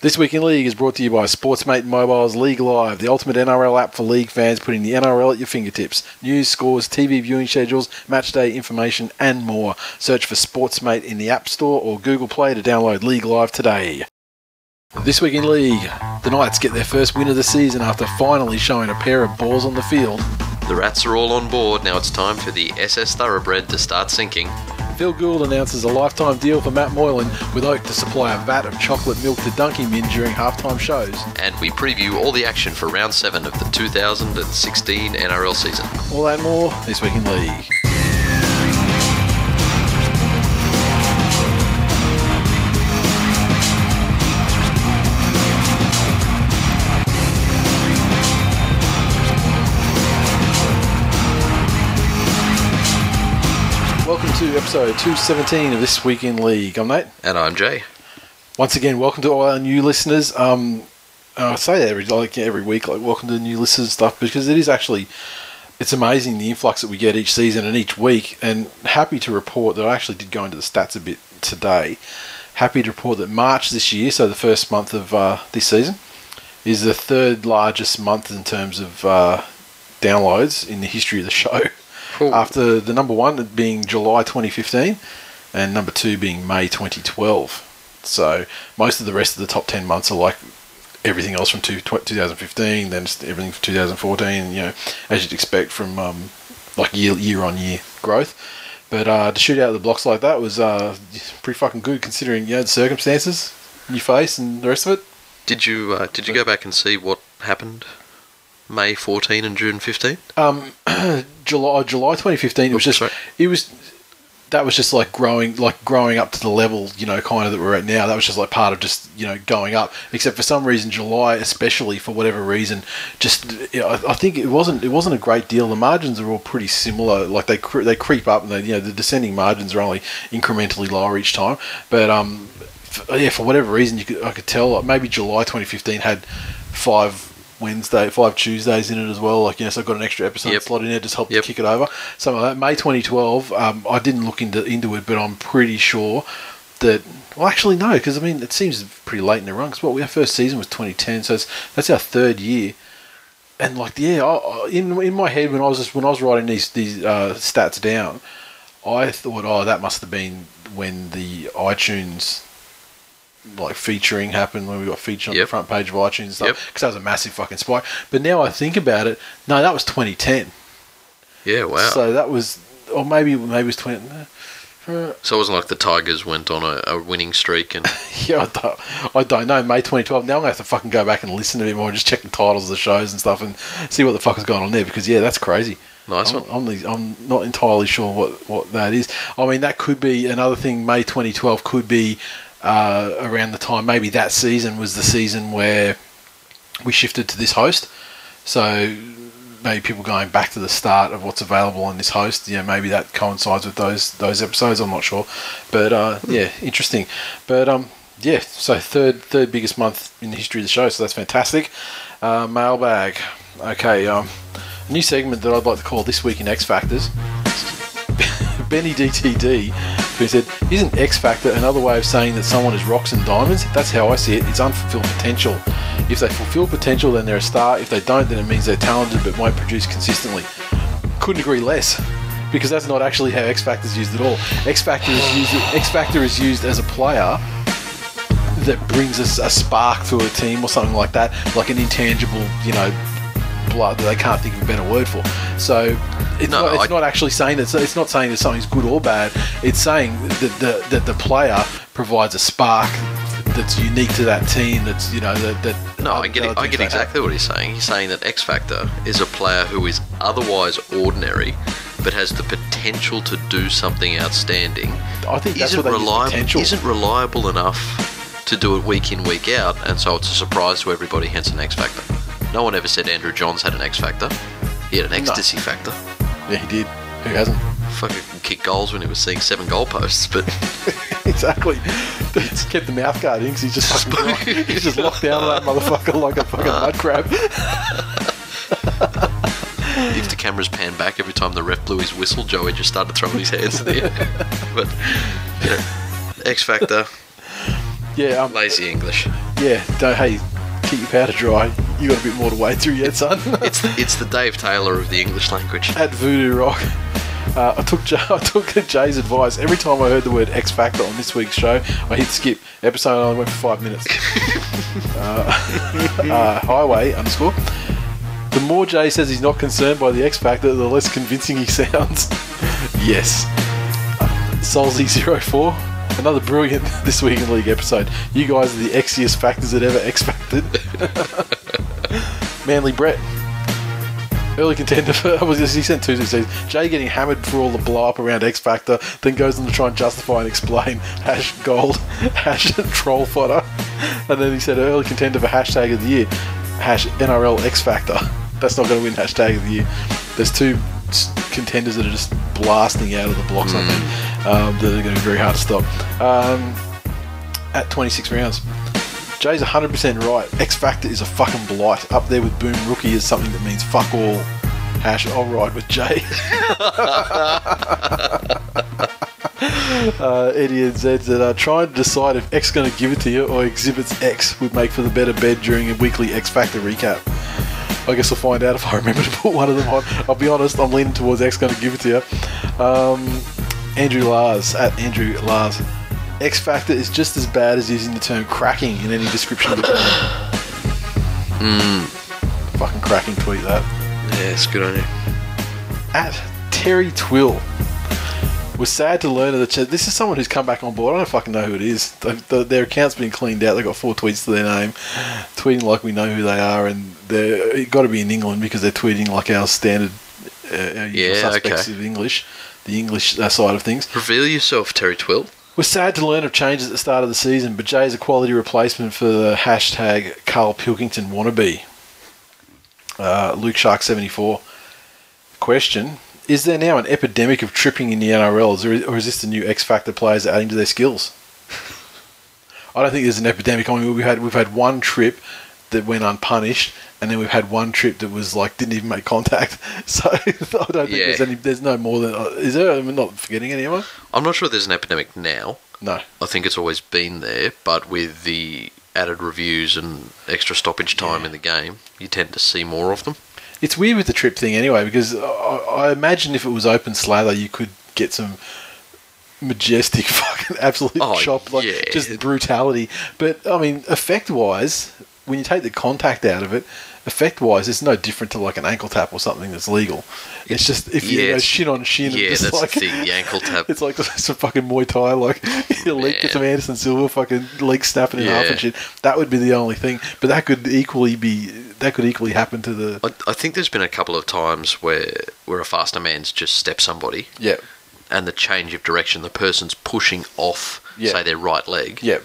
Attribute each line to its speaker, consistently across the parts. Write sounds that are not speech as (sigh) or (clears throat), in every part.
Speaker 1: This Week in League is brought to you by Sportsmate Mobile's League Live, the ultimate NRL app for league fans, putting the NRL at your fingertips. News, scores, TV viewing schedules, match day information, and more. Search for Sportsmate in the App Store or Google Play to download League Live today. This Week in League, the Knights get their first win of the season after finally showing a pair of balls on the field.
Speaker 2: The rats are all on board. Now it's time for the SS Thoroughbred to start sinking.
Speaker 1: Phil Gould announces a lifetime deal for Matt Moylan with Oak to supply a vat of chocolate milk to Dunking Min during halftime shows.
Speaker 2: And we preview all the action for round 7 of the 2016 NRL season.
Speaker 1: All that more this week in league. To episode 217 of This Week in League. I'm Nate.
Speaker 2: And I'm Jay.
Speaker 1: Once again, welcome to all our new listeners. Um, I say that every like every week, like welcome to the new listeners and stuff, because it is actually it's amazing the influx that we get each season and each week. And happy to report that I actually did go into the stats a bit today. Happy to report that March this year, so the first month of uh, this season, is the third largest month in terms of uh, downloads in the history of the (laughs) show.
Speaker 2: Cool.
Speaker 1: After the number one being July 2015 and number two being May 2012. So most of the rest of the top 10 months are like everything else from two, 2015, then everything from 2014, you know, as you'd expect from um, like year, year on year growth. But uh, to shoot out of the blocks like that was uh, pretty fucking good considering you know, the circumstances you face and the rest of it.
Speaker 2: Did you uh, did you go back and see what happened May 14 and June 15?
Speaker 1: um, (clears throat) July July 2015. It was
Speaker 2: Oops,
Speaker 1: just
Speaker 2: sorry.
Speaker 1: it was that was just like growing like growing up to the level you know kind of that we're at now. That was just like part of just you know going up. Except for some reason, July especially for whatever reason, just you know, I, I think it wasn't it wasn't a great deal. The margins are all pretty similar. Like they cre- they creep up and they you know the descending margins are only incrementally lower each time. But um, f- yeah, for whatever reason, you could I could tell like maybe July 2015 had five. Wednesday, five Tuesdays in it as well. Like, you know, so I got an extra episode
Speaker 2: Yep.
Speaker 1: slot in there, just helped
Speaker 2: Yep.
Speaker 1: kick it over. Something like. May 2012, um, I didn't look into into it, but I'm pretty sure that. Well, actually, no, because I mean, it seems pretty late in the run. Because what our first season was 2010, so it's, that's our third year. And like, yeah, I, I- in in my head when I was just, when I was writing these these uh, stats down, I thought, oh, that must have been when the iTunes like featuring happened when we got featured on the front page of iTunes and stuff
Speaker 2: Yep.
Speaker 1: because that was a massive fucking spike. But now I think about it, no, that was 2010.
Speaker 2: Yeah, wow. So,
Speaker 1: So that was, or maybe maybe it was 20. uh,
Speaker 2: it wasn't like the Tigers went on a, a winning streak and (laughs)
Speaker 1: Yeah, I don't, I don't know. May 2012. Now I'm gonna have to fucking go back and listen to it more, and just check the titles of the shows and stuff, and see what the fuck is going on there. Because yeah, that's crazy.
Speaker 2: nice
Speaker 1: I'm,
Speaker 2: one.
Speaker 1: I'm, I'm not entirely sure what, what that is. I mean, that could be another thing. May 2012 could be uh, around the time. Maybe that season was the season where we shifted to this host. So maybe people going back to the start of what's available on this host. Yeah, maybe that coincides with those those episodes. I'm not sure, but uh, yeah, interesting. But um, yeah, so third third biggest month in the history of the show. So that's fantastic. Uh, mailbag. Okay, um, a new segment that I'd like to call this week in X Factors. (laughs) Benny DTD, who said, Isn't X Factor another way of saying that someone is rocks and diamonds? That's how I see it. It's unfulfilled potential. If they fulfill potential, then they're a star. If they don't, then it means they're talented but won't produce consistently. Couldn't agree less. Because that's not actually how X Factor is used at all. X Factor is used. X Factor is used as a player that brings us a spark to a team or something like that, like an intangible, you know, blood that they can't think of a better word for. So it's,
Speaker 2: No,
Speaker 1: not, it's
Speaker 2: I-
Speaker 1: not actually saying that it's not saying that something's good or bad. It's saying that the that the player provides a spark that's unique to that team. That's you know that, that
Speaker 2: No, I get it. I get exactly what he's saying. He's saying that X Factor is a player who is otherwise ordinary, but has the potential to do something outstanding,
Speaker 1: I think that's
Speaker 2: isn't reliable.
Speaker 1: potential.
Speaker 2: Isn't reliable enough to do it week in week out, and so it's a surprise to everybody. Hence an X factor. No one ever said Andrew Johns had an X factor. He had an ecstasy factor.
Speaker 1: Yeah, he did. Who hasn't?
Speaker 2: Fucking kicked goals when he was seeing seven goalposts, but (laughs)
Speaker 1: exactly. He's kept the mouth guard in 'cause he's just fucking locked, he's just locked down that motherfucker like a fucking mud crab.
Speaker 2: if the cameras pan back every time the ref blew his whistle, Joey just started throwing his hands in the air. (laughs) but you know, X Factor,
Speaker 1: Yeah, um,
Speaker 2: lazy English.
Speaker 1: yeah. Don't hey, keep your powder dry. You got a bit more to wade through yet, son. (laughs)
Speaker 2: It's the, it's the Dave Taylor of the English language.
Speaker 1: At Voodoo Rock, uh, I took Jay, (laughs) I took Jay's advice. Every time I heard the word X Factor on this week's show, I hit skip. Episode only went for five minutes. (laughs) uh, uh, highway underscore. The more Jay says he's not concerned by the X Factor, the less convincing he sounds. yes. Solzy04. Another brilliant (laughs) This Week in League episode. You guys are theXiest factors that ever Factored. (laughs) Manly Brett. Early contender for, (laughs) was he sent two says Jay getting hammered for all the blow up around X Factor, then goes on to try and justify and explain hash gold, hash troll fodder, and then he said early contender for hashtag of the year, hash NRL X Factor. That's not going to win hashtag of the year. There's two contenders that are just blasting out of the blocks, I think, um, that are going to be very hard to stop. Um, at 26 rounds. Jay's 100% right. X Factor is a fucking blight. Up there with Boom Rookie is something that means fuck all. Hash, I'll ride with Jay. (laughs) uh, Eddie and Zed said, uh, trying to decide if X going to give it to you or exhibits X would make for the better bed during a weekly X Factor recap. I guess I'll find out if I remember to put one of them on. I'll be honest, I'm leaning towards X going to give it to you. Um, Andrew Lars, at Andrew Lars. X Factor is just as bad as using the term cracking in any description of the term. (coughs) Fucking cracking tweet that.
Speaker 2: Yeah, it's good on you.
Speaker 1: At Terry Twill. Was sad to learn that this is someone who's come back on board. I don't fucking know who it is. The, the, their account's been cleaned out. They've got four tweets to their name, tweeting like we know who they are, and they're got to be in England because they're tweeting like our standard, uh, our
Speaker 2: Yeah,
Speaker 1: suspects
Speaker 2: okay.
Speaker 1: of English, the English uh, side of things.
Speaker 2: Reveal yourself, Terry Twill.
Speaker 1: We're sad to learn of changes at the start of the season, but Jay's a quality replacement for the hashtag Carl Pilkington wannabe. Uh, Luke Shark 74. Question Is there now an epidemic of tripping in the NRLs, or is, or is this the new X Factor players adding to their skills? (laughs) I don't think there's an epidemic. I mean, we've had, we've had one trip that went unpunished, and then we've had one trip that was like didn't even make contact. (laughs) So I don't think
Speaker 2: Yeah.
Speaker 1: there's any. There's no more than. Uh, is there? I'm not forgetting anyone.
Speaker 2: I'm not sure there's an epidemic now.
Speaker 1: No.
Speaker 2: I think it's always been there, but with the added reviews and extra stoppage time in the game, you tend to see more of them.
Speaker 1: It's weird with the trip thing anyway, because I, I imagine if it was open slather, you could get some majestic (laughs) fucking absolute
Speaker 2: Oh,
Speaker 1: chop, like
Speaker 2: yeah.
Speaker 1: just brutality. But I mean, effect wise, when you take the contact out of it, effect wise, it's no different to like an ankle tap or something that's legal. It's just if you
Speaker 2: Yeah,
Speaker 1: go
Speaker 2: it's-
Speaker 1: shin on shin,
Speaker 2: yeah,
Speaker 1: it's
Speaker 2: that's
Speaker 1: like
Speaker 2: the thing, the ankle tap. (laughs)
Speaker 1: It's like (laughs) some fucking Muay Thai, like (laughs) your leg
Speaker 2: Man.
Speaker 1: some Anderson Silva fucking leg snapping in half
Speaker 2: Yeah.
Speaker 1: and shit. That would be the only thing. But that could equally be that could equally happen to the
Speaker 2: I, I think there's been a couple of times where where a faster man's just stepped somebody,
Speaker 1: yeah
Speaker 2: and the change of direction, the person's pushing off, say their right leg,
Speaker 1: yeah.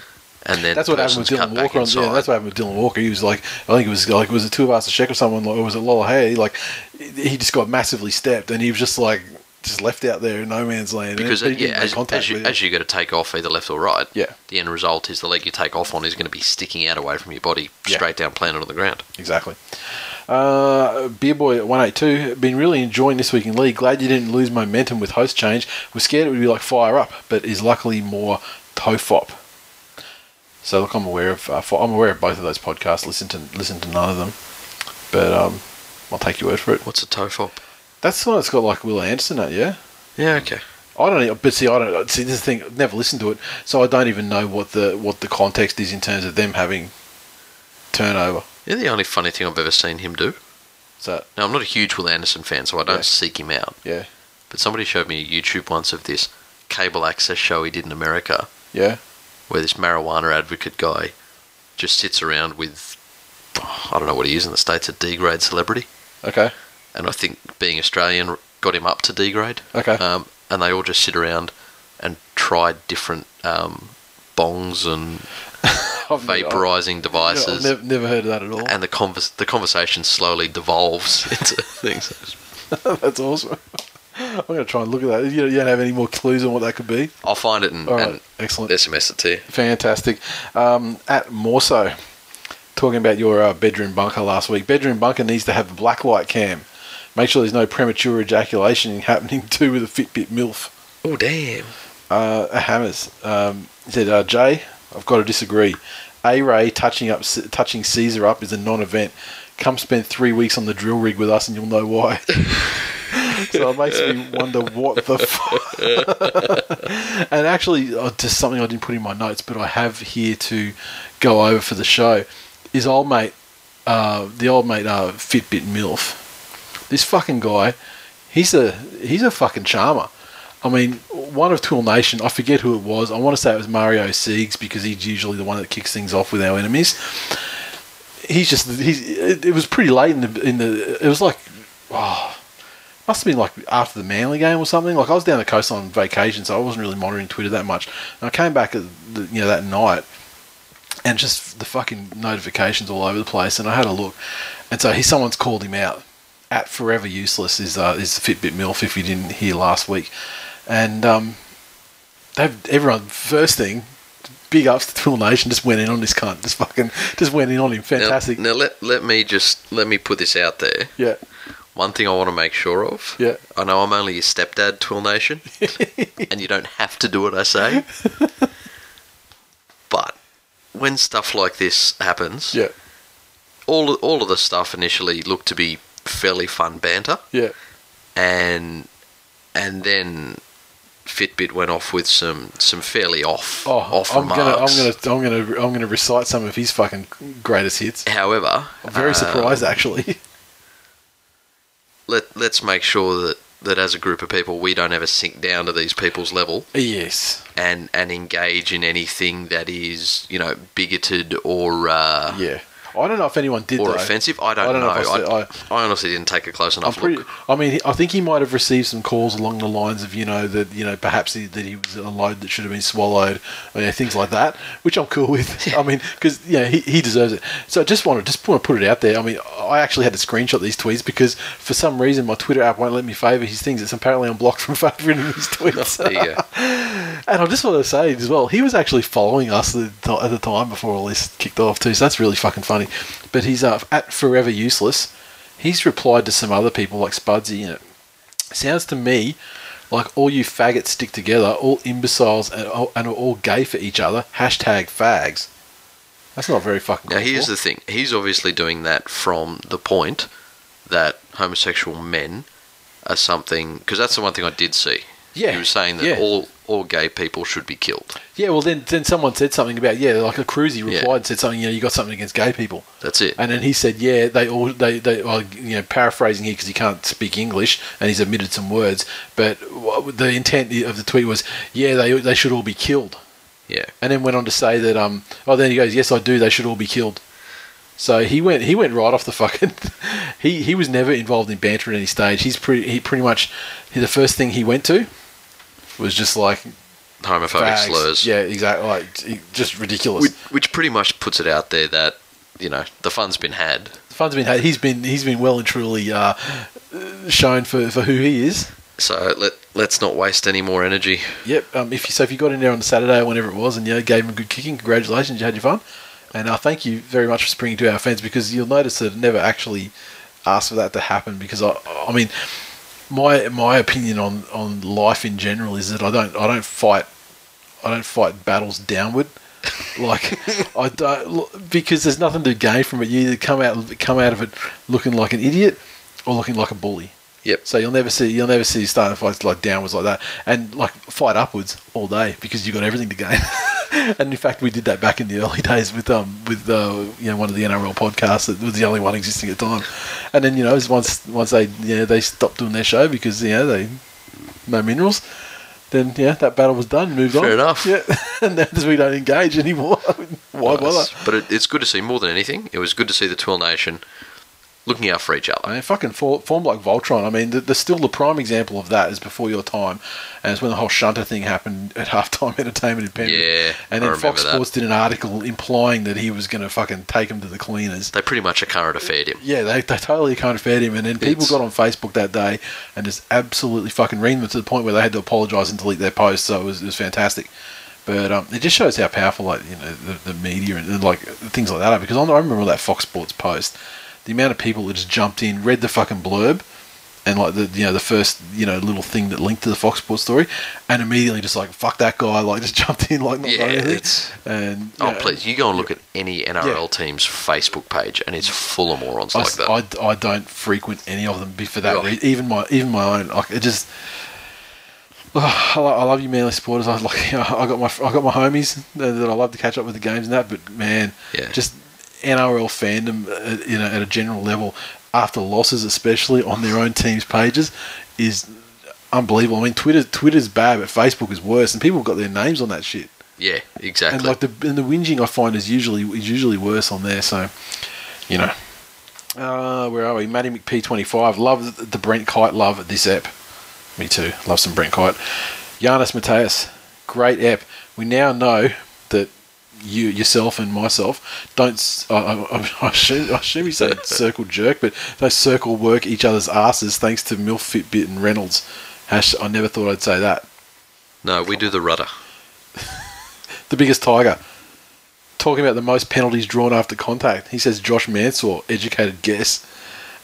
Speaker 2: And then
Speaker 1: That's what happened with Dylan Walker. On, yeah, that's what happened with Dylan Walker. He was like, I think it was like was it Tuivasa-Sheck or someone, or was it Lolohea? Like, he just got massively stepped, and he was just like just left out there in no man's land.
Speaker 2: because uh, yeah, as, as you
Speaker 1: it.
Speaker 2: as you got to take off either left or right,
Speaker 1: Yeah.
Speaker 2: the end result is the leg you take off on is going to be sticking out away from your body,
Speaker 1: Yeah.
Speaker 2: straight down, planted on the ground.
Speaker 1: Exactly. Uh, Beer Boy at 182, been really enjoying this week in league. Glad you didn't lose momentum with host change. Was scared it would be like fire up, but is luckily more TOFOP. So look, I'm aware of uh, I'm aware of both of those podcasts. Listen to listen to none of them, but um, I'll take your word for it.
Speaker 2: What's a TOFOP?
Speaker 1: That's the one that's got like Wil Anderson at yeah.
Speaker 2: Yeah, okay.
Speaker 1: I don't, but see, I don't see this thing. I've never listened to it, so I don't even know what the what the context is in terms of them having turnover.
Speaker 2: You're the only funny thing I've ever seen him do.
Speaker 1: So
Speaker 2: Now, I'm not a huge Wil Anderson fan, so I don't
Speaker 1: Yeah.
Speaker 2: seek him out.
Speaker 1: yeah,
Speaker 2: But somebody showed me a YouTube once of this cable access show he did in America,
Speaker 1: yeah,
Speaker 2: where this marijuana advocate guy just sits around with, I don't know what he is in the States, a D grade celebrity.
Speaker 1: okay,
Speaker 2: And I think being Australian, got him up to D grade.
Speaker 1: Okay.
Speaker 2: Um, and they all just sit around and try different um, bongs and (laughs)
Speaker 1: never-
Speaker 2: vaporizing
Speaker 1: I've
Speaker 2: devices.
Speaker 1: never, never heard of that at all.
Speaker 2: and the the conversation slowly devolves (laughs) into things. (laughs)
Speaker 1: That's awesome. I'm going to try and look at that. You don't, have any more clues on what that could be?
Speaker 2: I'll find it and,
Speaker 1: All right,
Speaker 2: and
Speaker 1: excellent.
Speaker 2: SMS it to you.
Speaker 1: Fantastic. Um, at Morso, talking about your uh, bedroom bunker last week. Bedroom bunker needs to have a black light cam. Make sure there's no premature ejaculation (laughs) happening too with a Fitbit MILF.
Speaker 2: Oh damn!
Speaker 1: Uh, Hammers um, he said, uh, Jay, I've got to disagree. A Ray touching up touching Caesar up is a non-event. Come spend three weeks on the drill rig with us, and you'll know why. so it makes me wonder what the. F- and actually, uh, just something I didn't put in my notes, but I have here to go over for the show. Is old mate, uh, the old mate, uh, Fitbit Milf. This fucking guy, he's a he's a fucking charmer. I mean, one of Twill Nation, I forget who it was. I want to say it was Mario Siegs because he's usually the one that kicks things off with our enemies. He's just he's. It, it was pretty late in the in the. It was like, oh, must have been like after the Manly game or something. Like I was down the coast on vacation, so I wasn't really monitoring Twitter that much. And I came back at the, you know that night, and just the fucking notifications all over the place. And I had a look, and so he someone's called him out. At Forever Useless is uh, is Fitbit MILF if you didn't hear last week, and um, they've everyone first thing. Big ups to Twill Nation. Just went in on this cunt. Just fucking, just went in on him. Fantastic.
Speaker 2: Now, now let let me just let me put this out there.
Speaker 1: yeah,
Speaker 2: One thing I want to make sure of.
Speaker 1: yeah.
Speaker 2: I know I'm only your stepdad, Twill Nation, (laughs) and you don't have to do what I say. (laughs) but when stuff like this happens,
Speaker 1: Yeah,
Speaker 2: all all of the stuff initially looked to be fairly fun banter,
Speaker 1: yeah,
Speaker 2: and and then Fitbit went off with some some fairly off
Speaker 1: Oh,
Speaker 2: off
Speaker 1: I'm gonna, I'm gonna, I'm gonna, I'm gonna recite some of his fucking greatest hits.
Speaker 2: However,
Speaker 1: I'm very
Speaker 2: uh,
Speaker 1: surprised, actually. (laughs)
Speaker 2: let let's make sure that that as a group of people we don't ever sink down to these people's level
Speaker 1: yes,
Speaker 2: and and engage in anything that is you know bigoted or uh,
Speaker 1: yeah. I don't know if anyone did that.
Speaker 2: or
Speaker 1: though.
Speaker 2: offensive. I don't,
Speaker 1: I don't know
Speaker 2: know.
Speaker 1: I
Speaker 2: I, I honestly didn't take a close enough
Speaker 1: pretty.
Speaker 2: look.
Speaker 1: I mean, I think he might have received some calls along the lines of, you know, that you know perhaps he, that he was a load that should have been swallowed, you know, things like that, which I'm cool with. (laughs) I mean, because you know he, he deserves it. So I just want to just want to put it out there. I mean, I actually had to screenshot these tweets because for some reason my Twitter app won't let me favour his things. It's apparently I'm blocked from (laughs) favouring his tweets. (laughs)
Speaker 2: You.
Speaker 1: And I just want to say as well, he was actually following us at the at the time before all this kicked off too. So that's really fucking funny. But he's uh, at Forever Useless. He's replied to some other people like Spudsy, and it sounds to me like all you faggots stick together, all imbeciles and, all- and are all gay for each other. Hashtag fags. That's not very fucking.
Speaker 2: Now here's the thing. He's obviously doing that from the point that homosexual men are something because that's the one thing I did see.
Speaker 1: Yeah,
Speaker 2: he was saying that
Speaker 1: yeah.
Speaker 2: all all gay people should be killed.
Speaker 1: yeah. Well, then then someone said something about yeah, like a cruisy
Speaker 2: Yeah.
Speaker 1: replied and said something. You know, you got something against gay people.
Speaker 2: That's it.
Speaker 1: And then he said, "Yeah, they all they they well, you know paraphrasing here because he can't speak English and he's omitted some words, but the intent of the tweet was, yeah, they they should all be killed."
Speaker 2: yeah.
Speaker 1: And then went on to say that um oh then he goes, "Yes, I do. They should all be killed." So he went he went right off the fucking. (laughs) he he was never involved in banter at any stage. He's pretty he pretty much the first thing he went to was just like
Speaker 2: Homophobic
Speaker 1: fags.
Speaker 2: slurs.
Speaker 1: Yeah, exactly. Like just ridiculous.
Speaker 2: Which, which pretty much puts it out there that you know the fun's been had.
Speaker 1: the fun's been had. He's been he's been well and truly uh, shown for, for who he is.
Speaker 2: So let let's not waste any more energy.
Speaker 1: Yep. Um, if you, so, if you got in there on Saturday or whenever it was, and you gave him a good kicking, congratulations, you had your fun, and uh, thank you very much for springing to our fence because you'll notice that it never actually asked for that to happen because I, I mean, my my opinion on, on life in general is that I don't I don't fight I don't fight battles downward. (laughs) like I don't because there's nothing to gain from it. You either come out come out of it looking like an idiot or looking like a bully.
Speaker 2: Yep.
Speaker 1: So you'll never see you'll never see starting fights like downwards like that, and like fight upwards all day because you've got everything to gain. (laughs) (laughs) and in fact, we did that back in the early (laughs) days with um with uh, you know one of the NRL podcasts that was the only one existing at the time. And then you know once once they you know, they stopped doing their show because you know they no minerals. Then yeah, that battle was done. Moved on.
Speaker 2: Fair enough. (laughs)
Speaker 1: Yeah, and now we don't engage anymore. Why bother?
Speaker 2: But it, it's good to see more than anything. It was good to see the Twill Nation looking out for each other.
Speaker 1: I mean, fucking for, formed like Voltron. I mean, the, the still the prime example of that is before your time, and it's when the whole Shunter thing happened at (laughs) halftime entertainment in Penrith.
Speaker 2: Yeah,
Speaker 1: and then Fox
Speaker 2: that.
Speaker 1: Sports did an article implying that he was going to fucking take him to the cleaners.
Speaker 2: They pretty much are current affair him.
Speaker 1: Yeah, they, they totally kind of fed him, and then people
Speaker 2: It's-
Speaker 1: got on Facebook that day and just absolutely fucking reamed them to the point where they had to apologise and delete their posts. So it was, it was fantastic. But um, it just shows how powerful, like you know, the, the media and, and like things like that are. Because I I remember that Fox Sports post, the amount of people that just jumped in, read the fucking blurb, and like the you know the first you know little thing that linked to the Fox Sports story, and immediately just like fuck that guy, like just (laughs) jumped in like not
Speaker 2: Yeah, it's-
Speaker 1: And
Speaker 2: Oh,
Speaker 1: yeah,
Speaker 2: please, you go and look at any NRL
Speaker 1: Yeah.
Speaker 2: team's Facebook page, and it's full of morons
Speaker 1: I,
Speaker 2: like that.
Speaker 1: I, I don't frequent any of them be- for that
Speaker 2: Yeah.
Speaker 1: reason. Even my even my own. Like it just. (sighs) Oh, I, love you, Manly supporters. I like. (laughs) I got my I got my homies that that I love to catch up with the games and that. But man,
Speaker 2: Yeah.
Speaker 1: just NRL fandom, uh, you know, at a general level, after losses, especially on their own teams' pages, is unbelievable. I mean, Twitter Twitter's bad, but Facebook is worse, and people have got their names on that shit.
Speaker 2: yeah, exactly.
Speaker 1: And like the and the whinging I find is usually is usually worse on there. So, you know, uh, where are we? Matty McP twenty five. Love the, Brent Kite love at this app. Me too. Love some Brent Kite. Giannis Mateus, great app. We now know that you yourself and myself don't. I, I, I, assume, I assume you said (laughs) circle jerk, but they circle work each other's asses thanks to Milf Fitbit and Reynolds. Hash, I never thought I'd say that.
Speaker 2: no, we do the rudder. (laughs)
Speaker 1: the biggest tiger. Talking about the most penalties drawn after contact. He says Josh Mansour, educated guess.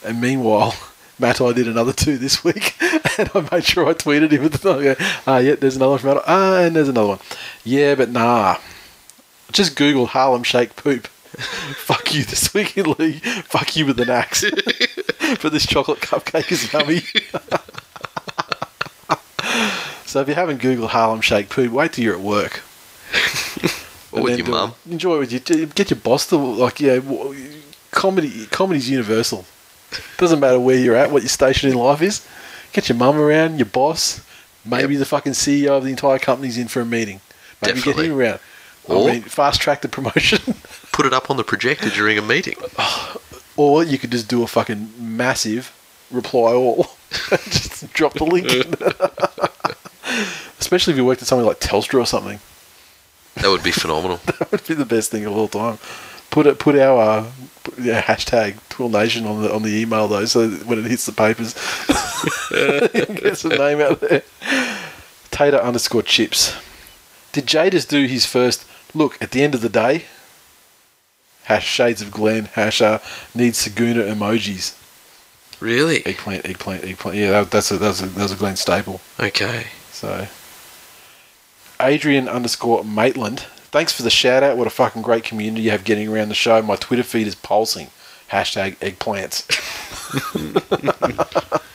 Speaker 1: And meanwhile, (laughs) Matt I did another two this week, and I made sure I tweeted him at the time. I go, Ah, yeah, there's another one from Matt. Ah, and there's another one. Yeah, but nah. Just Google Harlem Shake poop. (laughs) Fuck you this week (laughs) in league. Fuck you with an axe. (laughs) but this chocolate cupcake is yummy. so if you haven't Googled Harlem Shake poop, wait till you're at work.
Speaker 2: Or with your mum.
Speaker 1: Enjoy with you. Get your boss to like yeah. Comedy, comedy's universal. Doesn't matter where you're at, what your station in life is. Get your mum around, your boss, maybe
Speaker 2: Yep.
Speaker 1: the fucking CEO of the entire company's in for a meeting. Maybe
Speaker 2: Definitely.
Speaker 1: get him around.
Speaker 2: Or-
Speaker 1: I mean, fast track the promotion. (laughs)
Speaker 2: Put it up on the projector during a meeting. (sighs)
Speaker 1: or you could just do a fucking massive reply all. (laughs) just drop the link. (laughs) Especially if you worked at something like Telstra or something.
Speaker 2: That would be phenomenal.
Speaker 1: That would be the best thing of all time. Put it, put our uh, put- yeah, hashtag Twill Nation on the on the email though, so when it hits the papers, gets a name out there. Tater underscore chips. Did Jay just do his first look? At the end of the day, hash shades of Glen hash uh, needs Saguna emojis.
Speaker 2: Really?
Speaker 1: Eggplant, eggplant, eggplant. Yeah, that, that's a that's a that's a Glen staple.
Speaker 2: Okay.
Speaker 1: So, Adrian underscore Maitland. Thanks for the shout out. What a fucking great community you have getting around the show. My Twitter feed is pulsing. Hashtag eggplants.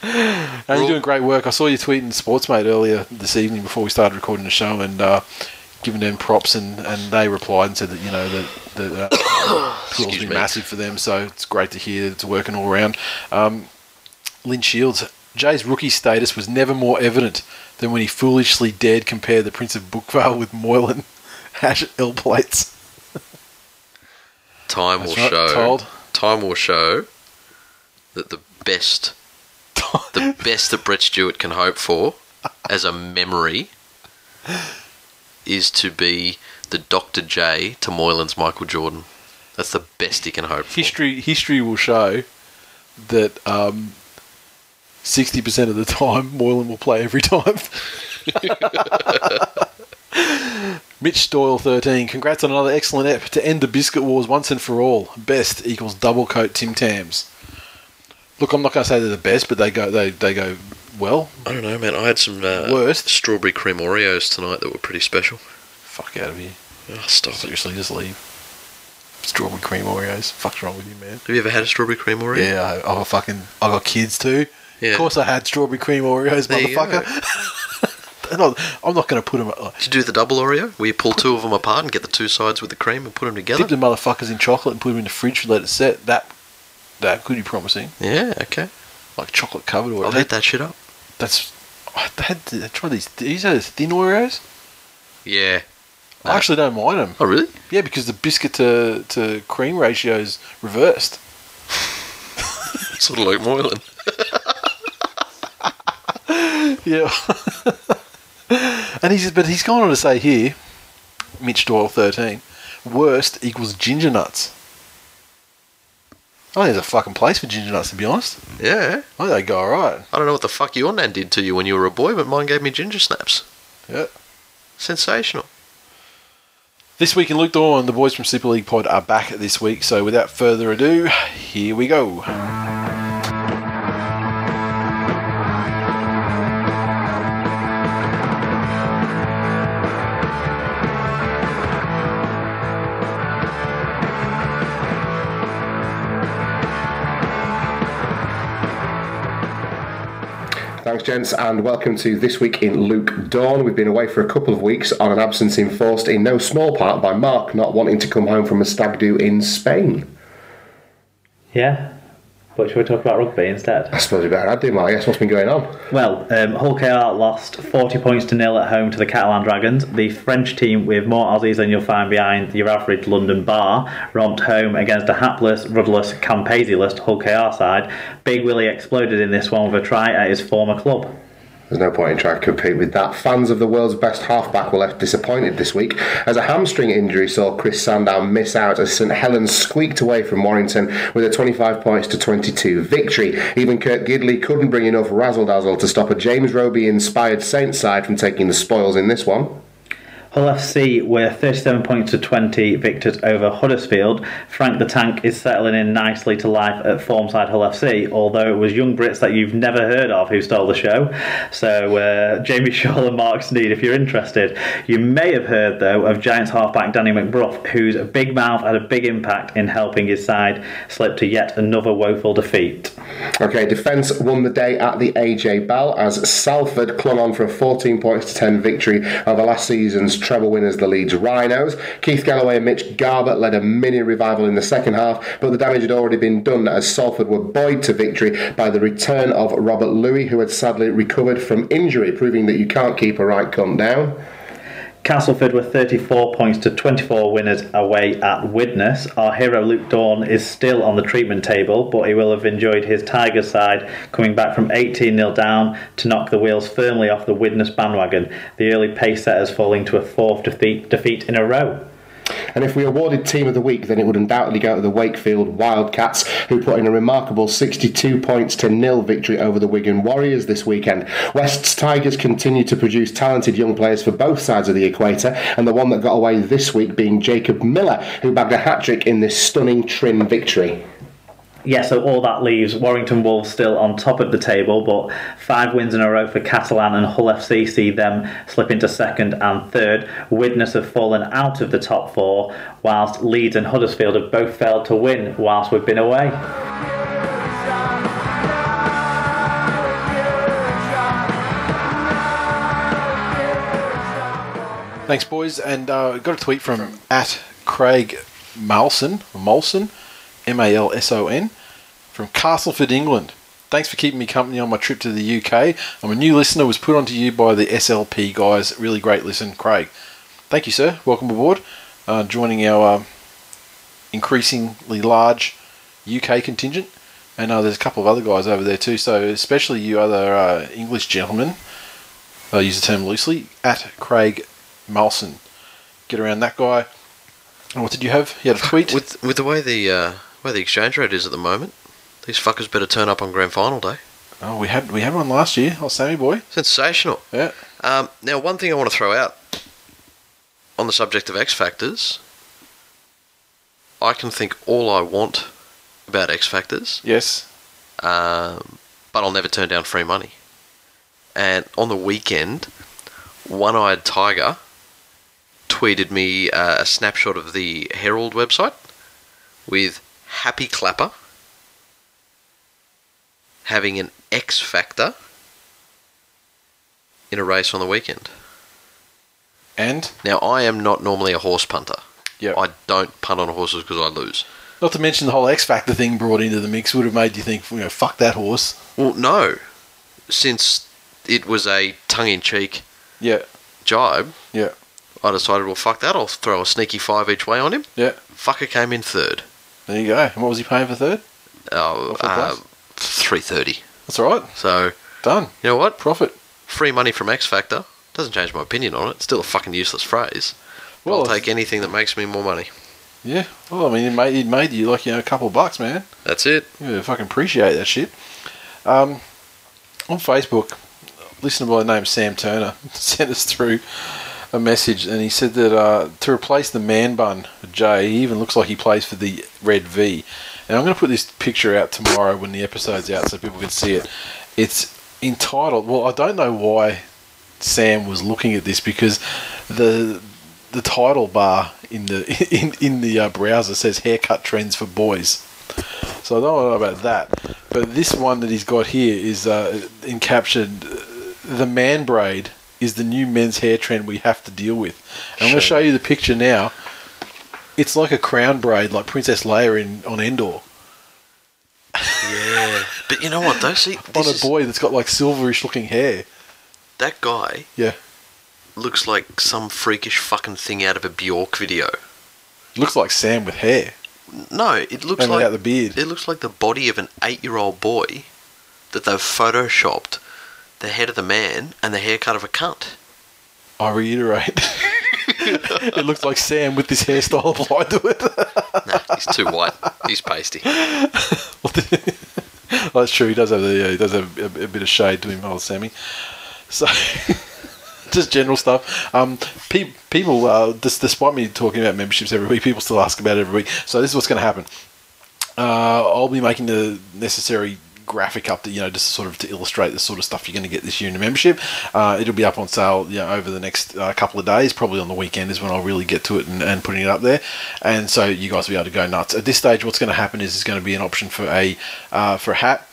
Speaker 1: (laughs) and you're doing great work. I saw you tweeting Sportsmate earlier this evening before we started recording the show and uh, giving them props, and, and they replied and said that, you know, that, that uh, (coughs) Quill's been massive for them, so it's great to hear that it's working all around. Um, Lynn Shields, Jay's rookie status was never more evident than when he foolishly dared compare the Prince of Brookvale with Moylan (laughs) hash L plates.
Speaker 2: Time
Speaker 1: That's
Speaker 2: will
Speaker 1: right,
Speaker 2: show.
Speaker 1: told.
Speaker 2: Time will show that the best, (laughs) the best that Brett Stewart can hope for, as a memory, is to be the Dr. J to Moylan's Michael Jordan. That's the best he can hope for.
Speaker 1: History history will show that um, 60% of the time Moylan will play every time. (laughs) Mitch Doyle 13. Congrats on another excellent ep to end the biscuit wars once and for all. Best equals double coat Tim Tams. Look, I'm not going to say they're the best, but they go they, they go well.
Speaker 2: I don't know, man. I had some uh,
Speaker 1: Worst?
Speaker 2: strawberry cream Oreos tonight that were pretty special.
Speaker 1: Fuck out of here.
Speaker 2: Oh, stop it.
Speaker 1: Seriously, just leave. Strawberry cream Oreos. Fuck's wrong with you, man?
Speaker 2: Have you ever had a strawberry cream Oreo?
Speaker 1: Yeah, I, I got fucking. I got kids too.
Speaker 2: Yeah.
Speaker 1: Of course, I had strawberry cream Oreos,
Speaker 2: There
Speaker 1: motherfucker. (laughs) Not- I'm not going to put them.
Speaker 2: Did you do the double Oreo, where you pull two of them apart and get the two sides with the cream and put them together?
Speaker 1: Dip the motherfuckers in chocolate and put them in the fridge and let it set. That that could be promising.
Speaker 2: Yeah, okay.
Speaker 1: Like chocolate covered or
Speaker 2: I'll hit that shit up.
Speaker 1: That's. I had to try these. These are thin Oreos.
Speaker 2: Yeah.
Speaker 1: I actually don't mind them.
Speaker 2: Oh, really?
Speaker 1: Yeah, because the biscuit to, to cream ratio is reversed. (laughs)
Speaker 2: sort of like Moylan. (laughs)
Speaker 1: Yeah. (laughs) and he's but he's gone on to say here, Mitch Doyle thirteen, worst equals ginger nuts. I think there's a fucking place for ginger nuts to be honest.
Speaker 2: Yeah.
Speaker 1: I think they go alright.
Speaker 2: I don't know what the fuck your nan did to you when you were a boy, but mine gave me ginger snaps.
Speaker 1: Yeah.
Speaker 2: Sensational.
Speaker 1: This week in Luke Dorn, the boys from Super League Pod are back this week, so without further ado, here we go.
Speaker 3: Gents, and welcome to This Week in Luke Dorn. We've been away for a couple of weeks on an absence enforced in no small part by Mark not wanting to come home from a stag do in Spain.
Speaker 4: Yeah. But should we talk about rugby instead?
Speaker 3: I suppose we better add him, I guess. What's been going on?
Speaker 4: Well, um, Hull KR lost 40 points to nil at home to the Catalan Dragons. The French team, with more Aussies than you'll find behind your average London bar, romped home against a hapless, rudderless, Campese-less Hull KR side. Big Willie exploded in this one with a try at his former club.
Speaker 3: There's no point in trying to compete with that. Fans of the world's best halfback were left disappointed this week as a hamstring injury saw Chris Sandow miss out as St Helens squeaked away from Warrington with a 25 points to 22 victory. Even Kurt Gidley couldn't bring enough razzle dazzle to stop a James Roby inspired Saints side from taking the spoils in this one.
Speaker 4: Hull FC were 37 points to 20 victors over Huddersfield. Frank the Tank is settling in nicely to life at Formside Hull FC, although it was young Brits that you've never heard of who stole the show. So, uh, Jamie (laughs) Shaul and Mark Sneyd, if you're interested. You may have heard, though, of Giants halfback Danny McBruff, whose big mouth had a big impact in helping his side slip to yet another woeful defeat.
Speaker 3: Okay, defence won the day at the AJ Bell as Salford clung on for a 14 points to 10 victory over last season's treble winners, the Leeds Rhinos. Keith Galloway and Mitch Garbutt led a mini revival in the second half, but the damage had already been done as Salford were buoyed to victory by the return of Robert Lui, who had sadly recovered from injury, proving that you can't keep a right cunt down.
Speaker 4: Castleford were 34 points to 24 winners away at Widnes. Our hero Luke Dorn is still on the treatment table, but he will have enjoyed his Tigers side coming back from 18 0 down to knock the wheels firmly off the Widnes bandwagon, the early pace setters falling to a fourth defeat, defeat in a row.
Speaker 3: And if we awarded Team of the Week, then it would undoubtedly go to the Wakefield Wildcats, who put in a remarkable 62 points to nil victory over the Wigan Warriors this weekend. West's Tigers continue to produce talented young players for both sides of the equator, and the one that got away this week being Jacob Miller, who bagged a hat trick in this stunning trim victory.
Speaker 4: Yeah, so all that leaves Warrington Wolves still on top of the table, but five wins in a row for Catalan and Hull FC see them slip into second and third. Widnes have fallen out of the top four, whilst Leeds and Huddersfield have both failed to win whilst we've been away.
Speaker 1: Thanks, boys. And uh, got a tweet from at Craig Malson, Molson, M A L S O N, from Castleford, England. Thanks for keeping me company on my trip to the UK. I'm a new listener, was put onto you by the SLP guys. Really great listen, Craig. Thank you, sir. Welcome aboard. Uh, joining our uh, increasingly large UK contingent. And uh, there's a couple of other guys over there too. So, especially you other uh, English gentlemen, I use the term loosely, at Craig Malson. Get around that guy. And what did you have? You had a tweet?
Speaker 2: With with the way the way the exchange rate is at the moment, these fuckers better turn up on grand final day.
Speaker 1: oh, we had we had one last year. Oh, Sammy boy.
Speaker 2: Sensational.
Speaker 1: Yeah.
Speaker 2: Um, now, one thing I want to throw out on the subject of X Factors, I can think all I want about X Factors,
Speaker 1: Yes.
Speaker 2: um, but I'll never turn down free money. And on the weekend, One Eyed Tiger tweeted me uh, a snapshot of the Herald website with Happy Clapper having an X Factor in a race on the weekend.
Speaker 1: And
Speaker 2: Now, I am not normally a horse punter.
Speaker 1: yeah,
Speaker 2: I don't punt on horses because I lose.
Speaker 1: not to mention the whole X Factor thing brought into the mix would have made you think, you know, fuck that horse.
Speaker 2: Well, no, since it was a tongue-in-cheek
Speaker 1: Yeah.
Speaker 2: jibe,
Speaker 1: Yeah.
Speaker 2: I decided, well, fuck that. I'll throw a sneaky five each way on him.
Speaker 1: Yeah.
Speaker 2: Fucker came in third.
Speaker 1: There you go. And what was he paying for third?
Speaker 2: Oh, uh, three thirty.
Speaker 1: That's all right.
Speaker 2: So
Speaker 1: Done.
Speaker 2: you know what?
Speaker 1: Profit.
Speaker 2: Free money from X Factor doesn't change my opinion on it. It's still a fucking useless phrase.
Speaker 1: Well,
Speaker 2: I'll take anything that makes me more money.
Speaker 1: Yeah. Well, I mean, it made, it made you like you know a couple of bucks, man.
Speaker 2: That's it.
Speaker 1: Yeah, fucking appreciate that shit. Um, on Facebook, a listener by the name of Sam Turner (laughs) sent us through a message, and he said that uh, to replace the man bun Jay, he even looks like he plays for the Red V. And I'm going to put this picture out tomorrow when the episode's out, so people can see it. It's entitled. Well, I don't know why Sam was looking at this because the the title bar in the (laughs) in in the uh, browser says haircut trends for boys. So I don't know about that, but this one that he's got here is uh, uh, "The man braid is the new men's hair trend we have to deal with." And I'm going to show you the picture now. It's like a crown braid, like Princess Leia in on Endor,
Speaker 2: Yeah. (laughs) but you know what though? See,
Speaker 1: on a
Speaker 2: is-
Speaker 1: boy that's got like silverish looking hair.
Speaker 2: that guy
Speaker 1: Yeah,
Speaker 2: looks like some freakish fucking thing out of a Bjork video.
Speaker 1: looks like Sam with hair
Speaker 2: No, it looks
Speaker 1: and
Speaker 2: like
Speaker 1: the beard.
Speaker 2: it looks like the body of an eight-year-old boy that they've photoshopped the head of the man and the haircut of a cunt.
Speaker 1: I reiterate, (laughs) it looks like Sam with this hairstyle applied to it.
Speaker 2: Nah, he's too white. He's pasty.
Speaker 1: Well, (laughs) that's true. He does have the yeah, he does have a, a bit of shade to him, old Sammy. So, (laughs) just general stuff. Um, pe- people, uh, dis- despite me talking about memberships every week, people still ask about it every week. So this is what's going to happen. Uh, I'll be making the necessary graphic update, you know, just sort of to illustrate the sort of stuff you're going to get this year in a membership. Uh, it'll be up on sale, you know, over the next uh, couple of days. Probably on the weekend is when I'll really get to it and, and putting it up there. And so you guys will be able to go nuts. At this stage, what's going to happen is there's going to be an option for a uh, for a hat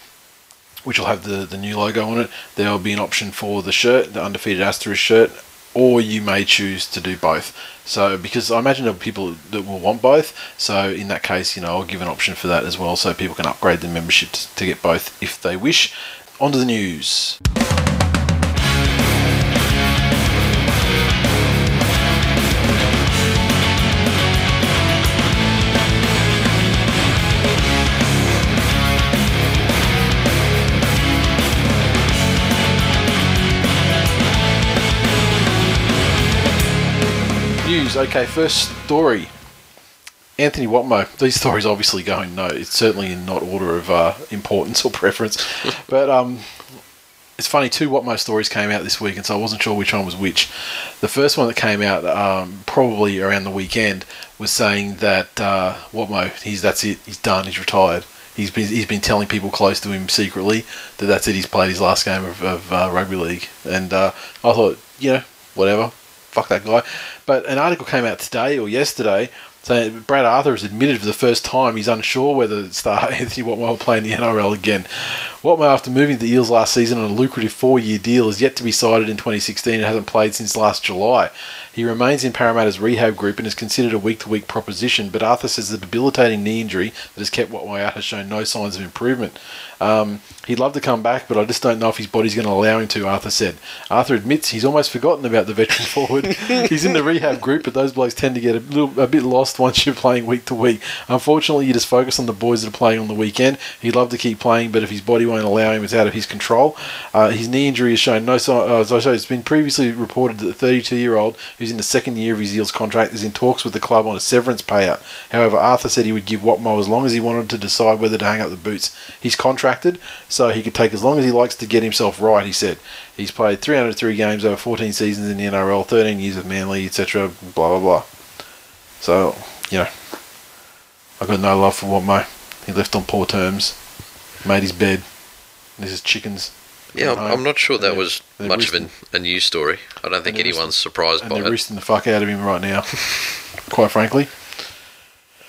Speaker 1: which will have the, the new logo on it. There will be an option for the shirt, the undefeated asterisk shirt, or you may choose to do both. So, because I imagine there are people that will want both, so in that case, you know, I'll give an option for that as well, so people can upgrade their membership to, get both if they wish. On to the news. Okay, first story. Anthony Watmough. These stories obviously going no. It's certainly in not order of uh, importance or preference, (laughs) but um, it's funny. Two Watmough stories came out this week, and so I wasn't sure which one was which. The first one that came out um, probably around the weekend was saying that uh, Watmough, he's that's it. He's done. He's retired. He's been he's been telling people close to him secretly that that's it. He's played his last game of, of uh, rugby league, and uh, I thought, you know, whatever, fuck that guy. But an article came out today or yesterday saying Brad Arthur has admitted for the first time he's unsure whether star (laughs) Anthony Watmough will play in the NRL again. Watmough, after moving to the Eels last season on a lucrative four-year deal, is yet to be sighted in 2016 and hasn't played since last July. He remains in Parramatta's rehab group and is considered a week-to-week proposition, but Arthur says the debilitating knee injury that has kept Watmough out has shown no signs of improvement. Um, he'd love to come back, but I just don't know if his body's going to allow him to, Arthur said. Arthur admits he's almost forgotten about the veteran (laughs) forward. he's in the rehab group, but those blokes tend to get a, little, a bit lost once you're playing week to week. Unfortunately, you just focus on the boys that are playing on the weekend. He'd love to keep playing, but if his body won't allow him, it's out of his control. Uh, his knee injury has shown no sign. Uh, as I said, it's been previously reported that the 32 year old, who's in the second year of his Eels contract, is in talks with the club on a severance payout. However, Arthur said he would give Watmough as long as he wanted to decide whether to hang up the boots. He's contracted, so he could take as long as he likes to get himself right, he said. He's played 303 games over 14 seasons in the NRL, 13 years with Manly, etc., blah, blah, blah. So, you know, I've got no love for Watmough. He left on poor terms, made his bed. This is chickens.
Speaker 2: Yeah, I'm, I'm not sure that was
Speaker 1: they're
Speaker 2: much of an, a news story. I don't think
Speaker 1: they're
Speaker 2: anyone's surprised by
Speaker 1: they're
Speaker 2: it.
Speaker 1: roosting the fuck out of him right now, (laughs) quite frankly.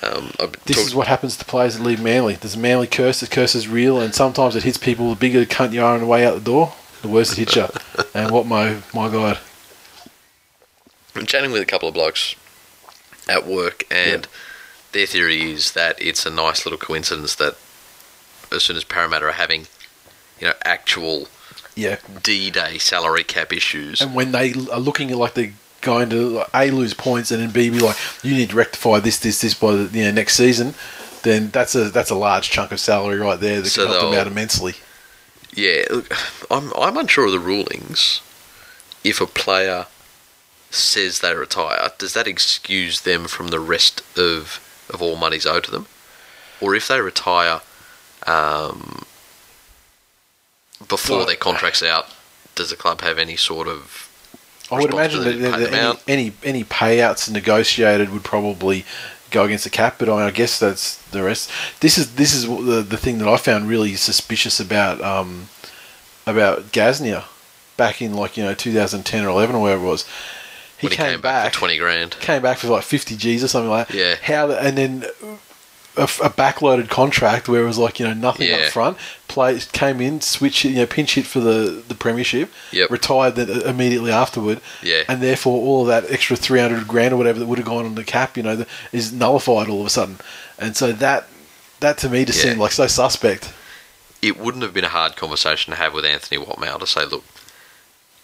Speaker 2: Um,
Speaker 1: This
Speaker 2: talked-
Speaker 1: is what happens to players that leave Manly. There's a Manly curse. The curse is real, and sometimes it hits people. The bigger the cunt you are on the way out the door, the worse it hits you. (laughs) and what my my god,
Speaker 2: I'm chatting with a couple of blokes at work, and their theory is that it's a nice little coincidence that as soon as Parramatta are having, you know, actual
Speaker 1: yeah.
Speaker 2: D-Day salary cap issues,
Speaker 1: And when they are looking like they're going to like, a lose points, and then b be like, you need to rectify this, this, this by the you know, next season. then that's a that's a large chunk of salary right there that
Speaker 2: So
Speaker 1: can help them out immensely.
Speaker 2: Yeah, look, I'm I'm unsure of the rulings. If a player says they retire, does that excuse them from the rest of of all monies owed to them? Or if they retire um, before
Speaker 1: Well,
Speaker 2: their contract's out, does the club have any sort of
Speaker 1: I would imagine that,
Speaker 2: to
Speaker 1: that any, any any payouts negotiated would probably go against the cap, but I, mean, I guess that's the rest. This is this is the the thing that I found really suspicious about um, about Gasnier back in like you know 2010 or 11 or wherever it was. He
Speaker 2: he came, back, for twenty grand?
Speaker 1: came back for like 50 G's or something like that.
Speaker 2: Yeah.
Speaker 1: How the, and then a, a backloaded contract where it was like you know nothing
Speaker 2: Yeah.
Speaker 1: up front. Play came in, switch you know pinch hit for the the premiership.
Speaker 2: Yep.
Speaker 1: Retired then immediately afterward.
Speaker 2: Yeah.
Speaker 1: And therefore all of that extra 300 grand or whatever that would have gone on the cap, you know, the, is nullified all of a sudden. And so that that to me just
Speaker 2: Yeah.
Speaker 1: seemed like so suspect.
Speaker 2: it wouldn't have been a hard conversation to have with Anthony Watmough to say, look,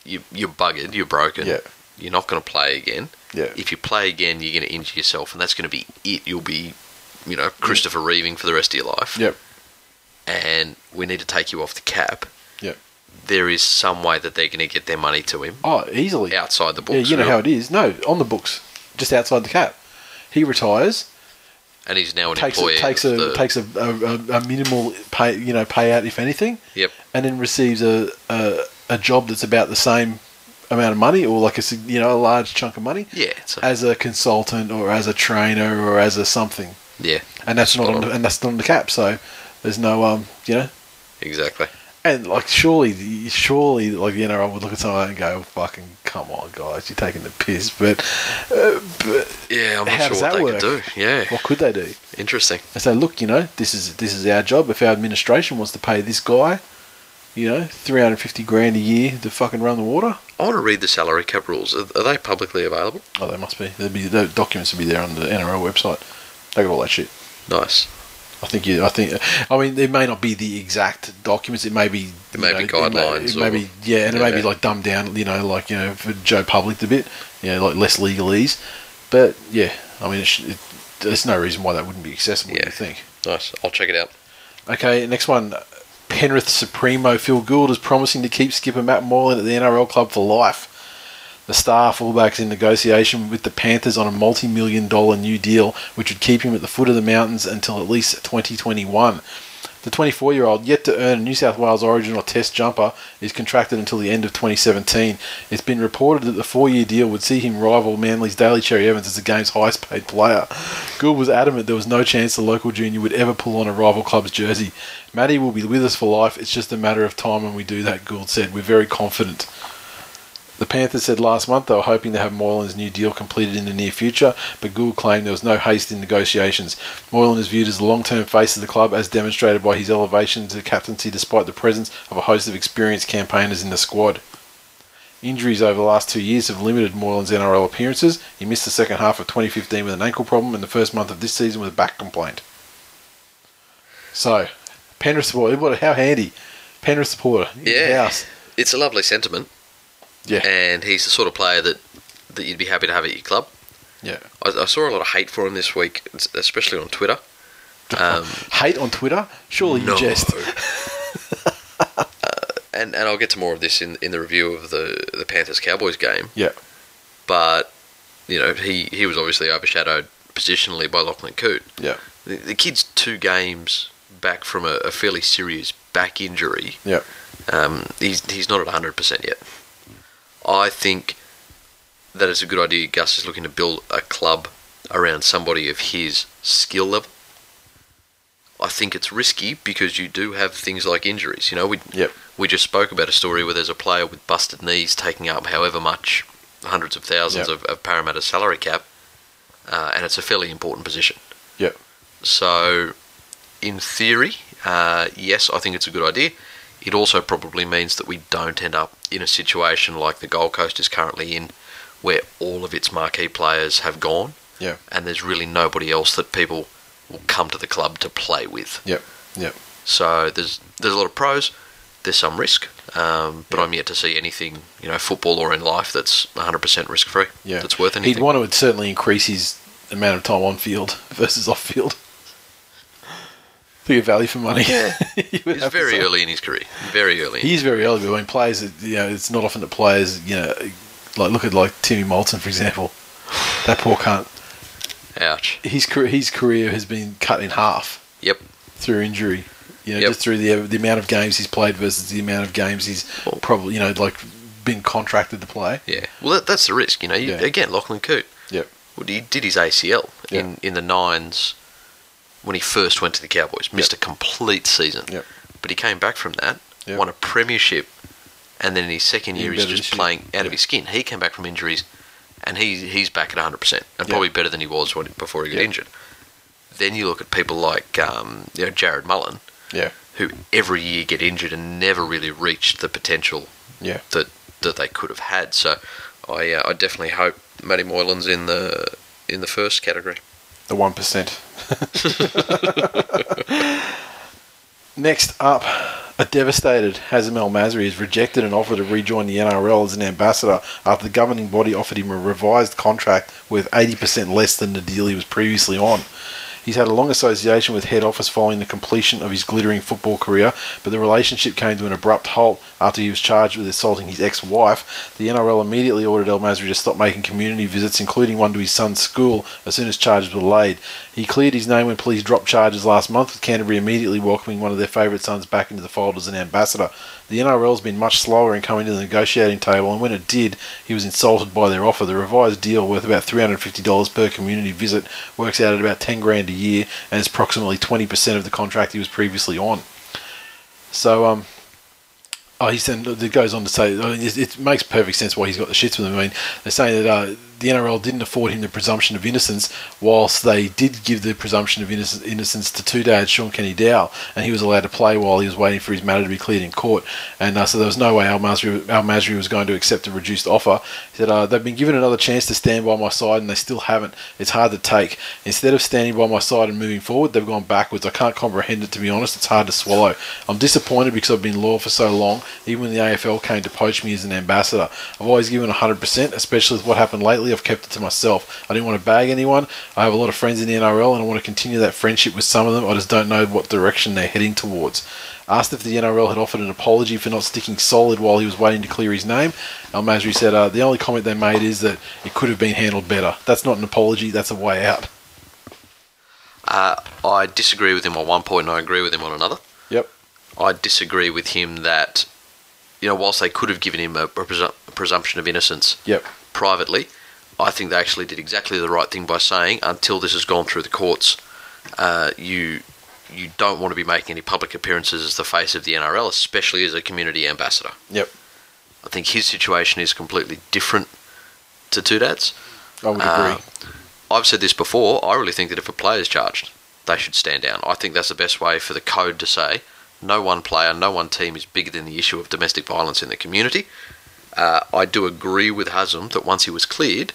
Speaker 2: you, you're buggered, you're broken,
Speaker 1: Yeah.
Speaker 2: you're not going to play again.
Speaker 1: Yeah.
Speaker 2: If you play again, you're going to injure yourself, and that's going to be it. You'll be, you know, Christopher Reeving for the rest of your life.
Speaker 1: Yep.
Speaker 2: And we need to take you off the cap.
Speaker 1: Yep.
Speaker 2: There is some way that they're going to get their money to him
Speaker 1: Oh, easily.
Speaker 2: outside the books.
Speaker 1: Yeah, you know how it is. No, on the books, just outside the cap. He retires,
Speaker 2: And he's now an
Speaker 1: takes
Speaker 2: employee.
Speaker 1: a, takes
Speaker 2: of
Speaker 1: a
Speaker 2: the-
Speaker 1: takes a, a, a minimal pay you know payout if anything,
Speaker 2: Yep.
Speaker 1: and then receives a, a a job that's about the same amount of money or like a sig- you know a large chunk of money
Speaker 2: Yeah. It's a,
Speaker 1: as a consultant or as a trainer or as a something,
Speaker 2: yeah.
Speaker 1: and that's not on the, and that's not on the cap. So there's no um you know
Speaker 2: Exactly.
Speaker 1: and like surely surely like the NRL would look at that and go fucking come on guys you're taking the piss but uh, but
Speaker 2: Yeah, I'm not sure what they
Speaker 1: work?
Speaker 2: could do. Yeah.
Speaker 1: what could they do?
Speaker 2: Interesting.
Speaker 1: and say, look, you know, this is this is our job. If our administration wants to pay this guy, you know, three hundred fifty grand a year to fucking run the water,
Speaker 2: I want to read the salary cap rules. Are, are they publicly available?
Speaker 1: oh, they must be. There'd be the documents would be there on the NRL website. They got all that shit.
Speaker 2: Nice.
Speaker 1: I think you. I think. I mean, it may not be the exact documents. It may be.
Speaker 2: It may
Speaker 1: you
Speaker 2: be
Speaker 1: know, it may-
Speaker 2: guidelines
Speaker 1: It may,
Speaker 2: or-
Speaker 1: be. Yeah, and it may be like dumbed down. You know, like you know, for Joe Public a bit. You know, like less legalese. But yeah, I mean, it, it, there's no reason why that wouldn't be accessible.
Speaker 2: Yeah.
Speaker 1: You think?
Speaker 2: Nice. I'll check it out.
Speaker 1: Okay, next one. Penrith Supremo Phil Gould is promising to keep skipper Matt Moylan at the NRL club for life. The star fullback's in negotiation with the Panthers on a multi million dollar new deal, which would keep him at the foot of the mountains until at least 2021. The 24 year old, yet to earn a New South Wales Origin or Test jumper, is contracted until the end of 2017. It's been reported that the four year deal would see him rival Manly's Daly Cherry Evans as the game's highest paid player. Gould was adamant there was no chance the local junior would ever pull on a rival club's jersey. Matty will be with us for life. It's just a matter of time when we do that, Gould said. We're very confident. The Panthers said last month they were hoping to have Moylan's new deal completed in the near future, but Gould claimed there was no haste in negotiations. Moylan is viewed as the long-term face of the club, as demonstrated by his elevation to captaincy despite the presence of a host of experienced campaigners in the squad. Injuries over the last two years have limited Moylan's NRL appearances. He missed the second half of 2015 with an ankle problem and the first month of this season with a back complaint. So, Penrith supporter, how handy. Penrith supporter,
Speaker 2: Yeah.
Speaker 1: house.
Speaker 2: It's a lovely sentiment,
Speaker 1: Yeah,
Speaker 2: and he's the sort of player that, that you'd be happy to have at your club.
Speaker 1: yeah.
Speaker 2: I, I saw a lot of hate for him this week, especially on Twitter. (laughs) Um,
Speaker 1: Hate on Twitter? Surely
Speaker 2: no.
Speaker 1: you jest. (laughs)
Speaker 2: Uh, and and I'll get to more of this in in the review of the the Panthers Cowboys game.
Speaker 1: Yeah.
Speaker 2: But you know he he was obviously overshadowed positionally by Lachlan Coote.
Speaker 1: Yeah.
Speaker 2: The, the kid's two games back from a, a fairly serious back injury.
Speaker 1: Yeah.
Speaker 2: Um, he's he's not at hundred percent yet. I think that it's a good idea. Gus is looking to build a club around somebody of his skill level. I think it's risky because you do have things like injuries. You know, we
Speaker 1: Yep.
Speaker 2: we just spoke about a story where there's a player with busted knees taking up however much, hundreds of thousands
Speaker 1: Yep.
Speaker 2: of, of Parramatta's salary cap, uh, and it's a fairly important position.
Speaker 1: Yep.
Speaker 2: So, in theory, uh, yes, I think it's a good idea. It also probably means that we don't end up in a situation like the Gold Coast is currently in, where all of its marquee players have gone,
Speaker 1: Yeah.
Speaker 2: and there's really nobody else that people will come to the club to play with.
Speaker 1: Yep. Yep.
Speaker 2: So there's there's a lot of pros. There's some risk, um, but I'm yet to see anything, you know, football or in life that's 100% risk free.
Speaker 1: Yeah.
Speaker 2: that's worth anything.
Speaker 1: He'd want to certainly increase his amount of time on field (laughs) versus off field. At value for money.
Speaker 2: Yeah. (laughs) He's very early in his career. Very early.
Speaker 1: He's very early, but when players, you know, it's not often that players, you know, like look at like Timmy Moltzen, for example. That poor cunt.
Speaker 2: Ouch.
Speaker 1: His career, his career has been cut in half
Speaker 2: Yep.
Speaker 1: through injury. You know,
Speaker 2: Yep.
Speaker 1: just through the the amount of games he's played versus the amount of games he's probably, you know, like been contracted to play.
Speaker 2: Yeah. Well, that, that's the risk. You know. You,
Speaker 1: Yeah.
Speaker 2: Again, Lachlan Coote.
Speaker 1: Yep.
Speaker 2: Well, he did his ACL
Speaker 1: Yeah.
Speaker 2: in, in the nines when he first went to the Cowboys. Missed a complete season.
Speaker 1: Yep.
Speaker 2: But he came back from that,
Speaker 1: Yep.
Speaker 2: won a premiership, and then in his second year, he's just playing out of his skin. He came back from injuries, and he he's back at 100%, and probably better than he was when, before he got injured. Then you look at people like um, you know Jarrod Mullen,
Speaker 1: Yeah.
Speaker 2: who every year get injured and never really reached the potential
Speaker 1: Yeah.
Speaker 2: that that they could have had. So I uh, I definitely hope Matty Moylan's in the in the first category.
Speaker 1: The one percent. (laughs) Next up, a devastated Hazem El Masri has rejected an offer to rejoin the NRL as an ambassador after the governing body offered him a revised contract with 80% less than the deal he was previously on. He's had a long association with head office following the completion of his glittering football career, but the relationship came to an abrupt halt after he was charged with assaulting his ex-wife. The NRL immediately ordered El Masri to stop making community visits, including one to his son's school, as soon as charges were laid. He cleared his name when police dropped charges last month, with Canterbury immediately welcoming one of their favourite sons back into the fold as an ambassador. The NRL's been much slower in coming to the negotiating table, and when it did, he was insulted by their offer. The revised deal, worth about $350 per community visit, works out at about 10 grand a year, and is approximately 20% of the contract he was previously on. So, um, Oh, he said it goes on to say I mean, it, it makes perfect sense why he's got the shits with him. I mean, they're saying that uh, the NRL didn't afford him the presumption of innocence, whilst they did give the presumption of innocence, to two dads, Shaun Kenny-Dowall, and he was allowed to play while he was waiting for his matter to be cleared in court. And uh, so there was no way El Masri, was going to accept a reduced offer. He said uh, they've been given another chance to stand by my side, and they still haven't. It's hard to take. Instead of standing by my side and moving forward, they've gone backwards. I can't comprehend it to be honest. It's hard to swallow. I'm disappointed because I've been loyal for so long, even when the AFL came to poach me as an ambassador. I've always given 100%, especially with what happened lately. I've kept it to myself. I didn't want to bag anyone. I have a lot of friends in the NRL and I want to continue that friendship with some of them. I just don't know what direction they're heading towards. Asked if the NRL had offered an apology for not sticking solid while he was waiting to clear his name, El Masri said uh, the only comment they made is that it could have been handled better. That's not an apology, that's a way out.
Speaker 2: Uh, I disagree with him on one point, and I agree with him on another.
Speaker 1: Yep.
Speaker 2: I disagree with him that, you know, whilst they could have given him a, a presumption of innocence
Speaker 1: Yep.
Speaker 2: privately, I think they actually did exactly the right thing by saying, until this has gone through the courts, uh, you you don't want to be making any public appearances as the face of the NRL, especially as a community ambassador.
Speaker 1: Yep.
Speaker 2: I think his situation is completely different to Two Dads.
Speaker 1: I would
Speaker 2: Uh,
Speaker 1: agree.
Speaker 2: I've said this before. I really think that if a player is charged, they should stand down. I think that's the best way for the code to say no one player, no one team is bigger than the issue of domestic violence in the community. Uh, I do agree with Hazem that once he was cleared,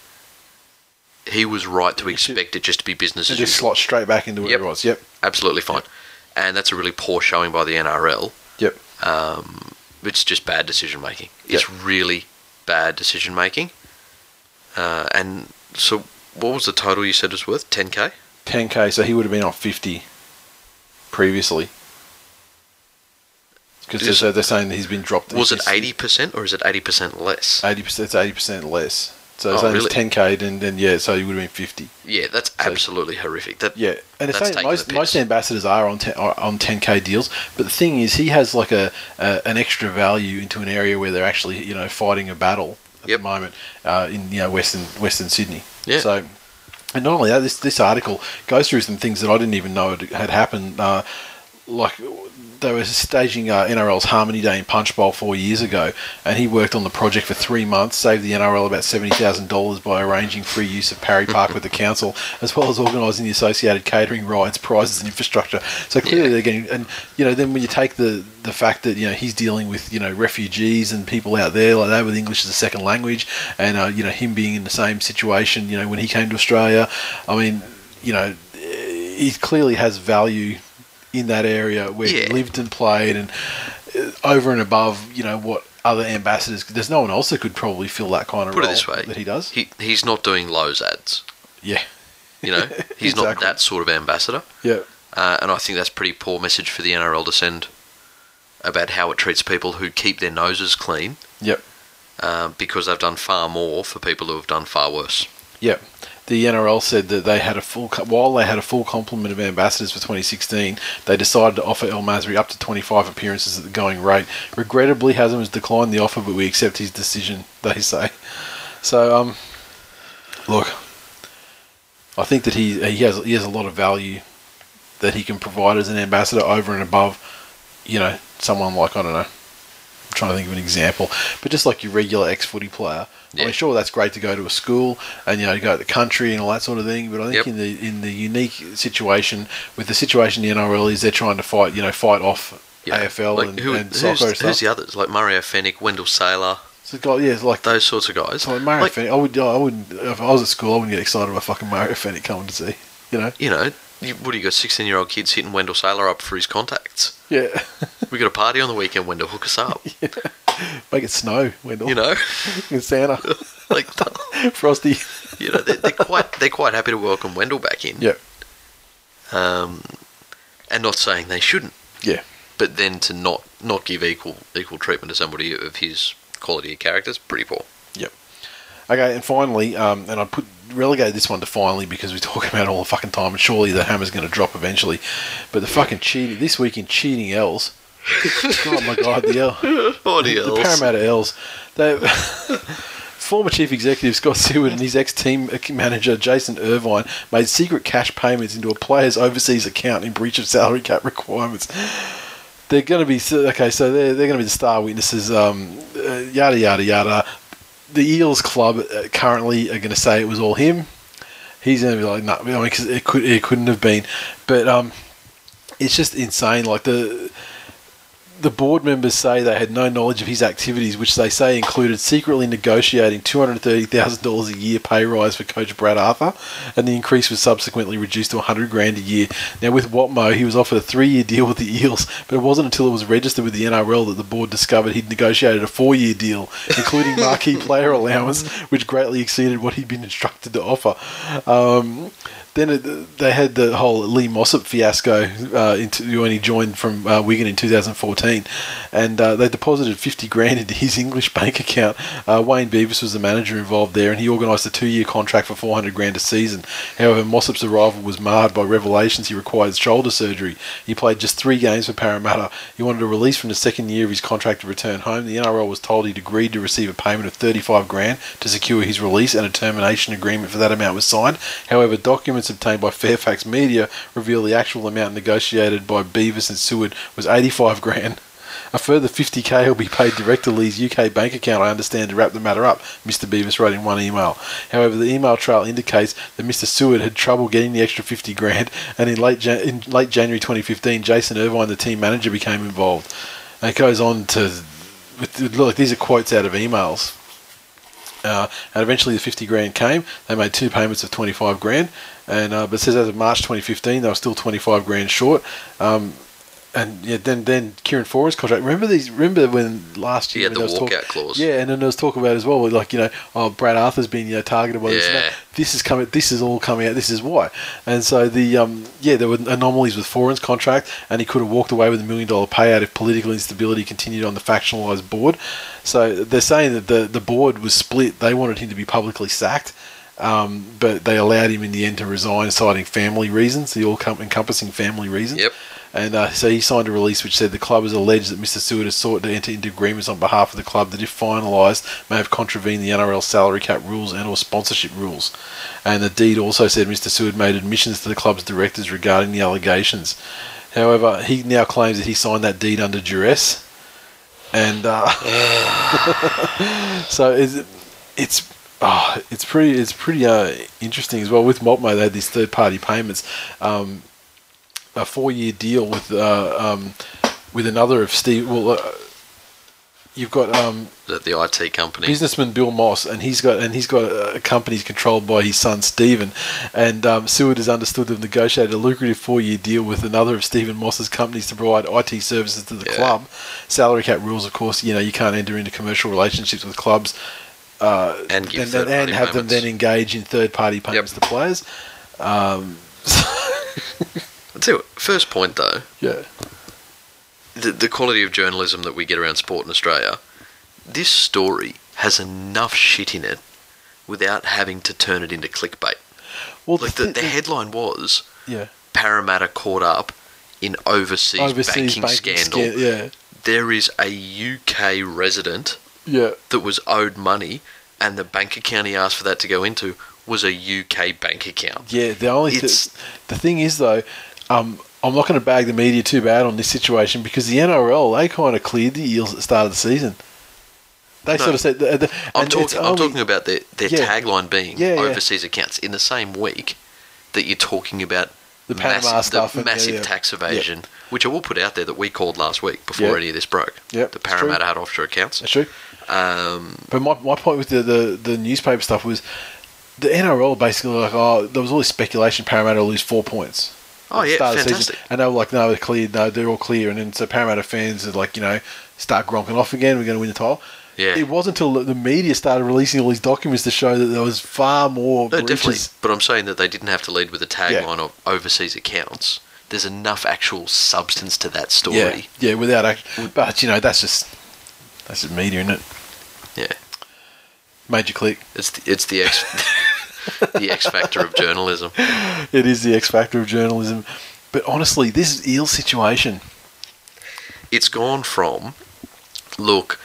Speaker 2: he was right to expect it just to be business as
Speaker 1: just
Speaker 2: usual.
Speaker 1: slot straight back into where
Speaker 2: Yep.
Speaker 1: it was. Yep.
Speaker 2: Absolutely fine. And that's a really poor showing by the NRL.
Speaker 1: Yep.
Speaker 2: Um, it's just bad decision making. It's really bad decision making. Uh, and so, what was the total you said it was worth? 10k?
Speaker 1: 10k, so he would have been on 50 previously. Because
Speaker 2: Is-
Speaker 1: they're, they're saying that he's been dropped.
Speaker 2: Was it
Speaker 1: he's-
Speaker 2: 80% or is it 80% less?
Speaker 1: 80%, it's 80% less. So
Speaker 2: Oh,
Speaker 1: saying
Speaker 2: really?
Speaker 1: it's 10k, then, then yeah, so you would have been 50.
Speaker 2: Yeah, that's absolutely horrific. That
Speaker 1: Yeah, and it's
Speaker 2: That's
Speaker 1: saying most
Speaker 2: the
Speaker 1: most ambassadors are on 10, are on 10k deals, but the thing is, he has like a, a an extra value into an area where they're actually you know fighting a battle at
Speaker 2: Yep.
Speaker 1: the moment uh, in you know Western Western Sydney.
Speaker 2: Yeah.
Speaker 1: So, and not only that, this this article goes through some things that I didn't even know had, had happened. Uh, like they were staging uh, NRL's Harmony Day in Punchbowl four years ago, and he worked on the project for three months, saved the NRL about seventy thousand dollars by arranging free use of Parry Park with the council, as well as organising the associated catering rides, prizes, and infrastructure. So clearly
Speaker 2: Yeah.
Speaker 1: they're getting, and you know, then when you take the the fact that you know he's dealing with you know refugees and people out there like that with English as a second language, and uh, you know him being in the same situation, you know, when he came to Australia, I mean, you know, he clearly has value in that area where he lived and played, and uh, over and above, you know, what other ambassadors. There's no one else that could probably fill that kind of
Speaker 2: put it
Speaker 1: role
Speaker 2: this way,
Speaker 1: that he does.
Speaker 2: He he's not doing Lowe's ads.
Speaker 1: yeah,
Speaker 2: You know, (laughs) he's not that sort of ambassador.
Speaker 1: yeah,
Speaker 2: uh, and I think that's pretty poor message for the NRL to send about how it treats people who keep their noses clean,
Speaker 1: Yep.
Speaker 2: uh, because they've done far more for people who have done far worse.
Speaker 1: Yep. The NRL said that they had a full while they had a full complement of ambassadors for 2016. They decided to offer El Masri up to 25 appearances at the going rate. Regrettably, Hazem has declined the offer, but we accept his decision. (laughs) They say. So, um, look, I think that he he has he has a lot of value that he can provide as an ambassador over and above, you know, someone like I don't know. Trying to think of an example, but just like your regular ex-footy player. I
Speaker 2: Yeah.
Speaker 1: mean, sure, that's great to go to a school and you know go to the country and all that sort of thing. But I think
Speaker 2: Yep.
Speaker 1: in the in the unique situation with the situation the NRL is, they're trying to fight, you know, fight off
Speaker 2: Yeah.
Speaker 1: AFL
Speaker 2: Like,
Speaker 1: and,
Speaker 2: who,
Speaker 1: and
Speaker 2: who's,
Speaker 1: soccer
Speaker 2: who's
Speaker 1: stuff.
Speaker 2: the others? Like Mario Fenech, Wendell Sailor,
Speaker 1: So, yeah, like
Speaker 2: those sorts of guys.
Speaker 1: so like Mario
Speaker 2: Like,
Speaker 1: Fenech. I would, I wouldn't. If I was at school, I wouldn't get excited about fucking Mario Fenech coming to see. You know?
Speaker 2: you know, you, what do you got? Sixteen-year-old kids hitting Wendell Sailor up for his contacts.
Speaker 1: Yeah. (laughs)
Speaker 2: We got a party on the weekend. Wendell, hook us up. (laughs)
Speaker 1: Make it snow, Wendell.
Speaker 2: You know, (laughs)
Speaker 1: In Santa,
Speaker 2: like
Speaker 1: Frosty.
Speaker 2: you know, they're, they're quite they're quite happy to welcome Wendell back in.
Speaker 1: Yeah.
Speaker 2: Um, and not saying they shouldn't,
Speaker 1: Yeah.
Speaker 2: but then to not not give equal equal treatment to somebody of his quality of character is pretty poor.
Speaker 1: Okay, and finally, um, and I put relegated this one to finally because we (laughs) talk about it all the fucking time, and surely the hammer's going to drop eventually. But the fucking cheating this week in cheating Eels. (laughs) oh my god, the L,
Speaker 2: Oh,
Speaker 1: the Parramatta Eels. They, (laughs) former chief executive Scott Seward and his ex-team manager Jason Irvine made secret cash payments into a player's overseas account in breach of salary cap requirements. They're going to be okay, so they're they're going to be the star witnesses. Um, uh, yada yada yada the Eels club uh, currently are going to say it was all him. He's going to be like, no, I mean, because it could it couldn't have been, but um, it's just insane. Like the the board members say they had no knowledge of his activities, which they say included secretly negotiating two hundred thirty thousand dollars a year pay rise for coach Brad Arthur, and the increase was subsequently reduced to hundred grand a year. Now with Watmough, he was offered a three year deal with the Eels, but it wasn't until it was registered with the NRL that the board discovered he'd negotiated a four year deal, including marquee player allowance, which greatly exceeded what he'd been instructed to offer. Um, then it, they had the whole Lee Mossop fiasco uh, into, when he joined from uh, Wigan in 2014, and uh, they deposited 50 grand into his English (laughs) bank account. Uh, Wayne Beavis was the manager involved there, and he organised a two-year contract for 400 grand a season. However, Mossop's arrival was marred by revelations he required shoulder surgery. He played just three games for Parramatta. He wanted a release from the second year of his contract to return home. The NRL was told he'd agreed to receive a payment of 35 grand to secure his release, and a termination agreement for that amount was signed. However, documents obtained by Fairfax Media reveal the actual amount negotiated by Beavis and Seward was 85 grand. A further 50k will be paid direct to Lee's UK bank account, I understand, to wrap the matter up, Mr. Beavis wrote in one email. However, the email trail indicates that Mr. Seward had trouble getting the extra 50 grand, and in late, Jan- in late January 2015, Jason Irvine, the team manager, became involved. And it goes on to, look, these are quotes out of emails. Uh, and eventually the 50 grand came. They made two payments of 25 grand. And uh, but it says as of March 2015, they were still 25 grand short. Um, and yeah, then then Kieran Foran's contract. Remember these? Remember when last year when
Speaker 2: the walkout
Speaker 1: talk,
Speaker 2: clause.
Speaker 1: Yeah, and then there was talk about it as well, like you know, oh Brad Arthur's been you know targeted by this.
Speaker 2: Yeah.
Speaker 1: that. This is coming. This is all coming out. This is why. And so the um yeah, there were anomalies with Foran's contract, and he could have walked away with a million dollar payout if political instability continued on the factionalized board. So they're saying that the the board was split. They wanted him to be publicly sacked. Um, but they allowed him in the end to resign, citing family reasons, the all-encompassing family reasons.
Speaker 2: Yep.
Speaker 1: And uh, so he signed a release which said the club has alleged that Mr. Seward has sought to enter into agreements on behalf of the club that, if finalised, may have contravened the NRL salary cap rules and/or sponsorship rules. And the deed also said Mr. Seward made admissions to the club's directors regarding the allegations. However, he now claims that he signed that deed under duress, and uh, (laughs) so it's it's oh, it's pretty it's pretty uh, interesting as well. With Mopmo, they had these third party payments. Um, a four year deal with uh, um, with another of Steve. Well, uh, you've got um,
Speaker 2: the IT company.
Speaker 1: businessman Bill Moss, and he's got and he's got a company controlled by his son Stephen. And um, Seward is understood to have negotiated a lucrative four-year deal with another of Stephen Moss's companies to provide IT services to the
Speaker 2: Yeah.
Speaker 1: club. Salary cap rules, of course, you know you can't enter into commercial relationships with clubs. Uh,
Speaker 2: And
Speaker 1: and, and
Speaker 2: party
Speaker 1: have them then engage in third-party payments to players. Um, (laughs)
Speaker 2: tell you, what, first point though,
Speaker 1: Yeah.
Speaker 2: the, the quality of journalism that we get around sport in Australia, this story has enough shit in it without having to turn it into clickbait.
Speaker 1: Well,
Speaker 2: Like the, the headline was
Speaker 1: yeah.
Speaker 2: Parramatta caught up in overseas, banking,
Speaker 1: banking
Speaker 2: scandal.
Speaker 1: sca- yeah.
Speaker 2: There is a UK resident
Speaker 1: Yeah.
Speaker 2: that was owed money, and the bank account he asked for that to go into was a UK bank account.
Speaker 1: Yeah, the only th-
Speaker 2: It's-
Speaker 1: the thing is though, um, I'm not going to bag the media too bad on this situation because the NRL they kind of cleared the Eels at the start of the season. They
Speaker 2: No.
Speaker 1: sort of said, the, the,
Speaker 2: I'm talking. I'm
Speaker 1: only-
Speaker 2: talking about their their
Speaker 1: Yeah.
Speaker 2: tagline being
Speaker 1: Yeah, yeah.
Speaker 2: overseas accounts in the same week that you're talking about
Speaker 1: The Panama
Speaker 2: massive,
Speaker 1: stuff
Speaker 2: the massive
Speaker 1: yeah.
Speaker 2: tax evasion, which I will put out there that we called last week before
Speaker 1: Yeah.
Speaker 2: any of this broke.
Speaker 1: Yep,
Speaker 2: the. Parramatta had offshore accounts.
Speaker 1: That's true.
Speaker 2: Um,
Speaker 1: But my, my point with the, the, the newspaper stuff was the NRL basically like, oh, there was all this speculation Parramatta will lose four points.
Speaker 2: Oh yeah,
Speaker 1: start of the
Speaker 2: fantastic.
Speaker 1: And they were like, no, they're clear. No, they're all clear. And then so Parramatta fans are like, you know, start gronking off again. We're going to win the title.
Speaker 2: Yeah.
Speaker 1: It wasn't until the- media started releasing all these documents to show that there was far more
Speaker 2: No, definitely. But I'm saying that they didn't have to lead with a tagline of overseas accounts. There's enough actual substance to that story.
Speaker 1: Yeah, yeah, without act- But, you know, that's just, that's just media, isn't it?
Speaker 2: Yeah.
Speaker 1: Major click.
Speaker 2: It's the, it's the X (laughs) (laughs) (laughs) the X factor of journalism.
Speaker 1: It is the X factor of journalism. But honestly, this eel situation,
Speaker 2: It's gone from look,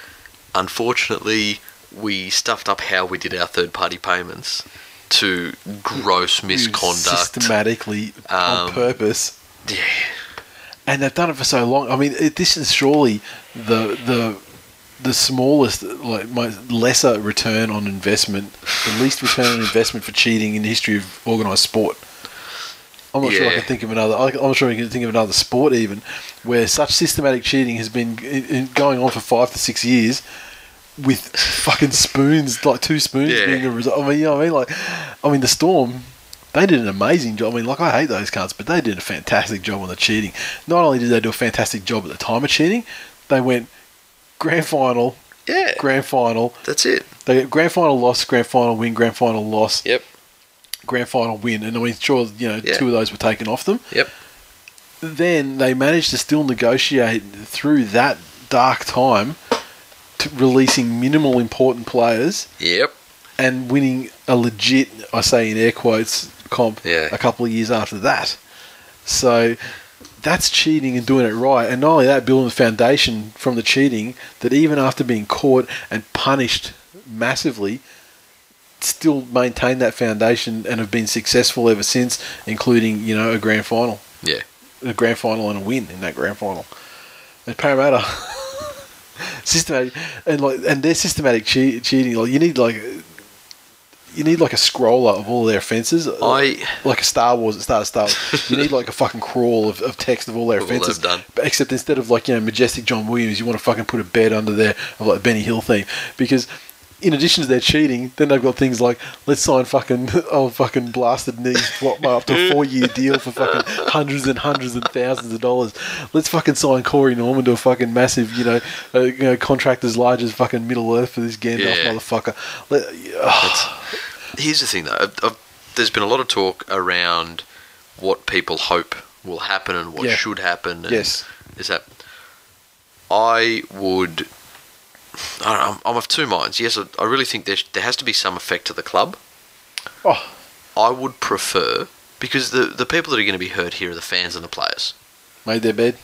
Speaker 2: unfortunately we stuffed up how we did our third party payments to gross misconduct.
Speaker 1: systematically on
Speaker 2: Um,
Speaker 1: purpose.
Speaker 2: Yeah.
Speaker 1: and they've done it for so long. I mean, it, this is surely the the the smallest, like most lesser return on investment, the least return on investment for cheating in the history of organised sport. I'm not sure I can think of another. I'm not sure I can think of another sport even where such systematic cheating has been in, in- going on for five to six years. With fucking spoons, like two spoons
Speaker 2: Yeah.
Speaker 1: being a result. I mean, you know what I mean? Like, I mean, the Storm, they did an amazing job. I mean, like, I hate those cards, but they did a fantastic job on the cheating. Not only did they do a fantastic job at the time of cheating, they went grand final,
Speaker 2: Yeah.
Speaker 1: grand final.
Speaker 2: That's it.
Speaker 1: They grand final loss, grand final win, grand final loss,
Speaker 2: Yep.
Speaker 1: grand final win. And I mean, sure, you know,
Speaker 2: Yeah.
Speaker 1: two of those were taken off them.
Speaker 2: Yep.
Speaker 1: Then they managed to still negotiate through that dark time, to releasing minimal important players
Speaker 2: Yep.
Speaker 1: and winning a legit, I say in air quotes, comp
Speaker 2: Yeah.
Speaker 1: a couple of years after that. So that's cheating and doing it right. And not only that, building the foundation from the cheating that even after being caught and punished massively, still maintain that foundation and have been successful ever since, including, you know, a grand final.
Speaker 2: Yeah.
Speaker 1: A grand final and a win in that grand final. And Parramatta (laughs) systematic and like and their systematic che- cheating like you need like you need like a scroller of all their offences.
Speaker 2: I-
Speaker 1: like a Star Wars at start of Star Wars. You need like a fucking crawl of, of text of all their
Speaker 2: Of all
Speaker 1: offences.
Speaker 2: done.
Speaker 1: But except instead of like you know majestic John Williams you want to fucking put a bed under there of like Benny Hill theme. Because in addition to their cheating, then they've got things like let's sign fucking (laughs) oh fucking blasted knees swap up to a (laughs) four year deal for fucking hundreds and hundreds and thousands of dollars. Let's fucking sign Corey Norman to a fucking massive you know uh, you know contract as large as fucking Middle Earth for this Gandalf
Speaker 2: Yeah.
Speaker 1: motherfucker. Let, oh,
Speaker 2: Here's the thing, though. I've, I've, there's been a lot of talk around what people hope will happen and what
Speaker 1: Yeah.
Speaker 2: should happen. And
Speaker 1: Yes.
Speaker 2: Is that I would. I don't know, I'm, I'm of two minds. Yes, I, I really think there, there has to be some effect to the club.
Speaker 1: oh
Speaker 2: I would prefer because the the people that are going to be hurt here are the fans and the players.
Speaker 1: made their bed.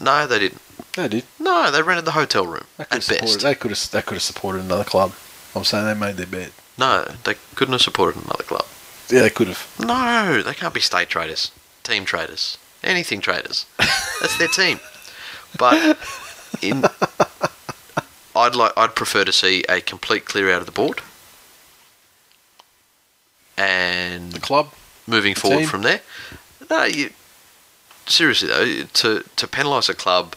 Speaker 2: No, they didn't.
Speaker 1: They did.
Speaker 2: No, they rented the hotel room
Speaker 1: They could have
Speaker 2: at best.
Speaker 1: They could have. They could have supported another club. I'm saying they made their bed.
Speaker 2: No, they couldn't have supported another club.
Speaker 1: Yeah, they could have.
Speaker 2: No, they can't be state traders, team traders, anything traders. (laughs) That's their team. But in, I'd like, I'd prefer to see a complete clear out of the board, And The
Speaker 1: club.
Speaker 2: moving
Speaker 1: the
Speaker 2: forward
Speaker 1: team.
Speaker 2: from there. No, you seriously though, to to penalise a club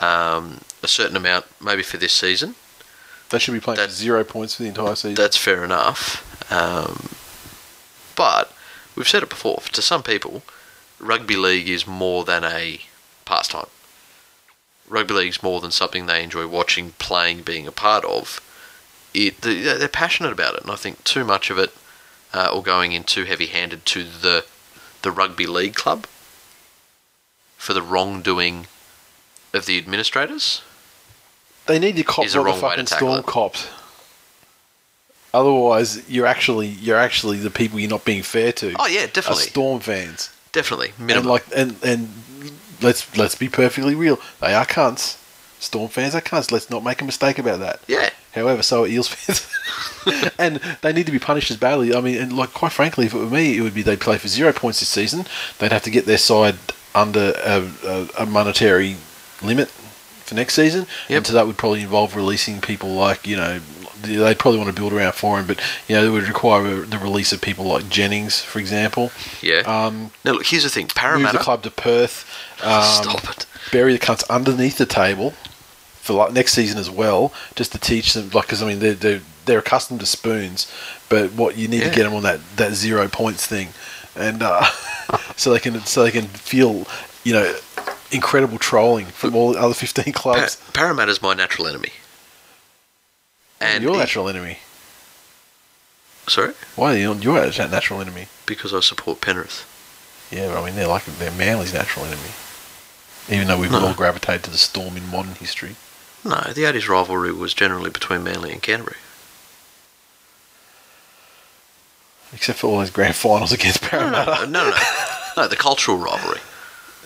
Speaker 2: um, a certain amount, maybe for this season,
Speaker 1: They should be playing
Speaker 2: That-
Speaker 1: zero points for the entire season.
Speaker 2: that's fair enough. Um, but we've said it before. To some people, rugby league is more than a pastime. Rugby league's more than something they enjoy watching, playing, being a part of. It they- they're passionate about it, and I think too much of it, uh, or going in too heavy-handed to the the rugby league club, for the wrongdoing of the administrators.
Speaker 1: They need to cop what the
Speaker 2: wrong way to
Speaker 1: fucking storm
Speaker 2: it.
Speaker 1: cops. Otherwise, you're actually you're actually the people you're not being fair to.
Speaker 2: Oh yeah,
Speaker 1: are
Speaker 2: definitely,
Speaker 1: storm fans.
Speaker 2: definitely.
Speaker 1: And like and and let's let's be perfectly real. They are cunts. Storm fans are cunts. Let's not make a mistake about that.
Speaker 2: yeah,
Speaker 1: However, so are Eels fans, (laughs) and they need to be punished as badly. I mean, and like quite frankly, if it were me, it would be they'd play for zero points this season. They'd have to get their side under a, a, a monetary limit for next season,
Speaker 2: Yep.
Speaker 1: and so that would probably involve releasing people like you know they'd probably want to build around for him, but you know it would require the release of people like Jennings, for example.
Speaker 2: yeah.
Speaker 1: Um,
Speaker 2: now look, here's the thing:
Speaker 1: move the club to Perth. Um,
Speaker 2: Stop it.
Speaker 1: bury the cunts underneath the table for like next season as well, just to teach them. Like, because I mean, they're, they're they're accustomed to spoons, but what you need
Speaker 2: Yeah.
Speaker 1: to get them on that that zero points thing, and uh, (laughs) so they can so they can feel you know incredible trolling from all the other fifteen (laughs)
Speaker 2: Pa-
Speaker 1: clubs.
Speaker 2: Parramatta's my natural enemy. And
Speaker 1: your natural enemy.
Speaker 2: sorry,
Speaker 1: Why are you your natural enemy?
Speaker 2: because I support Penrith.
Speaker 1: Yeah, but I mean they're like they're Manly's natural enemy. Even though we've
Speaker 2: No.
Speaker 1: all gravitated to the Storm in modern history.
Speaker 2: No, the 80s rivalry was generally between Manly and Canterbury.
Speaker 1: Except for all those grand (laughs) finals against
Speaker 2: No,
Speaker 1: Parramatta.
Speaker 2: no, no, no. (laughs) no the cultural rivalry.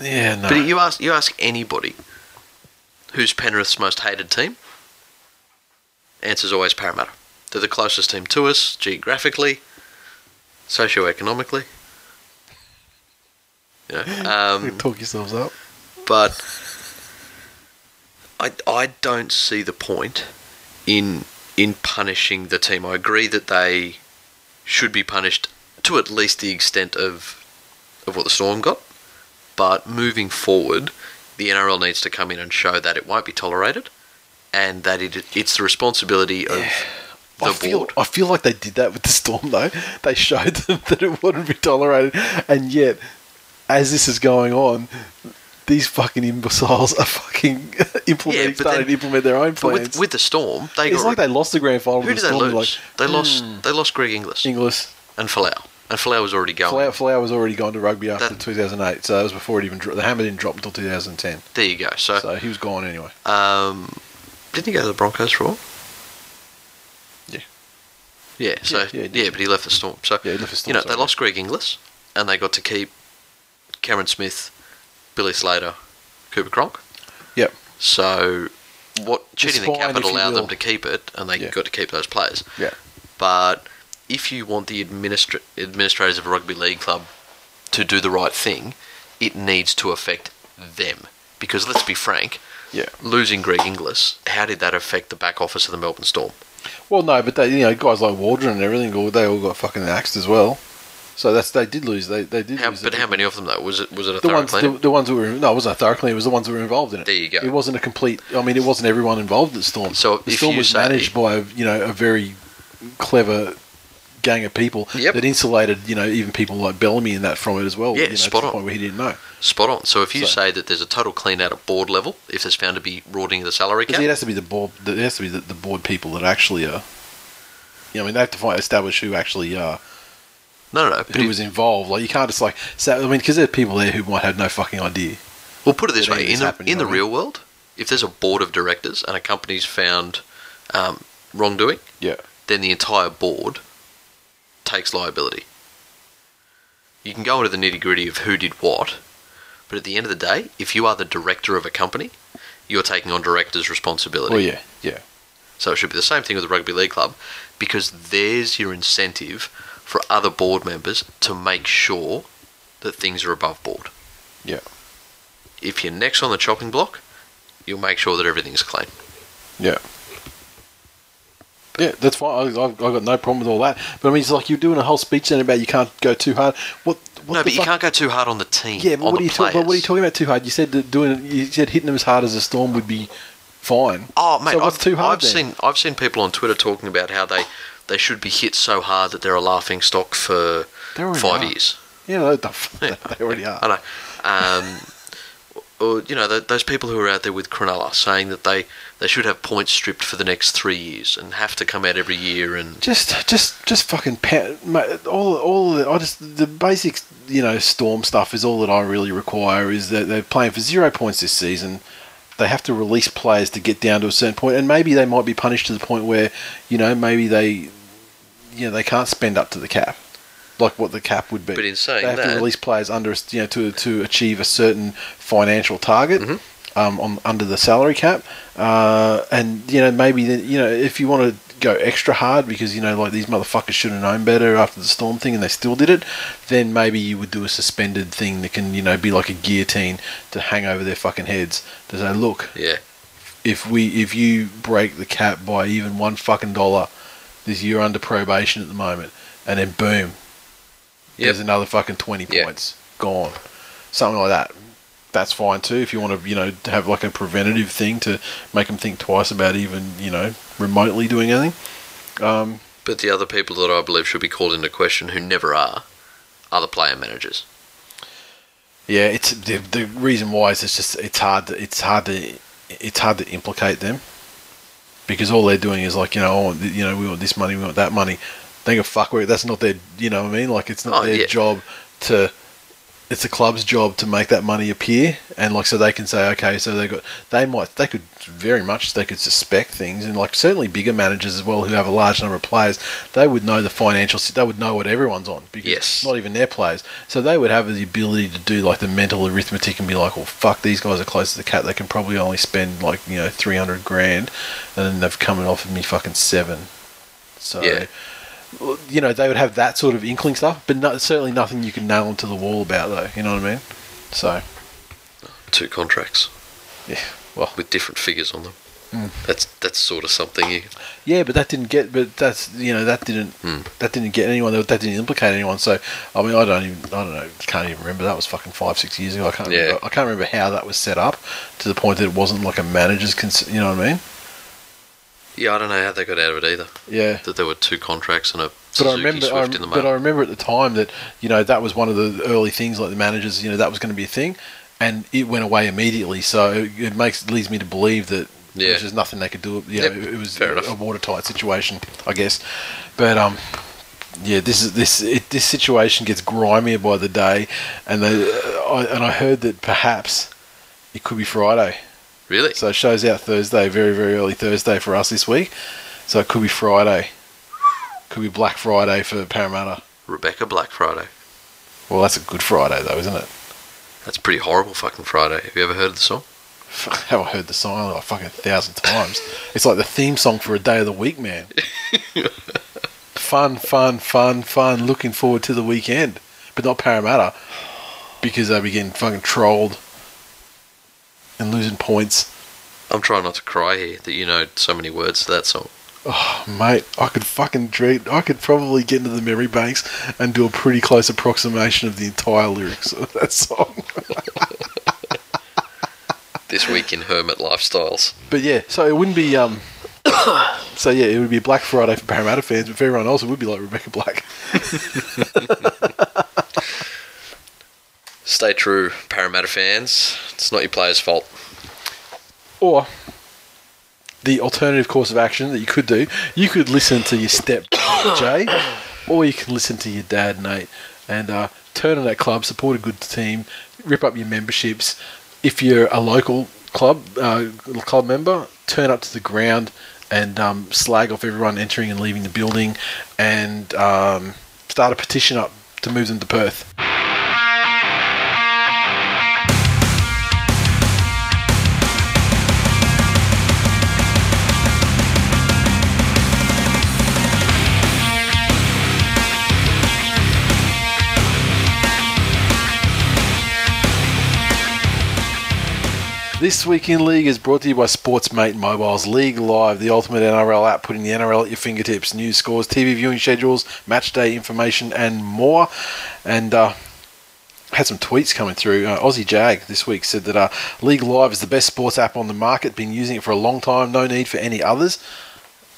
Speaker 1: Yeah, no.
Speaker 2: But you ask you ask anybody who's Penrith's most hated team, answer's always Parramatta. They're the closest team to us geographically, socioeconomically. You know, (laughs) um,
Speaker 1: Talk yourselves up.
Speaker 2: but I I don't see the point in in punishing the team. I agree that they should be punished to at least the extent of of what the Storm got, but moving forward, the NRL needs to come in and show that it won't be tolerated, and that it it's the responsibility of the
Speaker 1: I feel,
Speaker 2: board.
Speaker 1: I feel like they did that with the storm though. They showed (laughs) them that it wouldn't be tolerated, and yet, as this is going on, these fucking imbeciles are fucking (laughs) implementing,
Speaker 2: Yeah,
Speaker 1: starting
Speaker 2: then-
Speaker 1: to implement their own
Speaker 2: But
Speaker 1: plans.
Speaker 2: with, with the Storm, they
Speaker 1: it's
Speaker 2: got
Speaker 1: like they lost the grand final.
Speaker 2: who did
Speaker 1: the
Speaker 2: they lose?
Speaker 1: Like,
Speaker 2: they lost. They lost Greg Inglis
Speaker 1: Inglis.
Speaker 2: and Folau, and Folau was already going.
Speaker 1: Folau, Folau was already gone to rugby after
Speaker 2: That-
Speaker 1: 2008, so that was before it even dro- the hammer didn't drop until 2010.
Speaker 2: There you go. So,
Speaker 1: So he was gone anyway.
Speaker 2: um, didn't he go to the Broncos for a while?
Speaker 1: Yeah.
Speaker 2: Yeah. So
Speaker 1: Yeah,
Speaker 2: yeah,
Speaker 1: yeah,
Speaker 2: but he left the Storm. So
Speaker 1: Yeah, he left the Storm,
Speaker 2: you know they lost Greg Inglis, and they got to keep Cameron Smith, Billy Slater, Cooper Cronk.
Speaker 1: Yep.
Speaker 2: So what cheating the cap would
Speaker 1: if you
Speaker 2: allow them to keep it, and they
Speaker 1: Yeah.
Speaker 2: got to keep those players.
Speaker 1: Yeah.
Speaker 2: But if you want the administra- administrators of a rugby league club to do the right thing, it needs to affect them. Because let's be frank,
Speaker 1: Yeah.
Speaker 2: losing Greg Inglis, how did that affect the back office of the Melbourne Storm?
Speaker 1: Well, no, but they, you know, guys like Waldron and everything, all- they all got fucking axed as well. So that's they did lose. They they did
Speaker 2: How,
Speaker 1: lose.
Speaker 2: but how many of them though? Was it was it a
Speaker 1: The
Speaker 2: thorough
Speaker 1: ones, the, the ones that were no, it wasn't a thorough clean. It was the ones that were involved in it.
Speaker 2: There you go.
Speaker 1: It wasn't a complete. I mean, it wasn't everyone involved at Storm.
Speaker 2: So
Speaker 1: the Storm was managed by you know a very clever gang of people
Speaker 2: Yep.
Speaker 1: that insulated you know even people like Bellamy and that from it as well.
Speaker 2: Yeah,
Speaker 1: you know,
Speaker 2: spot on.
Speaker 1: point where he didn't know.
Speaker 2: Spot on. So if you
Speaker 1: So-
Speaker 2: say that there's a total clean out at board level, if there's found to be rorting the salary cap,
Speaker 1: it has to be the board. It has to be the, the board people that actually are. You know, I mean, they have to find, establish who actually are.
Speaker 2: no, no, no.
Speaker 1: Who was involved. Like you can't just like say, I mean, because there are people there who might have no fucking idea.
Speaker 2: Well, put it this way: in the in the real world, if there's a board of directors and a company's found um, wrongdoing,
Speaker 1: Yeah.
Speaker 2: then the entire board takes liability. You can go into the nitty gritty of who did what, but at the end of the day, if you are the director of a company, you're taking on director's responsibility.
Speaker 1: Well, yeah, yeah,
Speaker 2: So it should be the same thing with the rugby league club, because there's your incentive for other board members to make sure that things are above board.
Speaker 1: yeah,
Speaker 2: If you're next on the chopping block, you'll make sure that everything's clean.
Speaker 1: yeah. Yeah, that's fine. I, I've, I've got no problem with all that. But I mean, it's like you're doing a whole speech then about you can't go too hard. What? what
Speaker 2: no, but you
Speaker 1: fuck-
Speaker 2: can't go too hard on the team.
Speaker 1: Yeah, but what are you talking? But what are you talking about too hard? You said that doing. You said hitting them as hard as a storm would be fine.
Speaker 2: Oh, mate,
Speaker 1: so what's
Speaker 2: I've,
Speaker 1: too hard
Speaker 2: I've
Speaker 1: then?
Speaker 2: seen I've seen people on Twitter talking about how they, they should be hit so hard that they're a laughing stock for five
Speaker 1: are.
Speaker 2: years.
Speaker 1: Yeah, no, the they (laughs) already are.
Speaker 2: I know. Um, or you know, th- those people who are out there with Cronulla saying that they they should have points stripped for the next three years and have to come out every year and
Speaker 1: Just, just, just fucking pa- mate, all, all. The, I just the basic, you know, storm stuff is all that I really require. Is that they're playing for zero points this season. They have to release players to get down to a certain point, and maybe they might be punished to the point where, you know, maybe they, you know, they can't spend up to the cap, like what the cap would be.
Speaker 2: But in saying
Speaker 1: they have
Speaker 2: that-
Speaker 1: to release players under, you know, to to achieve a certain financial target.
Speaker 2: Mm-hmm.
Speaker 1: Um, on under the salary cap, uh, and you know maybe then you know if you want to go extra hard because you know like these motherfuckers should have known better after the storm thing and they still did it, then maybe you would do a suspended thing that can you know be like a guillotine to hang over their fucking heads to say look
Speaker 2: yeah,
Speaker 1: if we if you break the cap by even one fucking dollar, this you're under probation at the moment, and then boom, there's another fucking twenty
Speaker 2: Yeah.
Speaker 1: points gone, something like that. That's fine too if you want to you know have like a preventative thing to make them think twice about even you know remotely doing anything. Um,
Speaker 2: But the other people that I believe should be called into question, who never are, are the player managers.
Speaker 1: Yeah, it's the, the reason why is it's just it's hard to, it's hard to it's hard to implicate them because all they're doing is like you know oh, you know we want this money we want that money. They go fuck it. That's not their you know what I mean. Like it's not
Speaker 2: Oh,
Speaker 1: their
Speaker 2: yeah.
Speaker 1: job to. It's the club's job to make that money appear, and like so they can say okay, so they got they might they could very much they could suspect things, and like certainly bigger managers as well who have a large number of players, they would know the financial they would know what everyone's on because
Speaker 2: Yes.
Speaker 1: not even their players. So they would have the ability to do like the mental arithmetic and be like, well, fuck, these guys are close to the cat They can probably only spend like, you know, 300 grand. And then they've come and offered me fucking seven. So,
Speaker 2: Yeah.
Speaker 1: You know, they would have that sort of inkling stuff, but no, certainly nothing you can nail onto the wall about, though. You know what I mean? So,
Speaker 2: Two contracts
Speaker 1: yeah. Well,
Speaker 2: with different figures on them.
Speaker 1: Hmm.
Speaker 2: That's that's sort of something you.
Speaker 1: yeah, but that didn't get, but that's, you know, that didn't,
Speaker 2: Hmm.
Speaker 1: that didn't get anyone, that didn't implicate anyone. So, I mean, I don't even, I don't know, can't even remember. That was fucking five, six years ago. I can't,
Speaker 2: Yeah.
Speaker 1: remember, I can't remember how that was set up to the point that it wasn't like a manager's, cons- you know what I mean?
Speaker 2: Yeah, I don't know how they got out of it either.
Speaker 1: Yeah.
Speaker 2: That there were two contracts and a
Speaker 1: But I
Speaker 2: Suzuki
Speaker 1: remember, I,
Speaker 2: in the
Speaker 1: but I remember at the time that you know that was one of the early things, like the managers, you know, that was going to be a thing, and it went away immediately. So it, makes leads me to believe that
Speaker 2: Yeah.
Speaker 1: there's just nothing they could do. You
Speaker 2: Yep,
Speaker 1: it was
Speaker 2: fair
Speaker 1: a,
Speaker 2: enough.
Speaker 1: watertight situation, I guess. But um, yeah, this is this it, this situation gets grimier by the day, and they uh, I, and I heard that perhaps it could be Friday.
Speaker 2: Really?
Speaker 1: So it shows out Thursday, very very early Thursday for us this week. So it could be Friday. Could be Black Friday for Parramatta.
Speaker 2: Rebecca Black Friday.
Speaker 1: Well, that's a good Friday though, isn't it?
Speaker 2: That's a pretty horrible fucking Friday. Have you ever heard of the song?
Speaker 1: Have I heard the song like fucking thousand times? it's like the theme song for a day of the week, man. (laughs) fun, fun, fun, fun. Looking forward to the weekend, but not Parramatta because they'll be getting fucking trolled and losing points.
Speaker 2: I'm trying not to cry here that you know so many words to that song.
Speaker 1: Oh, mate, I could fucking dream. I could probably get into the memory banks and do a pretty close approximation of the entire lyrics of that song. (laughs)
Speaker 2: This week in Hermit Lifestyles.
Speaker 1: But yeah, so it wouldn't be um. (coughs) so yeah, it would be Black Friday for Parramatta fans, but for everyone else, it would be like Rebecca Black. (laughs)
Speaker 2: Stay true, Parramatta fans. It's not your players' fault.
Speaker 1: Or the alternative course of action that you could do, you could listen to your step (coughs) Jay, or you can listen to your dad Nate, and uh, turn on that club, support a good team, rip up your memberships. If you're a local club uh, club member, turn up to the ground and um, slag off everyone entering and leaving the building, and um, start a petition up to move them to Perth. This week in League is brought to you by Sportsmate Mobiles. League Live, the ultimate NRL app, putting the NRL at your fingertips. News, scores, TV viewing schedules, match day information, and more. And uh, had some tweets coming through. Uh, Aussie Jag this week said that uh, League Live is the best sports app on the market. Been using it for a long time. No need for any others.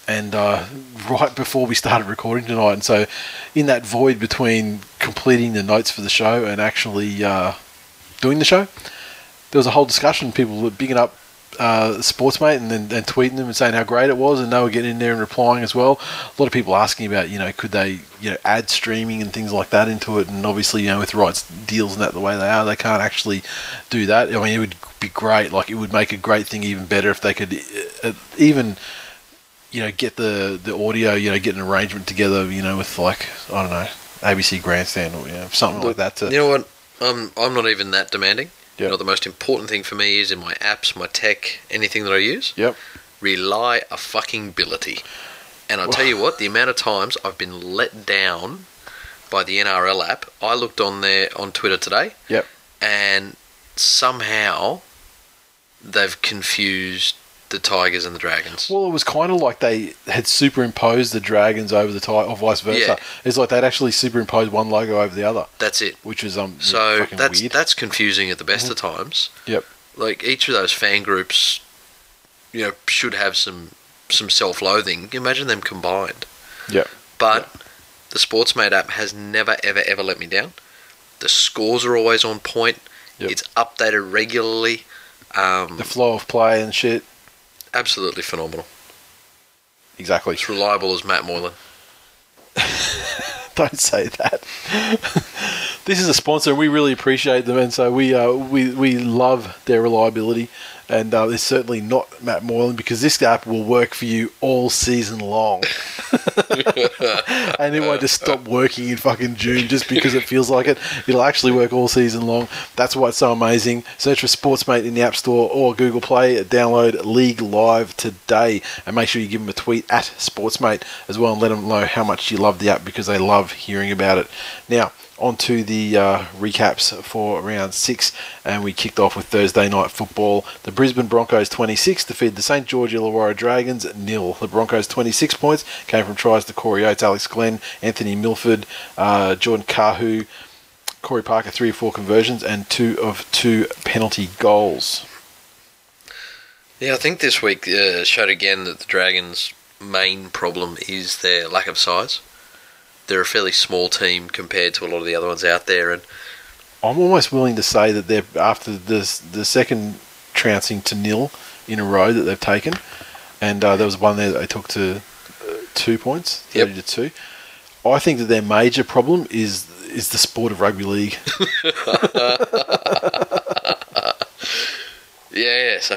Speaker 1: And uh, (laughs) right before we started recording tonight, and so in that void between completing the notes for the show and actually uh, doing the show, there was a whole discussion. People were bigging up uh, Sportsmate and then and tweeting them and saying how great it was, and they were getting in there and replying as well. A lot of people asking about, you know, could they, you know, add streaming and things like that into it, and obviously, you know, with rights deals and that the way they are, they can't actually do that. I mean, it would be great. Like, it would make a great thing even better if they could uh, even. You know, get the, the audio. You know, get an arrangement together. You know, with like I don't know, ABC Grandstand or you know, something like that. To,
Speaker 2: You know what? I'm I'm not even that demanding.
Speaker 1: Yep.
Speaker 2: You know, the most important thing for me is in my apps, my tech, anything that I use,
Speaker 1: Yep.
Speaker 2: rely a fucking ability. And I'll tell you what, the amount of times I've been let down by the NRL app. I looked on there on Twitter today,
Speaker 1: Yep.
Speaker 2: and somehow they've confused the Tigers and the Dragons.
Speaker 1: Well, it was kind of like they had superimposed the dragons over the tie, or vice versa.
Speaker 2: Yeah.
Speaker 1: It's like they'd actually superimposed one logo over the other,
Speaker 2: That's it.
Speaker 1: which was um
Speaker 2: So that's
Speaker 1: weird.
Speaker 2: that's confusing at the best of times.
Speaker 1: Yep.
Speaker 2: Like each of those fan groups, you know, should have some some self-loathing. Imagine them combined.
Speaker 1: Yep.
Speaker 2: But the Sportsmate app has never, ever, ever let me down. The scores are always on point.
Speaker 1: Yep.
Speaker 2: It's updated regularly. Um,
Speaker 1: The flow of play and shit.
Speaker 2: Absolutely phenomenal.
Speaker 1: Exactly.
Speaker 2: As reliable as Matt Moylan. (laughs)
Speaker 1: Don't say that. (laughs) this is a sponsor, and we really appreciate them, and so we uh, we we love their reliability. And uh, it's certainly not Matt Moylan because this app will work for you all season long, (laughs) and it won't just stop working in fucking June just because it feels like it. It'll actually work all season long. That's why it's so amazing. Search for Sportsmate in the App Store or Google Play. Download League Live today, and make sure you give them a tweet at Sportsmate as well, and let them know how much you love the app because they love hearing about it. Now. On to the uh, recaps for round six, and we kicked off with Thursday night football. The Brisbane Broncos 26 defeated the St George Illawarra Dragons nil. The Broncos 26 points came from tries to Corey Oates, Alex Glenn, Anthony Milford, uh, Jordan Kahu, Corey Parker, three or four conversions, and two of two penalty goals.
Speaker 2: Yeah, I think this week uh, showed again that the Dragons' main problem is their lack of size. They're a fairly small team compared to a lot of the other ones out there, and
Speaker 1: I'm almost willing to say that they're after this the second trouncing to nil in a row that they've taken, and uh, there was one there that they took to uh, two points,
Speaker 2: Yep.
Speaker 1: to two. I think that their major problem is is the sport of rugby league.
Speaker 2: Yeah, (laughs) (laughs) yeah. So,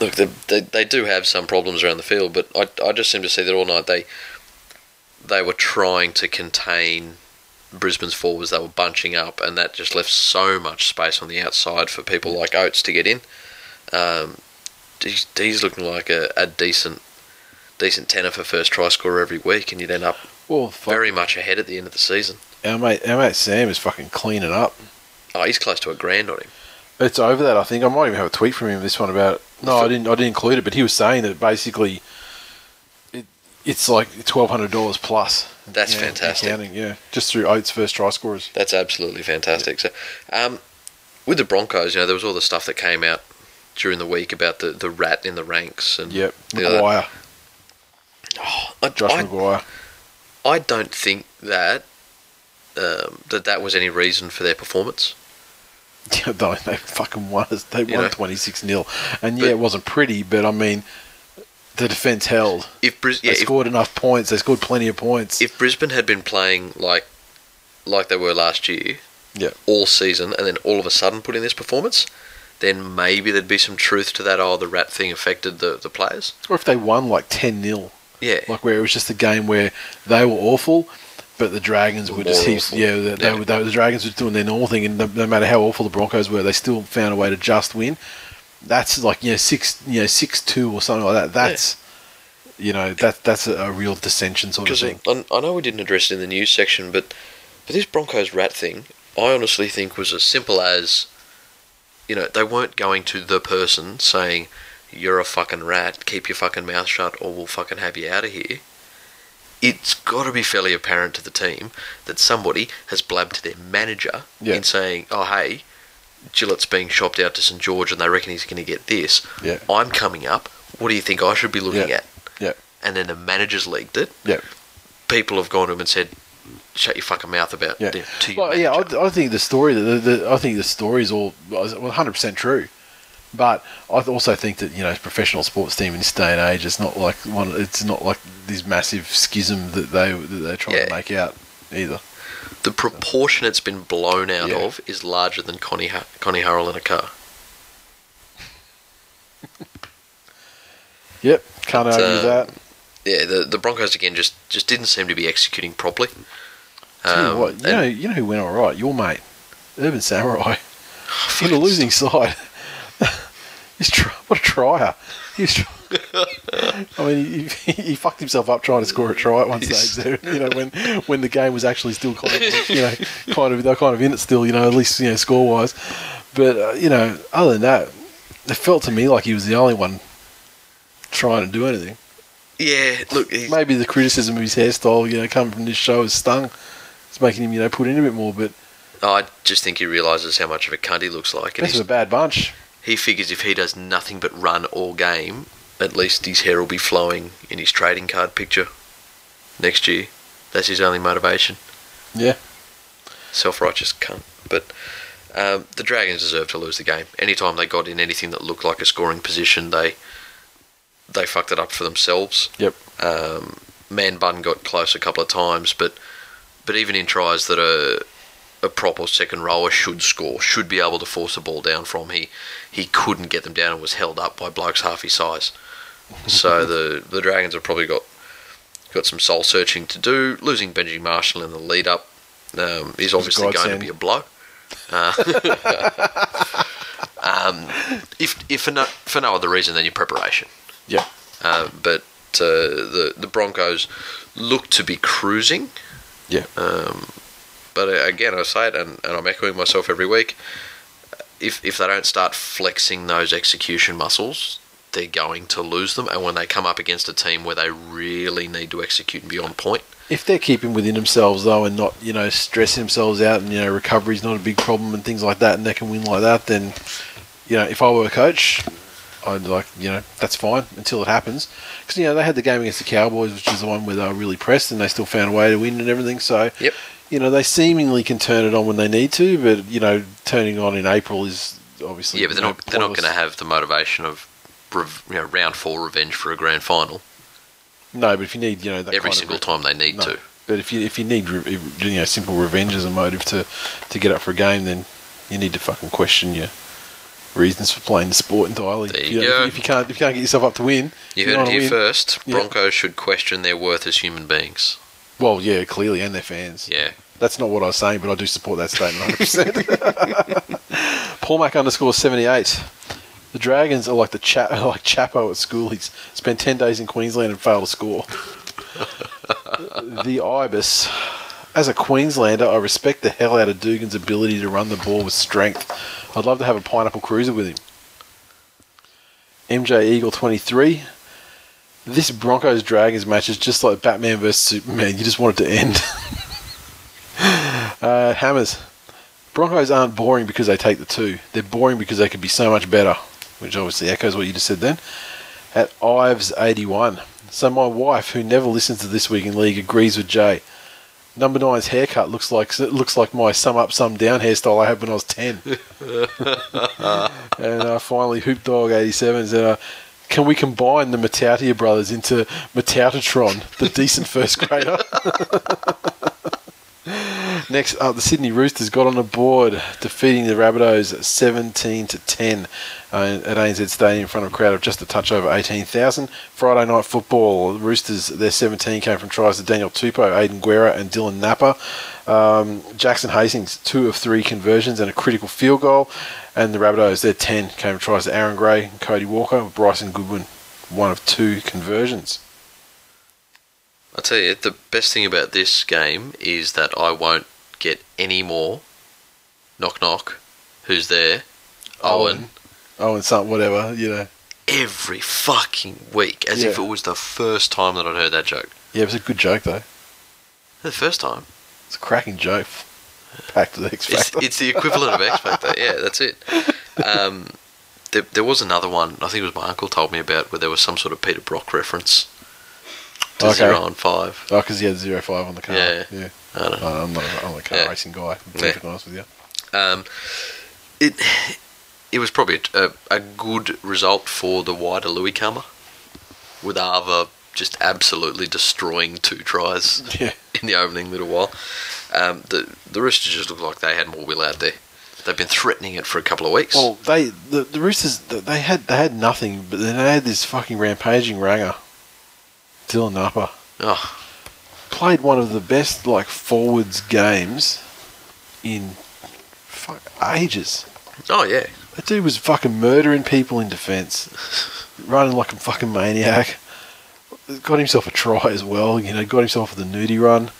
Speaker 2: look, they, they, they do have some problems around the field, but I, I just seem to see that all night they they were trying to contain Brisbane's forwards. They were bunching up, and that just left so much space on the outside for people like Oates to get in. Um, he's, he's looking like a, a decent decent tenor for first try scorer every week, and you'd end up
Speaker 1: Well,
Speaker 2: very much ahead at the end of the season.
Speaker 1: our mate, our mate Sam is fucking cleaning up.
Speaker 2: Oh, he's close to a grand on him.
Speaker 1: It's over that. I think I might even have a tweet from him. This one about no, I didn't. I didn't include it, but he was saying that basically, it's like twelve hundred dollars plus.
Speaker 2: That's
Speaker 1: Yeah,
Speaker 2: fantastic.
Speaker 1: Yeah, just through Oates' first try scorers.
Speaker 2: That's absolutely fantastic. So, um, with the Broncos, you know, there was all the stuff that came out during the week about the, the rat in the ranks and
Speaker 1: Yep,
Speaker 2: other-
Speaker 1: McGuire,
Speaker 2: I,
Speaker 1: Josh
Speaker 2: I,
Speaker 1: McGuire.
Speaker 2: I don't think that um, that that was any reason for their performance. (laughs)
Speaker 1: Yeah, they, they fucking won. us. They
Speaker 2: You
Speaker 1: won twenty six 0 and yeah,
Speaker 2: But-
Speaker 1: it wasn't pretty, but I mean, the defense held.
Speaker 2: If Bris-
Speaker 1: They
Speaker 2: if,
Speaker 1: scored enough points. They scored plenty of points.
Speaker 2: if Brisbane had been playing like like they were last year,
Speaker 1: Yeah.
Speaker 2: all season, and then all of a sudden put in this performance, then maybe there'd be some truth to that. Oh, the rat thing affected the the players.
Speaker 1: or if they won like ten 0
Speaker 2: Yeah,
Speaker 1: like where it was just a game where they were awful, but the Dragons were just heaps.
Speaker 2: awful.
Speaker 1: Yeah, they, they,
Speaker 2: Yeah.
Speaker 1: were, they, the Dragons were doing their normal thing, and no, no matter how awful the Broncos were, they still found a way to just win. That's like you know six you know six two or something like that. That's you know that that's a, a real dissension sort of thing.
Speaker 2: I, I know we didn't address it in the news section, but but this Broncos rat thing, I honestly think was as simple as, you know, they weren't going to the person saying, "You're a fucking rat. Keep your fucking mouth shut, or we'll fucking have you out of here." It's got to be fairly apparent to the team that somebody has blabbed to their manager
Speaker 1: Yeah.
Speaker 2: in saying, "Oh, hey." Gillett's being shopped out to St George, and they reckon he's going to get this.
Speaker 1: Yeah.
Speaker 2: I'm coming up. What do you think I should be looking
Speaker 1: Yeah.
Speaker 2: at?
Speaker 1: Yeah.
Speaker 2: And then the managers leaked it
Speaker 1: Yeah,
Speaker 2: people have gone to him and said, shut your fucking mouth about
Speaker 1: Yeah,
Speaker 2: you know, to your
Speaker 1: well, yeah. I, I think the story, the, the, I think the story is all one hundred percent true. But I also think that you know, professional sports team in this day and age, it's not like one. It's not like this massive schism that they that they're trying
Speaker 2: Yeah.
Speaker 1: to make out either.
Speaker 2: the proportion it's been blown out
Speaker 1: Yeah.
Speaker 2: of is larger than Connie ha- Connie Harrell in a car. (laughs)
Speaker 1: Yep, can't argue
Speaker 2: uh,
Speaker 1: that.
Speaker 2: Yeah, the the Broncos again just just didn't seem to be executing properly.
Speaker 1: Tell you
Speaker 2: Um,
Speaker 1: what, you know, you know who went all right? Your mate, Urban Samurai, (laughs) in (laughs) the losing side. He's try, what a tryer. He's. Try, I mean, he, he, fucked himself up trying to score a try at one stage. There, you know, when when the game was actually still kind of, you know, kind of they're kind of in it still. You know, at least you know score wise. But uh, you know, other than that, it felt to me like he was the only one trying to do anything.
Speaker 2: yeah, look,
Speaker 1: Maybe the criticism of his hairstyle, you know, coming from this show has stung. It's making him, you know, put in a bit more. But
Speaker 2: I just think he realises how much of a cunt he looks like, he's,
Speaker 1: a bad bunch.
Speaker 2: He figures if he does nothing but run all game, at least his hair will be flowing in his trading card picture next year. That's his only motivation.
Speaker 1: Yeah.
Speaker 2: Self-righteous cunt. But um, the Dragons deserve to lose the game. Anytime they got in anything that looked like a scoring position, they they fucked it up for themselves.
Speaker 1: Yep.
Speaker 2: Um, Man Bun got close a couple of times, but but even in tries that a a proper second rower should score, should be able to force a ball down from, he he couldn't get them down and was held up by blokes half his size. So (laughs) the the Dragons have probably got got some soul searching to do. Losing Benji Marshall in the lead up um, is obviously going to be a blow. Uh, (laughs) um, if if for no, for no other reason than your preparation.
Speaker 1: Yeah.
Speaker 2: Uh, but uh, the the Broncos look to be cruising.
Speaker 1: Yeah.
Speaker 2: Um, but uh, again, I say it, and, and I'm echoing myself every week. If if they don't start flexing those execution muscles, they're going to lose them. And when they come up against a team where they really need to execute and be on point,
Speaker 1: If they're keeping within themselves though, and not you know stressing themselves out, and you know recovery's not a big problem and things like that, and they can win like that, then you know if I were a coach, I'd like you know that's fine until it happens. Because you know they had the game against the Cowboys, which is the one where they were really pressed, and they still found a way to win and everything. So
Speaker 2: Yep.
Speaker 1: You know they seemingly can turn it on when they need to, but you know turning on in April is obviously
Speaker 2: yeah, but they're
Speaker 1: you
Speaker 2: not they're not going to have the motivation of you know round four revenge for a grand final
Speaker 1: No, but if you need you know that
Speaker 2: every
Speaker 1: kind
Speaker 2: single
Speaker 1: of,
Speaker 2: time they need
Speaker 1: No.
Speaker 2: to.
Speaker 1: But if you if you need you know simple revenge as a motive to to get up for a game, then you need to fucking question your reasons for playing the sport entirely.
Speaker 2: There
Speaker 1: if
Speaker 2: you
Speaker 1: know,
Speaker 2: go.
Speaker 1: If you can't if you can't get yourself up to win,
Speaker 2: You heard it here
Speaker 1: win.
Speaker 2: first.
Speaker 1: Yeah.
Speaker 2: Broncos should question their worth as human beings.
Speaker 1: Well, yeah, clearly, and their fans.
Speaker 2: Yeah.
Speaker 1: That's not what I was saying, but I do support that statement 100%. (laughs) Paul Mac underscore 78. The Dragons are like the cha- (laughs) like Chapo at school. He's spent 10 days in Queensland and failed to score. the Ibis. As a Queenslander, I respect the hell out of Dugan's ability to run the ball with strength. I'd love to have a pineapple cruiser with him. MJ Eagle 23. This Broncos Dragons match is just like Batman vs Superman. You just want it to end. (laughs) uh, Hammers. Broncos aren't boring because they take the two. They're boring because they could be so much better, which obviously echoes what you just said then. At Ives 81. So my wife, who never listens to This Week in League, agrees with Jay. Number nine's haircut looks like it looks like my sum up, sum down hairstyle I had when I was ten. (laughs) and uh, finally, Hoop Dog eighty seven said, uh, "Can we combine the Matautia brothers into Matautatron, the decent first grader?" (laughs) Next up, the Sydney Roosters got on the board, defeating the Rabbitohs 17 to 10 uh, at ANZ Stadium in front of a crowd of just a touch over 18,000. Friday night football, the Roosters, their 17 came from tries to Daniel Tupou, Aidan Guerra, and Dylan Napa. Um, Jackson Hastings, two of three conversions and a critical field goal. And the Rabbitohs, their 10 came from tries to Aaron Gray and Cody Walker, Bryson Goodwin, one of two conversions.
Speaker 2: I tell you, the best thing about this game is that I won't get any more knock knock. Who's there? Owen.
Speaker 1: Owen, something, whatever, you know.
Speaker 2: Every fucking week, as if it was the first time that I'd heard that joke.
Speaker 1: Yeah, it was a good joke, though.
Speaker 2: The first time.
Speaker 1: It's a cracking joke. Packed with X
Speaker 2: It's,
Speaker 1: Factor.
Speaker 2: it's the equivalent of X Factor. Yeah, that's it. Um, there, there was another one. I think it was my uncle told me about where there was some sort of Peter Brock reference to
Speaker 1: Okay.
Speaker 2: zero and five.
Speaker 1: Oh, because he had zero five on the card.
Speaker 2: Yeah.
Speaker 1: yeah.
Speaker 2: I don't know.
Speaker 1: I'm not. A, I'm a car
Speaker 2: Yeah.
Speaker 1: racing guy. To be
Speaker 2: Yeah.
Speaker 1: perfectly honest with you.
Speaker 2: Um, it it was probably a, a good result for the wider Louis Kama, with Arva just absolutely destroying two tries (laughs)
Speaker 1: Yeah.
Speaker 2: in the opening little while. Um, the the Roosters just looked like they had more will out there. They've been threatening it for a couple of weeks.
Speaker 1: Well, they the, the Roosters they had they had nothing, but then they had this fucking rampaging ranger, Dylan Napa.
Speaker 2: oh,
Speaker 1: played one of the best like forwards games in fuck ages.
Speaker 2: oh yeah,
Speaker 1: That dude was fucking murdering people in defence, running like a fucking maniac. Got himself a try as well. You know, got himself with a nudie run.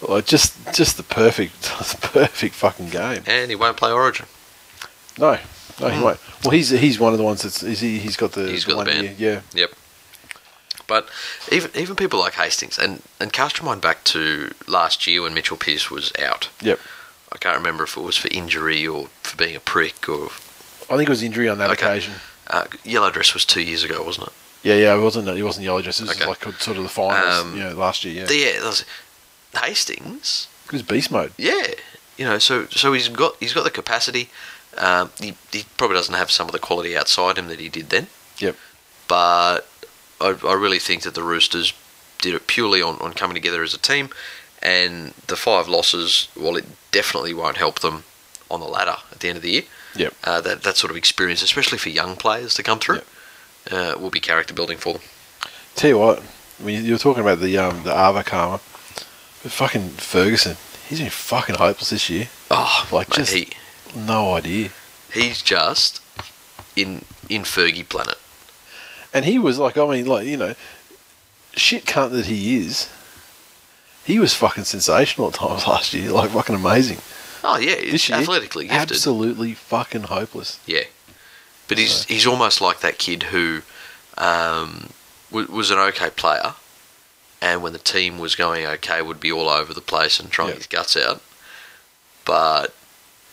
Speaker 1: Like just, just the perfect, (laughs) the perfect fucking game.
Speaker 2: and he won't play Origin.
Speaker 1: No, no, he mm. won't. Well, he's he's one of the ones that's is he, he's got the
Speaker 2: He's got the ban.
Speaker 1: year, yeah.
Speaker 2: Yep. But even even people like Hastings and and cast your mind back to last year when Mitchell Pearce was out.
Speaker 1: Yep.
Speaker 2: I can't remember if it was for injury or for being a prick or
Speaker 1: I think it was injury on that
Speaker 2: Okay.
Speaker 1: occasion.
Speaker 2: uh, yellow dress was two years ago, wasn't it?
Speaker 1: Yeah, yeah, it wasn't. It wasn't yellow dress. It was
Speaker 2: Okay.
Speaker 1: like sort of the finals,
Speaker 2: Um,
Speaker 1: you know, last year. Yeah,
Speaker 2: The- yeah, was, Hastings.
Speaker 1: it was beast mode.
Speaker 2: Yeah, you know, so so he's got he's got the capacity. Um, he, he probably doesn't have some of the quality outside him that he did then.
Speaker 1: Yep.
Speaker 2: But I, I really think that the Roosters did it purely on, on coming together as a team, and the five losses, well, it definitely won't help them on the ladder at the end of the year.
Speaker 1: Yep.
Speaker 2: Uh, that that sort of experience, especially for young players to come through, uh, will be character building for them.
Speaker 1: Tell you what, when you- were talking about the um the Ava Karma, but fucking Ferguson, he's been fucking hopeless this year.
Speaker 2: Oh,
Speaker 1: Like,
Speaker 2: mate,
Speaker 1: just-
Speaker 2: he
Speaker 1: No idea.
Speaker 2: he's just in in Fergie planet.
Speaker 1: And he was like, I mean, like you know, shit cunt that he is. He was fucking sensational at times (laughs) last year, like fucking amazing.
Speaker 2: Oh yeah, he's
Speaker 1: year,
Speaker 2: athletically gifted.
Speaker 1: absolutely fucking hopeless.
Speaker 2: Yeah, but he's he's almost like that kid who um, w- was an okay player, and when the team was going okay, would be all over the place and trying
Speaker 1: Yeah.
Speaker 2: his guts out. But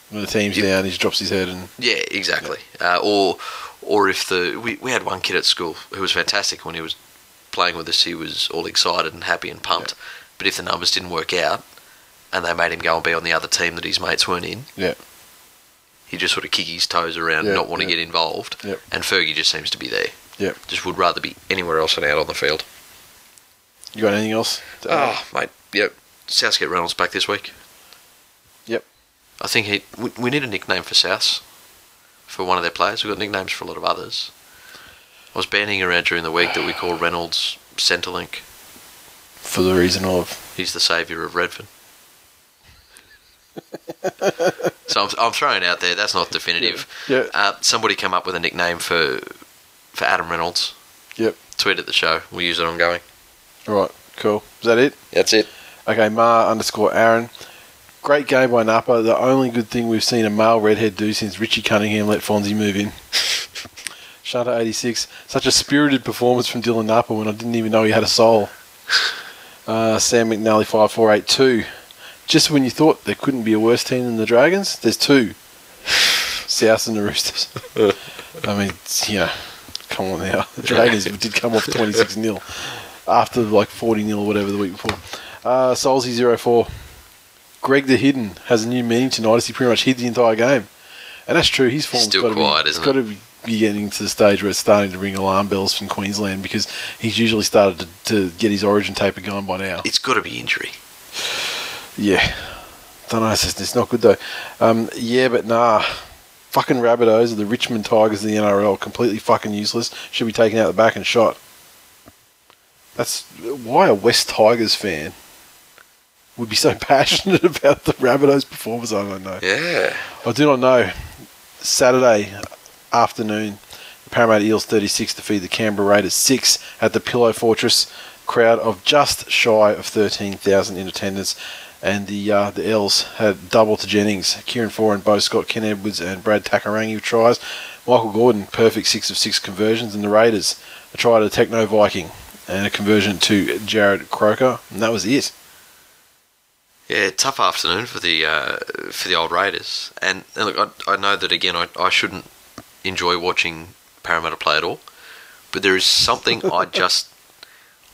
Speaker 1: When the team's down, he drops his head and
Speaker 2: yeah, exactly. Uh, or or if the we, we had one kid at school who was fantastic when he was playing with us, he was all excited and happy and pumped. But if the numbers didn't work out, and they made him go and be on the other team that his mates weren't in,
Speaker 1: yeah,
Speaker 2: he just sort of kick his toes around,
Speaker 1: Yeah,
Speaker 2: not want to
Speaker 1: yeah.
Speaker 2: get involved.
Speaker 1: Yep.
Speaker 2: And Fergie just seems to be there.
Speaker 1: Yep.
Speaker 2: Just would rather be anywhere else than out on the field.
Speaker 1: you got anything else?
Speaker 2: Oh, mate. Yep. Southgate Reynolds back this week.
Speaker 1: Yep.
Speaker 2: I think he. We, we need a nickname for South. For one of their players. We've got nicknames for a lot of others. I was banding around during the week that we call Reynolds Centrelink.
Speaker 1: for the reason of
Speaker 2: He's the saviour of Redfern. (laughs) so I'm, I'm throwing out there. That's not definitive.
Speaker 1: Yeah.
Speaker 2: Uh, somebody come up with a nickname for for Adam Reynolds.
Speaker 1: Yep.
Speaker 2: Tweet at the show. We'll use it ongoing.
Speaker 1: all right, cool. Is that it?
Speaker 2: That's it.
Speaker 1: Okay, Ma underscore Aaron. Great game by Napa. The only good thing we've seen a male redhead do since Richie Cunningham let Fonzie move in. (laughs) Shunter 86. Such a spirited performance from Dylan Napa when I didn't even know he had a soul. Uh, Sam McNally 5482. Just when you thought there couldn't be a worse team than the Dragons, there's two. (sighs) South and the Roosters. (laughs) I mean, you know, come on now. The Dragons did come off 26 0 after like 40 0 or whatever the week before. Uh, Solzy04. Greg the Hidden has a new meaning tonight as he pretty much hid the entire game. And that's true. His form's
Speaker 2: Still quiet,
Speaker 1: be,
Speaker 2: isn't
Speaker 1: got to be, be getting to the stage where it's starting to ring alarm bells from Queensland because he's usually started to, to get his origin taper going by now.
Speaker 2: It's got to be injury.
Speaker 1: Yeah. Don't know. It's, just, it's not good though. Um, yeah, but nah. Fucking Rabbitohs are the Richmond Tigers of the NRL. Completely fucking useless. Should be taken out the back and shot. That's why a West Tigers fan would be so (laughs) passionate about the Rabbitohs performance. I don't know.
Speaker 2: Yeah.
Speaker 1: I do not know. Saturday afternoon, the Parramatta Eels 36 defeat the Canberra Raiders 6 at the Pillow Fortress. Crowd of just shy of 13,000 in attendance. And the uh, the Eels had double to Jennings, Kieran Foran, Beau Scott, Ken Edwards, and Brad Takairangi with tries. Michael Gordon, perfect six of six conversions. And the Raiders, a try to Techno Viking and a conversion to Jarrod Croker. And that was it.
Speaker 2: Yeah, tough afternoon for the uh, for the old Raiders. And, and look, I, I know that again. I, I shouldn't enjoy watching Parramatta play at all, but there is something I (laughs) just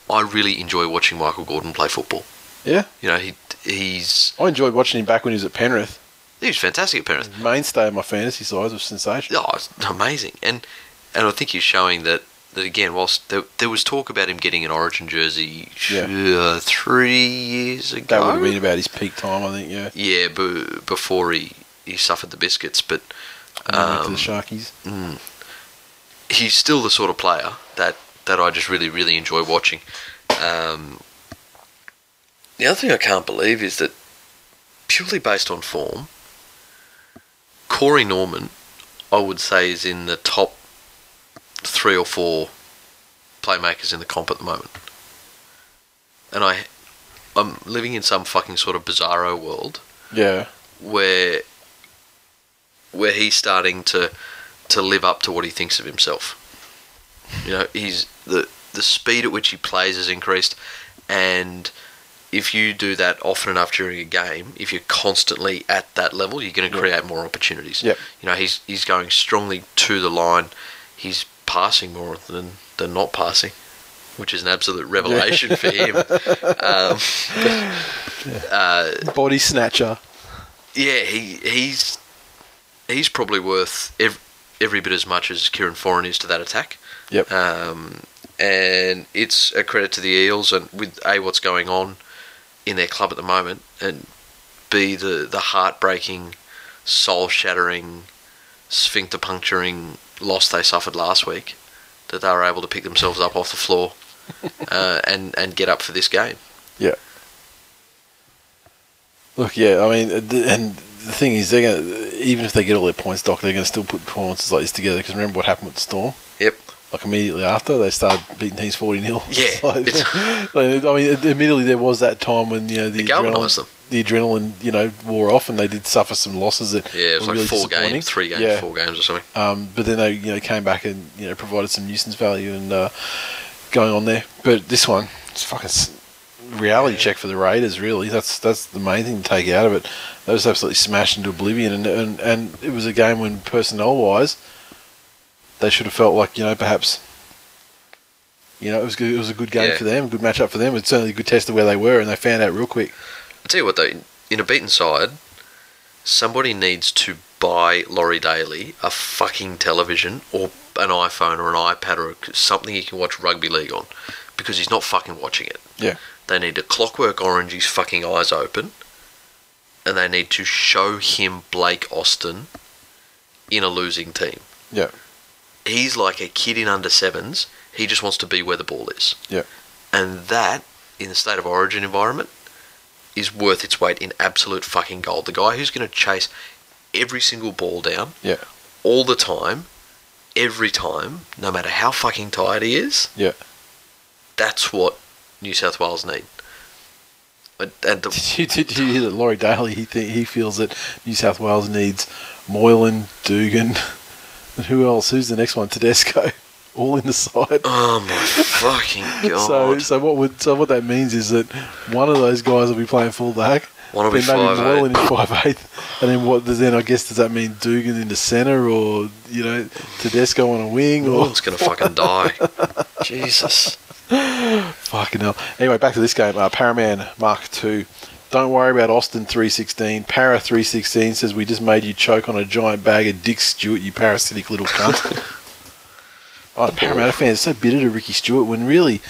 Speaker 2: I really enjoy watching Michael Gordon play football.
Speaker 1: Yeah.
Speaker 2: You know, he he's
Speaker 1: I enjoyed watching him back when he was at Penrith.
Speaker 2: he was fantastic at Penrith.
Speaker 1: Mainstay of my fantasy sides was sensational.
Speaker 2: Oh, it's amazing, and and I think he's showing that again. Whilst there, there was talk about him getting an Origin jersey uh, three years ago,
Speaker 1: That would have been about his peak time, I think. Yeah.
Speaker 2: yeah, b- before he he suffered the biscuits, but
Speaker 1: And then went
Speaker 2: Um,
Speaker 1: to the Sharkies.
Speaker 2: he's still the sort of player that that I just really really enjoy watching. Um, the other thing I can't believe is that purely based on form, Corey Norman, I would say, is in the top three or four playmakers in the comp at the moment. And I, I'm living in some fucking sort of bizarro world
Speaker 1: Yeah.
Speaker 2: where where he's starting to to live up to what he thinks of himself. You know, he's the the speed at which he plays has increased, and if you do that often enough during a game, if you're constantly at that level, you're going to create more opportunities.
Speaker 1: Yep.
Speaker 2: You know, he's he's going strongly to the line. He's passing more than than not passing, which is an absolute revelation for him. (laughs) Um, uh,
Speaker 1: Body snatcher.
Speaker 2: yeah, he he's he's probably worth every, every bit as much as Kieran Foran is to that attack.
Speaker 1: Yep.
Speaker 2: Um, and it's a credit to the Eels and with a what's going on in their club at the moment, and b the the heartbreaking, soul shattering, sphincter puncturing loss they suffered last week, that they were able to pick themselves up off the floor, (laughs) uh, and and get up for this game.
Speaker 1: Yeah. Look, yeah, I mean, uh, and the thing is, they're going even if they get all their points, Doc, they're going to still put performances like this together. Because remember what happened with the Storm?
Speaker 2: Yep.
Speaker 1: Like immediately after, they started beating teams 40 0.
Speaker 2: Yeah, (laughs) (laughs)
Speaker 1: like, I mean, admittedly, there was that time when, you know, the adrenaline,
Speaker 2: them.
Speaker 1: The adrenaline, you know, wore off and they did suffer some losses that
Speaker 2: Yeah, it was like
Speaker 1: really
Speaker 2: four games, three games,
Speaker 1: Yeah.
Speaker 2: four games or something.
Speaker 1: Um, but then they you know came back and you know provided some nuisance value and uh, going on there. But this one, it's fucking reality check for the Raiders. Really, that's that's the main thing to take out of it. They was absolutely smashed into oblivion, and and, and it was a game when personnel wise, they should have felt like you know perhaps. You know, it was good, it was a good game
Speaker 2: Yeah.
Speaker 1: for them, good matchup for them. It's certainly a good test of where they were, and they found out real quick.
Speaker 2: I tell you what, though, in a beaten side, somebody needs to buy Laurie Daley a fucking television or an iPhone or an iPad or something he can watch rugby league on because he's not fucking watching it.
Speaker 1: Yeah.
Speaker 2: They need to clockwork orange his fucking eyes open and they need to show him Blake Austin in a losing team.
Speaker 1: Yeah.
Speaker 2: He's like a kid in under sevens. He just wants to be where the ball is.
Speaker 1: Yeah.
Speaker 2: And that, in the state of origin environment, is worth its weight in absolute fucking gold. The guy who's going to chase every single ball down
Speaker 1: Yeah.
Speaker 2: all the time, every time, no matter how fucking tired he is,
Speaker 1: Yeah.
Speaker 2: that's what New South Wales need. And the, (laughs)
Speaker 1: Did you, did you hear that Laurie Daley? He th- he feels that New South Wales needs Moylan, Dugan, (laughs) and who else? Who's the next one? Tedesco, all in the side.
Speaker 2: oh my fucking (laughs) god!
Speaker 1: So so what would so what that means is that one of those guys will be playing fullback.
Speaker 2: One will be
Speaker 1: maybe
Speaker 2: 5'8".
Speaker 1: Moylan is five eight, and then what? Does then I guess does that mean Dugan in the centre or you know Tedesco on a wing or
Speaker 2: it's going to fucking die. (laughs) Jesus.
Speaker 1: Fucking hell. Anyway, back to this game. Uh, Paraman Mark II. Don't worry about Austin 316. Para 316 says we just made you choke on a giant bag of Dick Stewart, you parasitic little cunt. (laughs) oh, Parramatta fans are so bitter to Ricky Stuart when really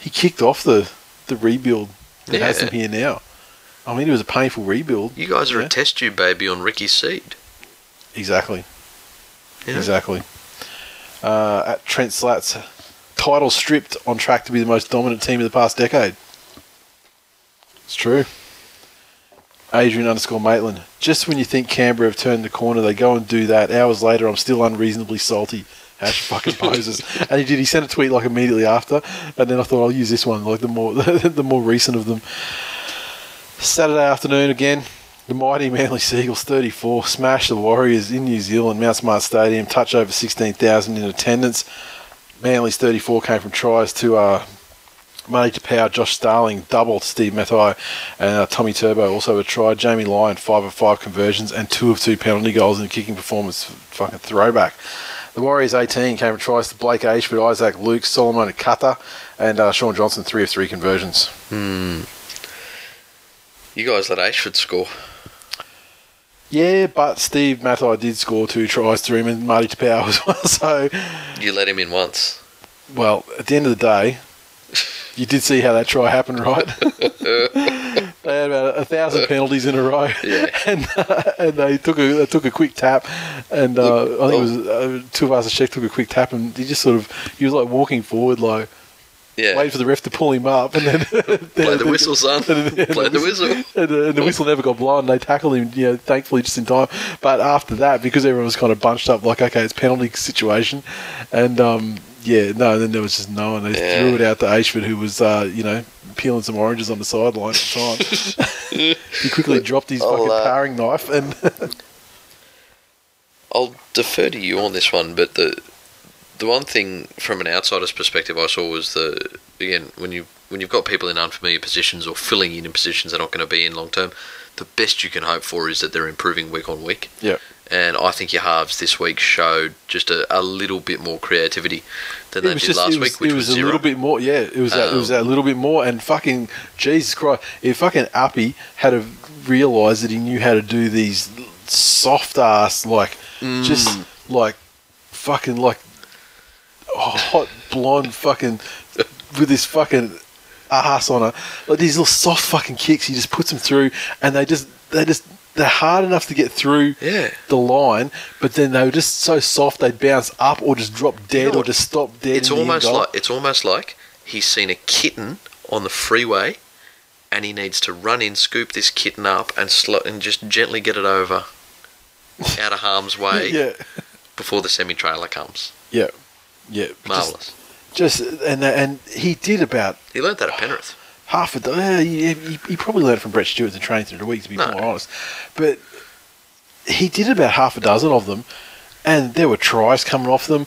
Speaker 1: he kicked off the, the rebuild that has him here now. I mean, it was a painful rebuild.
Speaker 2: You guys are
Speaker 1: Yeah.
Speaker 2: a test tube baby on Ricky's seed.
Speaker 1: Exactly.
Speaker 2: Know?
Speaker 1: Exactly. Uh, at Trent Slats, title stripped on track to be the most dominant team of the past decade. It's true. Adrian underscore Maitland. Just when you think Canberra have turned the corner, they go and do that. Hours later, I'm still unreasonably salty. Hash (laughs) fucking poses. and he did. He sent a tweet like immediately after, and then I thought I'll use this one, like the more (laughs) the more recent of them. Saturday afternoon again. The mighty Manly Seagulls 34 smashed the Warriors in New Zealand, Mount Smart Stadium, touch over 16,000 in attendance. Manly's 34 came from tries to uh, Money to Power, Josh Starling, double to Steve Matai, and uh, Tommy Turbo also a try. Jamie Lyon, 5 of 5 conversions, and 2 of 2 penalty goals in a kicking performance. Fucking throwback. The Warriors 18 came from tries to Blake Ayshford, Isaac Luke, Solomone Kata, and uh, Shaun Johnson, 3 of 3 conversions.
Speaker 2: You guys let Ayshford score.
Speaker 1: Yeah, but Steve Matai did score two tries through him and Marty Taupau as well. (laughs) So,
Speaker 2: You let him in once.
Speaker 1: well, at the end of the day, you did see how that try happened, right? (laughs) they had about a thousand penalties in a row, (laughs)
Speaker 2: Yeah. (laughs)
Speaker 1: and uh, and they took a they took a quick tap, and uh,
Speaker 2: Look,
Speaker 1: I think it was uh, Tuivasa-Sheck took a quick tap, and he just sort of he was like walking forward, like
Speaker 2: Yeah.
Speaker 1: waiting for the ref to pull him up, and then (laughs)
Speaker 2: Play the whistle, son. Play the whistle.
Speaker 1: and, uh, and the whistle never got blown. They tackled him, you know, thankfully just in time. But after that, because everyone was kind of bunched up, like, okay, it's penalty situation, and um, yeah, no, then there was just no one. They
Speaker 2: Yeah.
Speaker 1: threw it out to Ayshford, who was, uh, you know, peeling some oranges on the sideline at the time. (laughs) he quickly dropped his
Speaker 2: I'll,
Speaker 1: fucking
Speaker 2: uh,
Speaker 1: paring knife, and (laughs)
Speaker 2: I'll defer to you on this one, but the the one thing from an outsider's perspective I saw was the again when you when you've got people in unfamiliar positions or filling in in positions they're not going to be in long term, the best you can hope for is that they're improving week on week.
Speaker 1: yeah,
Speaker 2: And I think your halves this week showed just a, a little bit more creativity than
Speaker 1: it
Speaker 2: they did
Speaker 1: just
Speaker 2: last
Speaker 1: was,
Speaker 2: week, which
Speaker 1: it
Speaker 2: was,
Speaker 1: was, a little bit more. Yeah, it was that, it was
Speaker 2: Um,
Speaker 1: that little bit more. And fucking Jesus Christ, if fucking Api had to realise that he knew how to do these soft ass like
Speaker 2: Mm.
Speaker 1: just like fucking like hot blonde fucking with this fucking ass on her like these little soft fucking kicks. He just puts them through, and they just they just they're hard enough to get through
Speaker 2: Yeah.
Speaker 1: the line, but then they were just so soft they'd bounce up or just drop dead
Speaker 2: know
Speaker 1: or just stop dead.
Speaker 2: It's
Speaker 1: in the end
Speaker 2: almost like it's almost like he's seen a kitten on the freeway, and he needs to run in, scoop this kitten up, and slow, and just gently get it over (laughs) out of harm's way
Speaker 1: yeah,
Speaker 2: before the semi trailer comes.
Speaker 1: yeah, yeah. Just-
Speaker 2: Marvelous.
Speaker 1: Just, and and he did about
Speaker 2: He learnt that at Penrith.
Speaker 1: Half a do- uh, he, he, probably learned from Brett Stewart and training through the week to be
Speaker 2: No.
Speaker 1: more honest, but he did about half a dozen of them. And there were tries coming off them,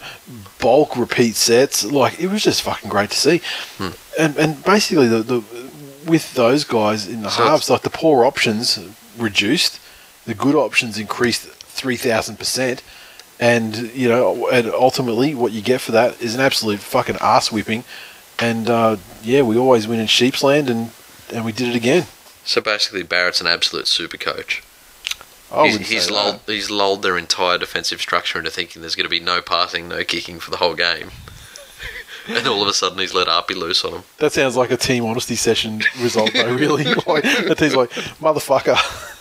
Speaker 1: bulk repeat sets. Like it was just fucking great to see.
Speaker 2: Hmm.
Speaker 1: And and basically the, the with those guys in the
Speaker 2: So
Speaker 1: halves, like the poor options reduced, the good options increased three thousand percent. And you know, and ultimately, what you get for that is an absolute fucking ass whipping. And uh, yeah, we always win in Sheepsland, and and we did it again.
Speaker 2: So basically, Barrett's an absolute super coach.
Speaker 1: I
Speaker 2: he's he's lulled, he's lulled their entire defensive structure into thinking there's going to be no passing, no kicking for the whole game. (laughs) and all of a sudden, he's let Api loose on him.
Speaker 1: That sounds like a team honesty session result, though. Really, (laughs) like the team's like, motherfucker.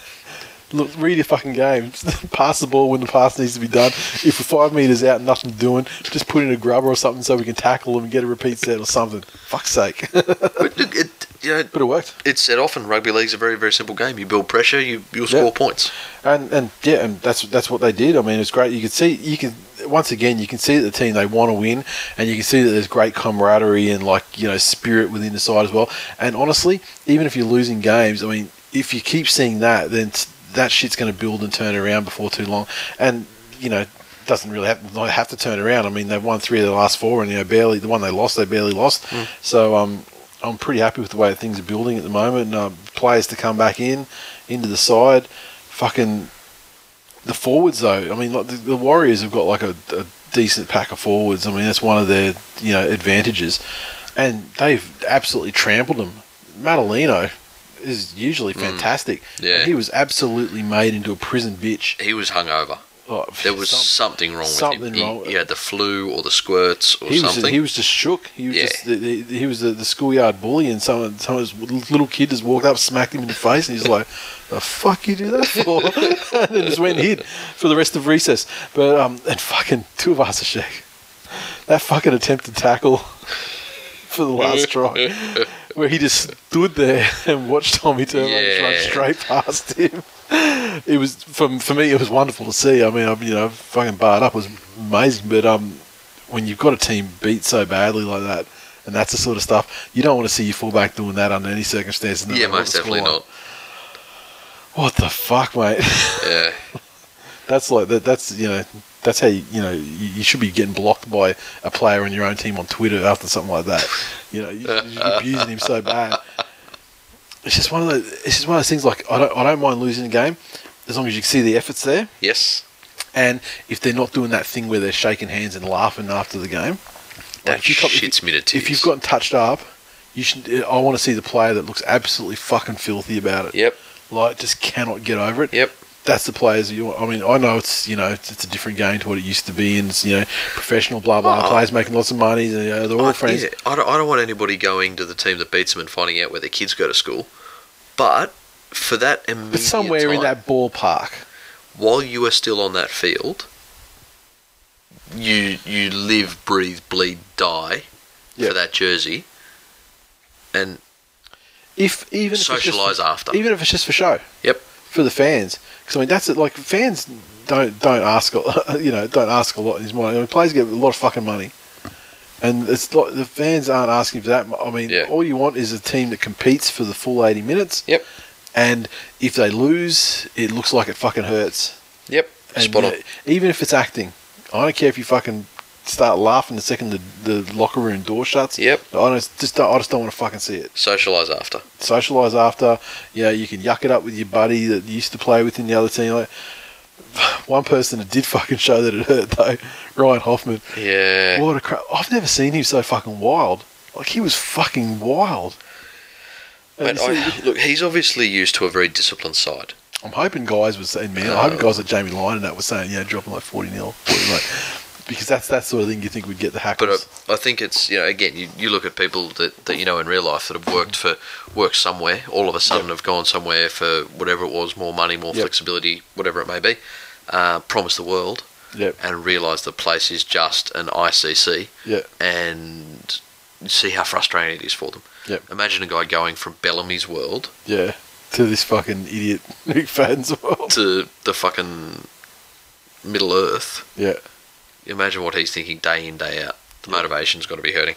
Speaker 1: Look, read your fucking game. (laughs) Pass the ball when the pass needs to be done. If we're five meters out and nothing's doing, just put in a grubber or something so we can tackle them and get a repeat set or something. Fuck's sake. but (laughs)
Speaker 2: But look, it, you know,
Speaker 1: it worked.
Speaker 2: it's said often rugby league's a very, very simple game. You build pressure, you, you'll score
Speaker 1: Yeah.
Speaker 2: points.
Speaker 1: And and yeah, and that's that's what they did. I mean, it's great. You can see you can once again you can see that the team they want to win, and you can see that there's great camaraderie and like you know spirit within the side as well. And honestly, even if you're losing games, I mean, if you keep seeing that, then that shit's going to build and turn around before too long. And you know. Doesn't really have, not have to turn around. I mean, they've won three of the last four, and you know, barely the one they lost, they barely lost. So, um, I'm pretty happy with the way things are building at the moment. And, uh, players to come back in into the side, fucking the forwards though. I mean, like the, the Warriors have got like a, a decent pack of forwards. I mean, that's one of their you know advantages, and they've absolutely trampled them. Matulino is usually fantastic.
Speaker 2: Mm. Yeah.
Speaker 1: he was absolutely made into a prison bitch.
Speaker 2: He was hungover.
Speaker 1: Oh,
Speaker 2: There was
Speaker 1: some-
Speaker 2: something wrong with
Speaker 1: something
Speaker 2: him.
Speaker 1: wrong.
Speaker 2: He, he had the flu or the squirts or
Speaker 1: he was
Speaker 2: something.
Speaker 1: he was just shook. He was
Speaker 2: Yeah.
Speaker 1: just the, the, he was the, the schoolyard bully, and some some of his little kid just walked up, smacked him in the face, and he's like, "The fuck you do that for?" (laughs) and then just went and hid for the rest of recess. But um, and fucking Tuivasa-Sheck. That fucking attempted tackle (laughs) for the last try, (laughs) where he just stood there (laughs) and watched Tommy Turbo just run
Speaker 2: Yeah.
Speaker 1: straight past him. (laughs) It was from for me. It was wonderful to see. I mean, I'm, you know, fucking barred up was amazing. But um, when you've got a team beat so badly like that, and that's the sort of stuff you don't want to see your fullback doing that under any circumstances. no
Speaker 2: yeah, most definitely not.
Speaker 1: What the fuck, mate?
Speaker 2: Yeah. (laughs)
Speaker 1: that's like that. That's you know. That's how you, you know you, you should be getting blocked by a player in your own team on Twitter after something like that. You know, you, you're abusing him so bad. It's just one of those. It's just one of those things. Like I don't, I don't mind losing a game as long as you can see the efforts there.
Speaker 2: Yes.
Speaker 1: And if they're not doing that thing where they're shaking hands and laughing after the game,
Speaker 2: That
Speaker 1: if you
Speaker 2: shits me to
Speaker 1: If you've gotten touched up, You should. I want to see the player that looks absolutely fucking filthy about it.
Speaker 2: Yep.
Speaker 1: Like just cannot get over it.
Speaker 2: Yep.
Speaker 1: That's the players you. want. I mean, I know it's you know it's, it's a different game to what it used to be, and it's, you know professional blah blah
Speaker 2: Oh.
Speaker 1: players making lots of money. You know, they're all
Speaker 2: I,
Speaker 1: friends.
Speaker 2: yeah, I, don't, I don't want anybody going to the team that beats them and finding out where their kids go to school. But for that immediate
Speaker 1: But somewhere in that ballpark,
Speaker 2: while you are still on that field, you you live, breathe, bleed, die
Speaker 1: Yeah.
Speaker 2: for that jersey, and
Speaker 1: if even if it's just
Speaker 2: Socialise after.
Speaker 1: even if it's just for show.
Speaker 2: Yep.
Speaker 1: For the fans, because I mean that's it. Like fans don't don't ask (laughs) you know don't ask a lot in this money. I mean, players get a lot of fucking money, and it's like the fans aren't asking for that. I mean,
Speaker 2: Yeah.
Speaker 1: all you want is a team that competes for the full eighty minutes.
Speaker 2: Yep.
Speaker 1: And if they lose, it looks like it fucking hurts.
Speaker 2: yep,
Speaker 1: And
Speaker 2: spot on.
Speaker 1: uh, even if it's acting, I don't care if you fucking start laughing the second the, the locker room door shuts.
Speaker 2: Yep.
Speaker 1: I don't, just don't, I just don't want to fucking see it.
Speaker 2: Socialise after.
Speaker 1: Socialise after. You know, you can yuck it up with your buddy that you used to play with in the other team. Like, (sighs) one person that did fucking show that it hurt though, (laughs) Ryan Hoffman.
Speaker 2: Yeah.
Speaker 1: What a crap! I've never seen him so fucking wild. Like he was fucking wild.
Speaker 2: Mate,
Speaker 1: see-
Speaker 2: I, look, he's obviously used to a very disciplined side.
Speaker 1: I'm hoping guys was saying, man, I'm hoping uh, guys like Jamie Lyon and that was saying, yeah, dropping like 40 nil, 40, like, because that's that sort of thing you think would get the
Speaker 2: But
Speaker 1: hackers.
Speaker 2: I, I think it's you know again you, you look at people that, that you know in real life that have worked for worked somewhere all of a sudden have gone somewhere for whatever it was more money more
Speaker 1: Yep.
Speaker 2: flexibility whatever it may be uh, promise the world
Speaker 1: yep,
Speaker 2: and realise the place is just an ICC
Speaker 1: yeah,
Speaker 2: and see how frustrating it is for them.
Speaker 1: Yep.
Speaker 2: Imagine a guy going from Bellamy's world
Speaker 1: yeah. To this fucking idiot (laughs) McFadden's world.
Speaker 2: to the fucking Middle Earth.
Speaker 1: Yeah,
Speaker 2: Imagine what he's thinking day in day out. The motivation's got to be hurting.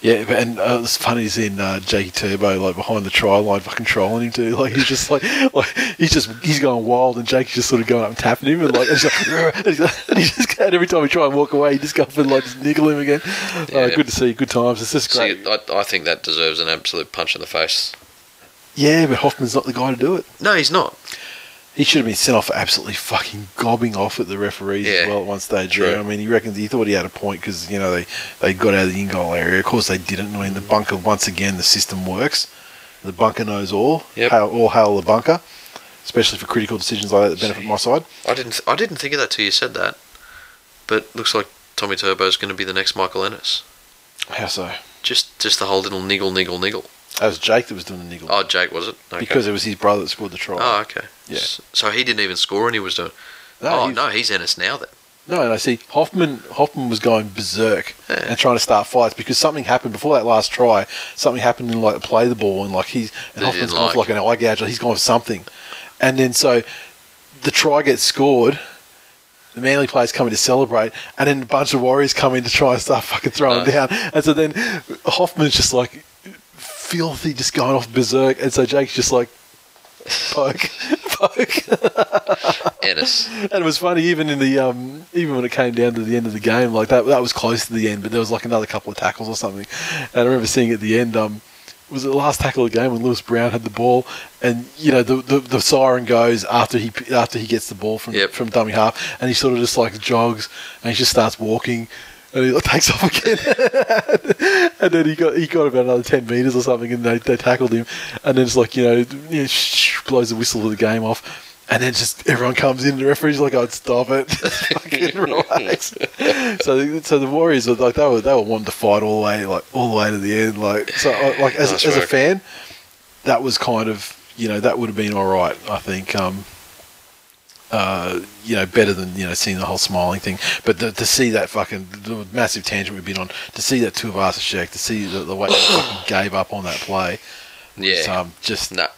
Speaker 1: yeah, and uh, it's funny seeing uh, Jakey Turbo like behind the try line, fucking trolling him too. Like he's just like, (laughs) like he's just he's going wild, and Jakey's just sort of going up and tapping him, and like, (laughs) and, he's like, (laughs) and, he's he just and every time we try and walk away, he just go up and like just niggle him again. Uh,
Speaker 2: Yeah.
Speaker 1: good to see, good times. It's just great.
Speaker 2: See, I, I think that deserves an absolute punch in the face.
Speaker 1: Yeah, but Hoffman's not the guy to do it.
Speaker 2: No, he's not.
Speaker 1: He should have been sent off for absolutely fucking gobbing off at the referees as well at one stage. Yeah, I mean, he reckons he thought he had a point because you know they they got out of the in goal area. Of course, they didn't. I mean, the bunker once again, the system works. The bunker knows all.
Speaker 2: Yep.
Speaker 1: Hail, all hail the bunker, especially for critical decisions like that that benefit my side.
Speaker 2: I didn't. I didn't think of that till you said that. But looks like Tommy Turbo's going to be the next Michael Ennis.
Speaker 1: How so?
Speaker 2: Just, just the whole little niggle, niggle, niggle.
Speaker 1: That was Jake that was doing the niggle
Speaker 2: Oh, Jake was it? Okay.
Speaker 1: because it was his brother that scored the try.
Speaker 2: Oh, okay.
Speaker 1: Yeah.
Speaker 2: So he didn't even score, and he was doing.
Speaker 1: No,
Speaker 2: oh no, he's Ennis now then.
Speaker 1: No, and I see Hoffman. Hoffman was going berserk
Speaker 2: Yeah.
Speaker 1: and trying to start fights because something happened before that last try. Something happened in like play the ball and like he's and
Speaker 2: They
Speaker 1: Hoffman's gone for
Speaker 2: like.
Speaker 1: like an eye gouge. Like he's gone for something, and then so the try gets scored. The Manly players come in to celebrate, and then a bunch of Warriors come in to try and start fucking throwing
Speaker 2: Nice.
Speaker 1: down. And so then Hoffman's just like filthy, just going off berserk, and so Jake's just like poke, poke. (laughs)
Speaker 2: Ennis. (laughs)
Speaker 1: And it was funny, even in the um, even when it came down to the end of the game, like that that was close to the end, but there was like another couple of tackles or something. And I remember seeing at the end, um, was it the last tackle of the game when Lewis Brown had the ball, and you know the, the, the siren goes after he after he gets the ball from
Speaker 2: Yep.
Speaker 1: from dummy half, and he sort of just like jogs and he just starts walking. And he like, takes off again, (laughs) and then he got he got about another ten meters or something, and they, they tackled him, and then it's like you know, you know blows the whistle of the game off, and then just everyone comes in, and the referee's like, "I'd "Oh, stop it, (laughs) fucking (laughs) relax." so, so the Warriors were like they were they were wanting to fight all the way, like all the way to the end, like so, uh, like as,
Speaker 2: Nice
Speaker 1: as a fan, that was kind of you know that would have been all right, I think. Um, uh, you know, better than you know seeing the whole smiling thing. But the, to see that fucking the massive tangent we've been on, to see that two of Tuivasa-Sheck, to see the, the way they fucking gave up on that play,
Speaker 2: yeah, was
Speaker 1: um, just
Speaker 2: Nah.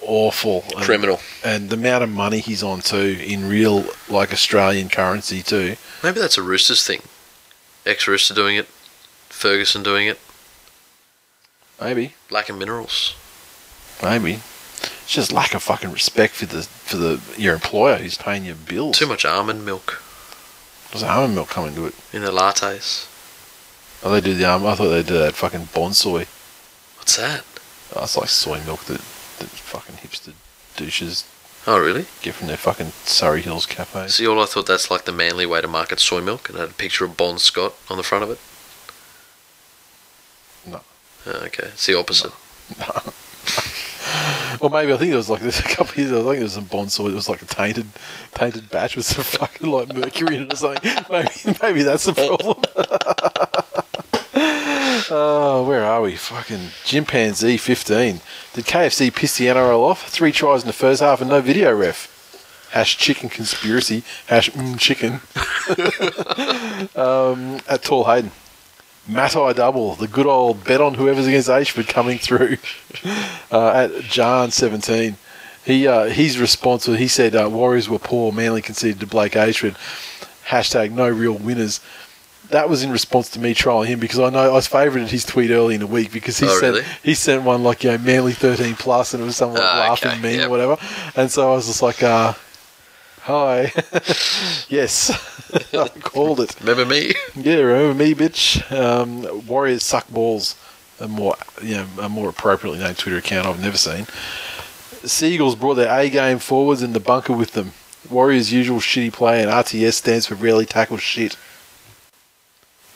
Speaker 1: awful, and,
Speaker 2: Criminal.
Speaker 1: and the amount of money he's on too in real like Australian currency too.
Speaker 2: Maybe that's a Roosters thing. Ex Rooster doing it. Ferguson doing it.
Speaker 1: Maybe,
Speaker 2: Lack of minerals.
Speaker 1: maybe. It's just lack of fucking respect for the for the your employer who's paying your bills.
Speaker 2: Too much almond milk
Speaker 1: Does almond milk come into it?
Speaker 2: in the lattes.
Speaker 1: Oh, they do the almond. I thought they did that fucking Bonsoy.
Speaker 2: What's that?
Speaker 1: Oh, it's like soy milk that, that fucking hipster douches
Speaker 2: Oh, really?
Speaker 1: get from their fucking Surrey Hills cafe.
Speaker 2: See, all I thought that's like the manly way to market soy milk, and it had a picture of Bon Scott on the front of it.
Speaker 1: No.
Speaker 2: Oh, okay, it's the opposite. (laughs)
Speaker 1: Or maybe I think it was like (laughs) this a couple of years. ago, I think it was some bond sword. It was like a tainted, tainted batch with some (laughs) fucking like mercury in it or something. Maybe, (laughs) maybe that's the problem. oh, where are we? Fucking chimpanzee fifteen. Did KFC piss the NRL off? Three tries in the first half and no video ref. Hash chicken conspiracy. Hash mm, chicken. um, at Tall Hayden. Matai double, the good old bet on whoever's against Ayshford coming through (laughs) uh, at John 17. He uh, his response was he said uh, Warriors were poor, Manly conceded to Blake Ayshford. Hashtag no real winners. That was in response to me trolling him because I know I was favoured his tweet early in the week because he
Speaker 2: Oh,
Speaker 1: sent
Speaker 2: really?
Speaker 1: he sent one like you know Manly 13 plus and it was some like
Speaker 2: Ah,
Speaker 1: laughing
Speaker 2: okay,
Speaker 1: meme
Speaker 2: yep.
Speaker 1: or whatever, and so I was just like, uh, hi, (laughs) yes, (laughs) I called it.
Speaker 2: Remember me?
Speaker 1: Yeah, remember me, bitch. Um, Warriors suck balls. A more, you know, a more appropriately named Twitter account I've never seen. Seagulls brought their A game forwards in the bunker with them. Warriors' usual shitty play, and RTS stands for rarely tackle shit.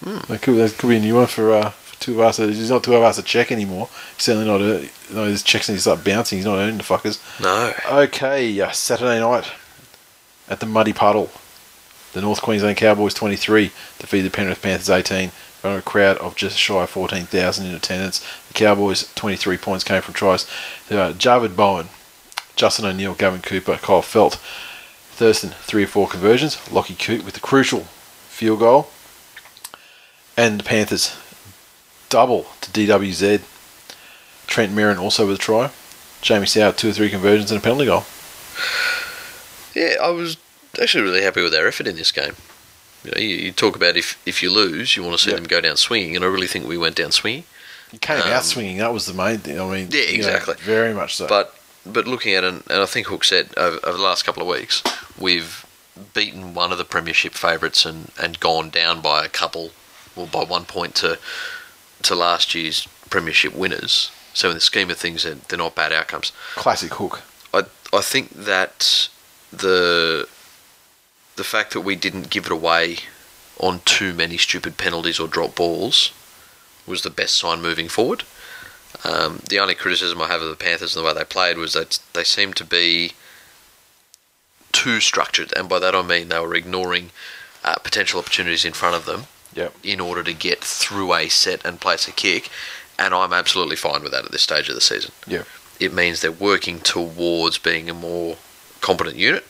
Speaker 1: That, could, that could be a new one for, uh, for two of us. He's not Tuivasa-Sheck anymore. He's certainly not. A, no, his checks and he start bouncing. He's not earning the fuckers.
Speaker 2: No.
Speaker 1: Okay, uh, Saturday night at the Muddy Puddle. The North Queensland Cowboys 23 defeat the Penrith Panthers 18 in front of a crowd of just shy of 14,000 in attendance. The Cowboys 23 points came from tries. Uh, Javid Bowen, Justin O'Neill, Gavin Cooper, Kyle Feldt, Thurston, three or four conversions. Lockie Coote with the crucial field goal. And the Panthers double to DWZ. Trent Merrin also with a try. Jamie Soward, two or three conversions and a penalty goal.
Speaker 2: Yeah, I was actually really happy with their effort in this game. You know, you, you talk about if, if you lose, you want to see
Speaker 1: Yep.
Speaker 2: them go down swinging, and I really think we went down swinging.
Speaker 1: He came
Speaker 2: Um,
Speaker 1: out swinging. That was the main thing. I mean,
Speaker 2: Yeah,
Speaker 1: you know,
Speaker 2: exactly.
Speaker 1: very much so.
Speaker 2: But but looking at it, and I think Hook said over, over the last couple of weeks, we've beaten one of the premiership favourites and, and gone down by a couple, or by one point to to last year's premiership winners. So in the scheme of things, they're, they're not bad outcomes.
Speaker 1: classic hook.
Speaker 2: I I think that the the fact that we didn't give it away on too many stupid penalties or drop balls was the best sign moving forward. Um, the only criticism I have of the Panthers and the way they played was that they seemed to be too structured, and by that I mean they were ignoring uh, potential opportunities in front of them
Speaker 1: Yep.
Speaker 2: in order to get through a set and place a kick. And I'm absolutely fine with that at this stage of the season
Speaker 1: Yeah.
Speaker 2: it means they're working towards being a more competent unit.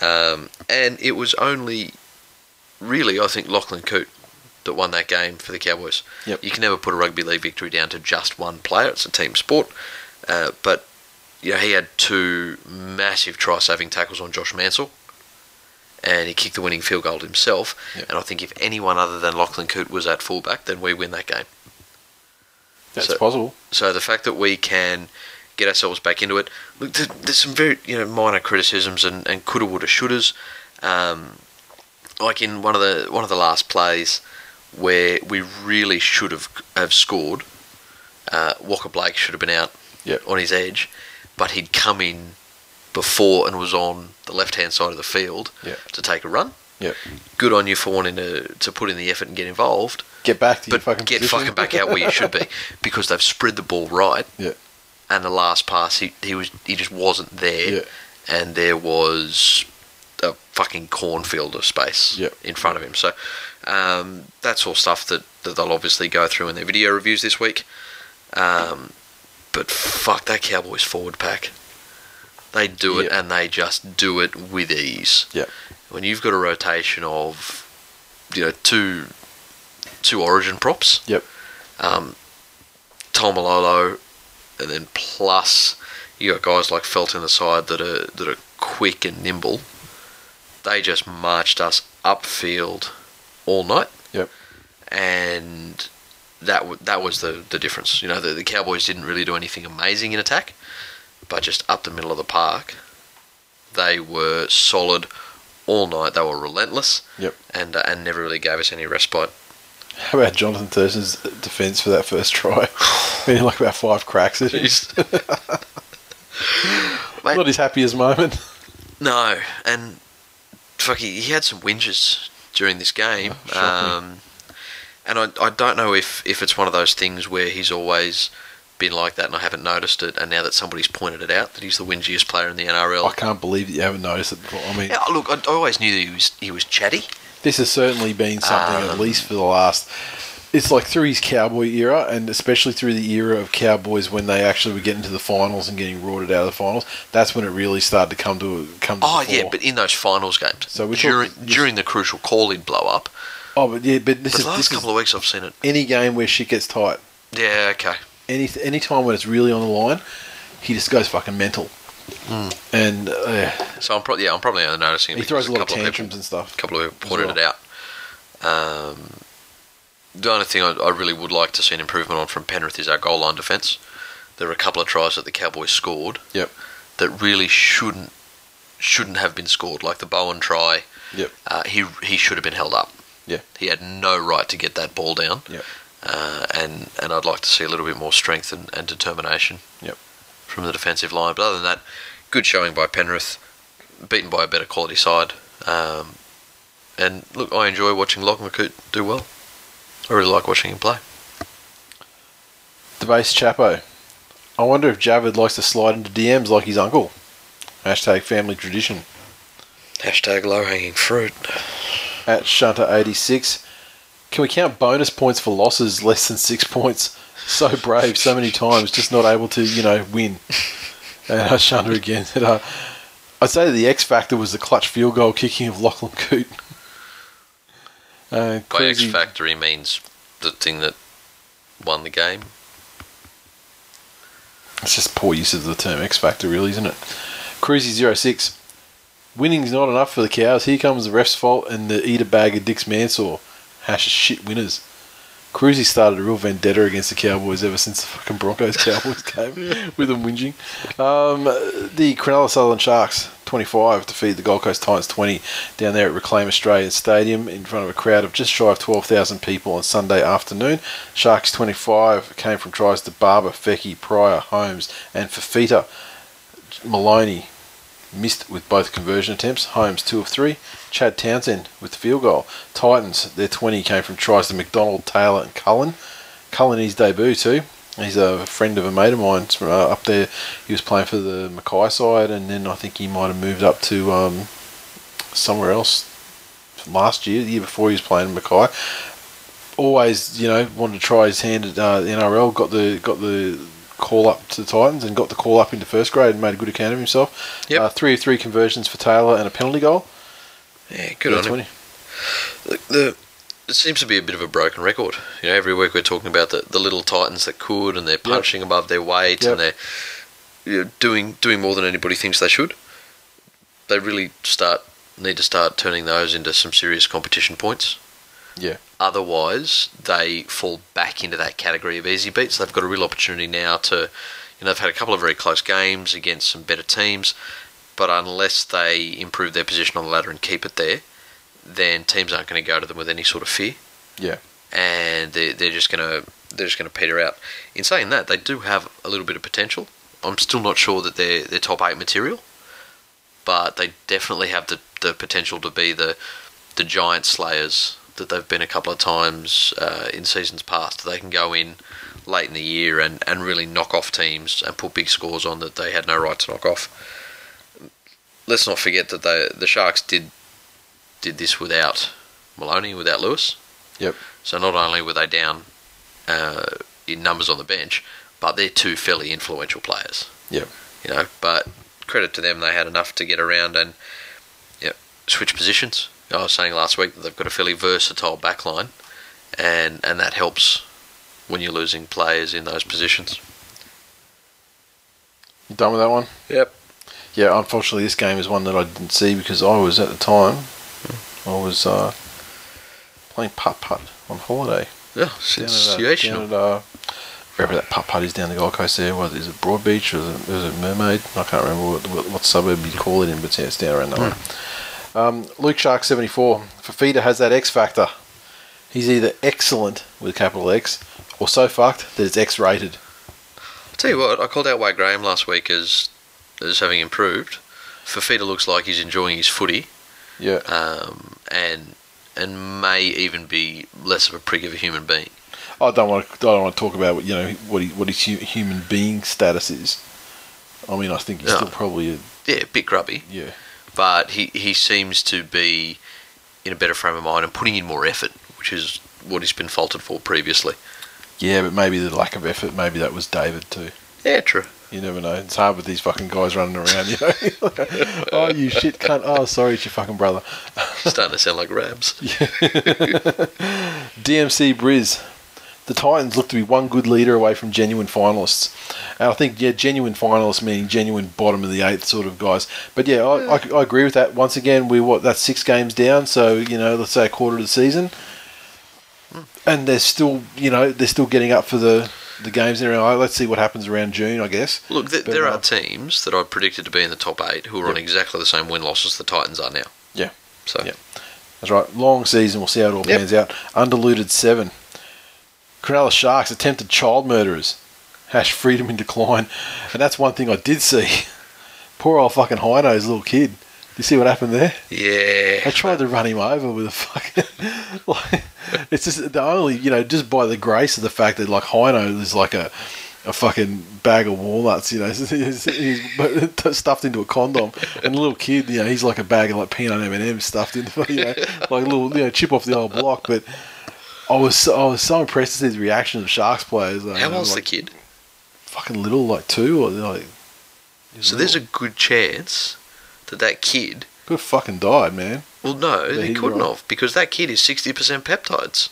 Speaker 2: Um, and it was only really, I think, Lachlan Coote that won that game for the Cowboys.
Speaker 1: Yep.
Speaker 2: You can never put a rugby league victory down to just one player. It's a team sport. Uh, but you know, he had two massive try-saving tackles on Josh Mansour, and he kicked the winning field goal himself.
Speaker 1: Yep.
Speaker 2: And I think if anyone other than Lachlan Coote was at fullback, then we win that game.
Speaker 1: That's
Speaker 2: So-
Speaker 1: possible.
Speaker 2: So the fact that we can get ourselves back into it, look, there's some very you know minor criticisms and, and coulda, woulda, shouldas. Um, like in one of the one of the last plays where we really should have have scored. Uh, Walker Blake should have been out
Speaker 1: Yep.
Speaker 2: on his edge, but he'd come in before and was on the left hand side of the field
Speaker 1: Yep.
Speaker 2: to take a run.
Speaker 1: Yep.
Speaker 2: Good on you for wanting to, to put in the effort and get involved
Speaker 1: Get back to your
Speaker 2: but
Speaker 1: fucking
Speaker 2: get
Speaker 1: position.
Speaker 2: fucking back out where you should be (laughs) because they've spread the ball right.
Speaker 1: Yeah.
Speaker 2: And the last pass, he, he was he just wasn't there,
Speaker 1: Yeah.
Speaker 2: and there was a fucking cornfield of space
Speaker 1: Yep.
Speaker 2: in front of him. So um, that's all stuff that, that they'll obviously go through in their video reviews this week. Um, but fuck that Cowboys forward pack. They do it
Speaker 1: Yeah.
Speaker 2: and they just do it with ease
Speaker 1: Yeah.
Speaker 2: when you've got a rotation of you know two two origin props
Speaker 1: Yep.
Speaker 2: um Taumalolo and then plus you got guys like Feldt in the side that are that are quick and nimble. They just marched us upfield all night.
Speaker 1: Yep.
Speaker 2: and that w- that was the the difference. You know the, the Cowboys didn't really do anything amazing in attack but just up the middle of the park they were solid all night. They were relentless.
Speaker 1: Yep.
Speaker 2: and uh, and never really gave us any respite
Speaker 1: How about Jonathan Thurston's defence for that first try? (sighs) he had like about five cracks at him. (laughs)
Speaker 2: Mate,
Speaker 1: Not his happiest moment.
Speaker 2: no, and fuck, he, he had some whinges during this game.
Speaker 1: Oh,
Speaker 2: um, And I, I don't know if, if it's one of those things where he's always been like that and I haven't noticed it, and now that somebody's pointed it out that he's the whingiest player in the NRL.
Speaker 1: I can't believe that you haven't noticed it before. I mean,
Speaker 2: Yeah, look, I, I always knew that he was he was chatty.
Speaker 1: This has certainly been something
Speaker 2: Um,
Speaker 1: at least for the last. It's like through his cowboy era, and especially through the era of Cowboys when they actually were getting to the finals and getting rorted out of the finals. That's when it really started to come to come. To
Speaker 2: Oh yeah, but in those finals games,
Speaker 1: So
Speaker 2: during
Speaker 1: talk-
Speaker 2: during the crucial call in blow up.
Speaker 1: oh, but yeah, but this
Speaker 2: But
Speaker 1: is
Speaker 2: the last
Speaker 1: this is
Speaker 2: couple of weeks I've seen it.
Speaker 1: any game where shit gets tight.
Speaker 2: Yeah, okay.
Speaker 1: Any any time when it's really on the line, he just goes fucking mental. And uh,
Speaker 2: So I'm probably yeah, I'm probably only noticing. it
Speaker 1: he throws
Speaker 2: because
Speaker 1: a lot of
Speaker 2: couple
Speaker 1: tantrums
Speaker 2: people,
Speaker 1: and stuff.
Speaker 2: A couple of people pointed
Speaker 1: well.
Speaker 2: it out. Um, the only thing I, I really would like to see an improvement on from Penrith is our goal line defence. There were a couple of tries that the Cowboys scored
Speaker 1: Yep.
Speaker 2: that really shouldn't shouldn't have been scored, like the Bowen try.
Speaker 1: Yep.
Speaker 2: Uh, he he should have been held up.
Speaker 1: Yeah.
Speaker 2: He had no right to get that ball down.
Speaker 1: Yep.
Speaker 2: Uh, and and I'd like to see a little bit more strength and, and determination.
Speaker 1: Yep.
Speaker 2: From the defensive line, but other than that, good showing by Penrith, beaten by a better quality side. Um, and look, I enjoy watching Lockie Coote do well. I really like watching him play.
Speaker 1: The base Chapo. I wonder if Javid likes to slide into DMs like his uncle. Hashtag family tradition.
Speaker 2: Hashtag low hanging fruit.
Speaker 1: At Shunter86. Can we count bonus points for losses less than six points? So brave, so many times, just not able to, you know, win. And (laughs) uh, Shunter again said, uh, I'd say the X factor was the clutch field goal kicking of Lachlan Coote. Uh,
Speaker 2: By X
Speaker 1: Cruzy-
Speaker 2: Factor, he means the thing that won the game.
Speaker 1: It's just poor use of the term X Factor, really, isn't it? Cruzy06. Winning's not enough for the cows. Here comes the ref's fault and the eat a bag of Dick's Mansour. Hash of shit winners. Cruzy started a real vendetta against the Cowboys ever since the fucking Broncos (laughs) Cowboys game with them whinging. Um, the Cronulla Sutherland Sharks 25 defeat the Gold Coast Titans 20 down there at Reclaim Australia Stadium in front of a crowd of just shy of 12,000 people on Sunday afternoon. Sharks 25 came from tries to Barba, Feki, Pryor, Holmes, and Fifita. Maloney missed with both conversion attempts. Holmes, two of three. Chad Townsend with the field goal. Titans, their 20 came from tries to McDonald, Taylor, and Cullen. Cullen, his debut too. He's a friend of a mate of mine uh, up there. He was playing for the Mackay side, and then I think he might have moved up to um, somewhere else last year, the year before he was playing Mackay. Always, you know, wanted to try his hand at uh, the NRL. Got the got the call up to the Titans and got the call up into first grade and made a good account of himself.
Speaker 2: Yep.
Speaker 1: Uh, three of three conversions for Taylor and a penalty goal.
Speaker 2: Yeah, good
Speaker 1: Yeah,
Speaker 2: on him.
Speaker 1: 20.
Speaker 2: Look, the it seems to be a bit of a broken record. You know, every week we're talking about the, the little titans that could, and they're punching above their weight,
Speaker 1: Yep.
Speaker 2: and they're you know, doing doing more than anybody thinks they should. They really start need to start turning those into some serious competition points.
Speaker 1: Yeah.
Speaker 2: Otherwise, they fall back into that category of easy beats. They've got a real opportunity now to, you know, they've had a couple of very close games against some better teams, but unless they improve their position on the ladder and keep it there, then teams aren't going to go to them with any sort of fear,
Speaker 1: Yeah.
Speaker 2: and they're, they're just going to they're just going to peter out. In saying that, they do have a little bit of potential. I'm still not sure that they're they're top eight material, but they definitely have the, the potential to be the the giant slayers that they've been a couple of times uh, in seasons past. They can go in late in the year and, and really knock off teams and put big scores on that they had no right to knock off. Let's not forget that they, the Sharks did did this without Maloney, without Lewis.
Speaker 1: Yep.
Speaker 2: So not only were they down uh, in numbers on the bench, but they're two fairly influential players
Speaker 1: Yep.
Speaker 2: you know. But credit to them, they had enough to get around and you know, switch positions. I was saying last week that they've got a fairly versatile backline, and and that helps when you're losing players in those positions.
Speaker 1: You done with that one?
Speaker 2: Yep.
Speaker 1: Yeah, unfortunately, this game is one that I didn't see because I was at the time. I was uh, playing putt putt on holiday.
Speaker 2: Yeah,
Speaker 1: Down at, uh,
Speaker 2: sensational.
Speaker 1: down at, uh, wherever that putt putt is down the Gold Coast there. Was is it Broadbeach or is it, is it Mermaid? I can't remember what, what, what suburb you call it in, but yeah, it's down around that one. Um, Luke Shark seventy four. Fifita has that X factor. He's either excellent with capital X or so fucked that it's X rated.
Speaker 2: I'll tell you what, I called out Wade Graham last week as as having improved. Fifita looks like he's enjoying his footy,
Speaker 1: Yeah.
Speaker 2: um, and and may even be less of a prig of a human being.
Speaker 1: I don't want to. I don't want to talk about what you know what he, what his human being status is. I mean, I think he's
Speaker 2: No.
Speaker 1: still probably a,
Speaker 2: Yeah, a bit grubby,
Speaker 1: yeah.
Speaker 2: But he, he seems to be in a better frame of mind and putting in more effort, which is what he's been faulted for previously.
Speaker 1: Yeah, but maybe the lack of effort. Maybe that was David too.
Speaker 2: Yeah, true.
Speaker 1: You never know. It's hard with these fucking guys running around. You know. (laughs) oh, you shit cunt. Oh, sorry, it's your fucking brother.
Speaker 2: Starting to sound like Rabs. (laughs) (laughs)
Speaker 1: DMC Briz. The Titans look to be one good leader away from genuine finalists. And I think, yeah, genuine finalists meaning genuine bottom of the eighth sort of guys. But yeah, I, I, I agree with that. Once again, we what that's six games down, so you know, let's say a quarter of the season, and they're still, you know, they're still getting up for the the games. And let's see what happens around June, I guess.
Speaker 2: Look, th-
Speaker 1: But,
Speaker 2: there
Speaker 1: uh,
Speaker 2: are teams that I predicted to be in the top eight who are on exactly the same win loss as the Titans are now.
Speaker 1: Yeah.
Speaker 2: So
Speaker 1: Yeah. That's right. Long season. We'll see how it all
Speaker 2: Yep.
Speaker 1: pans out. Undiluted seven. Cronulla Sharks attempted child murderers. Hash freedom in decline. And that's one thing I did see. (laughs) Poor old fucking Hino's little kid. You see what happened there?
Speaker 2: yeah,
Speaker 1: They tried to run him over with a fucking. (laughs) Like, it's just the only, you know, just by the grace of the fact that like Hino is like a, a fucking bag of walnuts, you know, (laughs) he's, he's stuffed into a condom, and the little kid, you know, he's like a bag of like peanut M and M's stuffed into, you know, like a little, you know, chip off the old block. But I was, so, I was so impressed to see the reaction of Sharks players. Like,
Speaker 2: how old's
Speaker 1: like,
Speaker 2: the kid?
Speaker 1: Fucking little, like two or like.
Speaker 2: So there's a good chance that that kid.
Speaker 1: could have fucking died, man.
Speaker 2: Well, no,
Speaker 1: he's
Speaker 2: couldn't have because that kid is sixty percent peptides,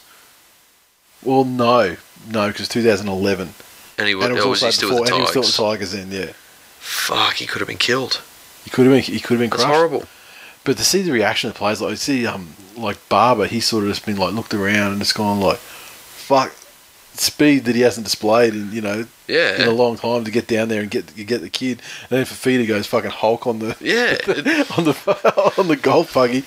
Speaker 1: Well, no, no, because 2011.
Speaker 2: and he was,
Speaker 1: and it was
Speaker 2: was
Speaker 1: also
Speaker 2: he still
Speaker 1: before,
Speaker 2: with the
Speaker 1: and he was still
Speaker 2: Tigers?
Speaker 1: at the Tigers then, yeah.
Speaker 2: Fuck, he could have been killed.
Speaker 1: He could have been, he could have been
Speaker 2: That's
Speaker 1: crushed.
Speaker 2: horrible.
Speaker 1: But to see the reaction of players, like see, um, like Barba, he's sort of just been like looked around and just gone like, fuck, speed that he hasn't displayed in you know
Speaker 2: Yeah,
Speaker 1: in a long time to get down there and get get the kid. And then Fifita goes fucking Hulk on the
Speaker 2: yeah. (laughs)
Speaker 1: on the (laughs) on the golf buggy.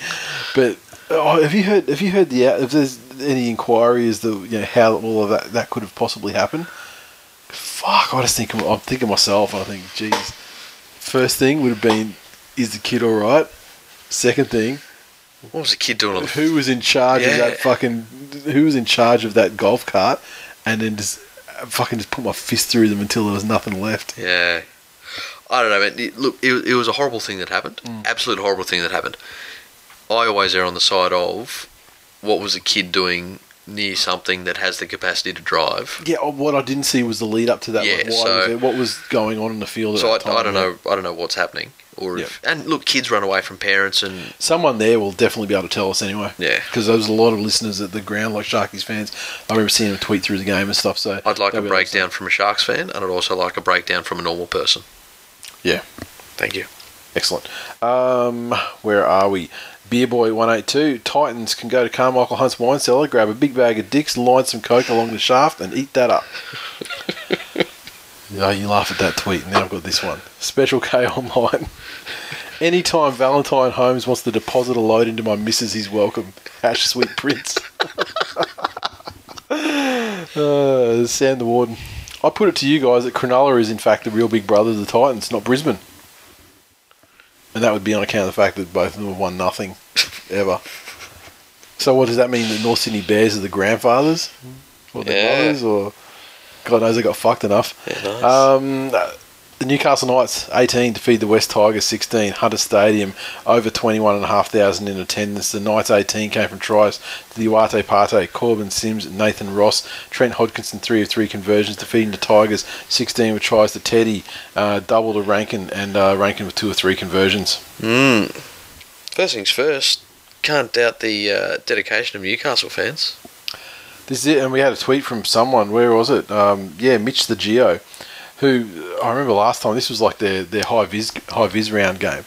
Speaker 1: But oh, have you heard have you heard the uh, if there's any inquiry as to you know how all of that that could have possibly happened? Fuck, I just think I'm thinking myself. I think, geez, first thing would have been, is the kid all right? Second thing,
Speaker 2: what was the kid doing
Speaker 1: who was in charge of that fucking? Who was in charge of that golf cart? And then just fucking just put my fist through them until there was nothing left.
Speaker 2: Yeah. I don't know, man. It- Look, it, it was a horrible thing that happened.
Speaker 1: Mm.
Speaker 2: Absolute horrible thing that happened. I always err on the side of what was a kid doing near something that has the capacity to drive.
Speaker 1: Yeah, oh, what I didn't see was the lead up to that.
Speaker 2: Yeah,
Speaker 1: like, why
Speaker 2: so-
Speaker 1: was there, what was going on in the field?
Speaker 2: So I,
Speaker 1: at that time?
Speaker 2: I don't know. I don't know what's happening. Or if, and look, kids run away from parents, and
Speaker 1: Someone there will definitely be able to tell us anyway.
Speaker 2: Yeah.
Speaker 1: Because there was a lot of listeners at the ground, like Sharkies fans. I remember seeing them tweet through the game and stuff. So
Speaker 2: I'd like a
Speaker 1: be able to say-
Speaker 2: breakdown from a Sharks fan, and I'd also like a breakdown from a normal person.
Speaker 1: Yeah,
Speaker 2: Thank you.
Speaker 1: excellent. Um, where are we? Beer Boy one eight two. Titans can go to Karmichael Hunt's wine cellar, grab a big bag of dicks, line some coke along the shaft, and eat that up. Yeah, (laughs) you laugh at that tweet, and now I've got this one. Special K online. (laughs) Anytime Valentine Holmes wants to deposit a load into my missus, he's welcome. Hash sweet prince. (laughs) uh, Sam the Warden. I put it to you guys that Cronulla is in fact the real big brother of the Titans, not Brisbane. And that would be on account of the fact that both of them have won nothing ever. So what does that mean? The North Sydney Bears are the grandfathers? Or the
Speaker 2: Yeah.
Speaker 1: brothers? Or God knows they got fucked enough.
Speaker 2: Yeah, nice.
Speaker 1: Um, the Newcastle Knights 18 defeat the West Tigers 16. Hunter Stadium over 21,500 in attendance. The Knights 18 came from tries to the Uarte Pate, Korbin Sims, Nathan Ross, Trent Hodkinson 3 of 3 conversions, defeating the Tigers 16 with tries to Teddy, uh, double to Rankin, and uh, Rankin with 2 or 3 conversions.
Speaker 2: Mm. First things first, can't doubt the uh, dedication of Newcastle fans.
Speaker 1: This is it, and we had a tweet from someone. Where was it? Um, yeah, Mitch the Geo, who I remember last time. This was like their their high vis high vis round game,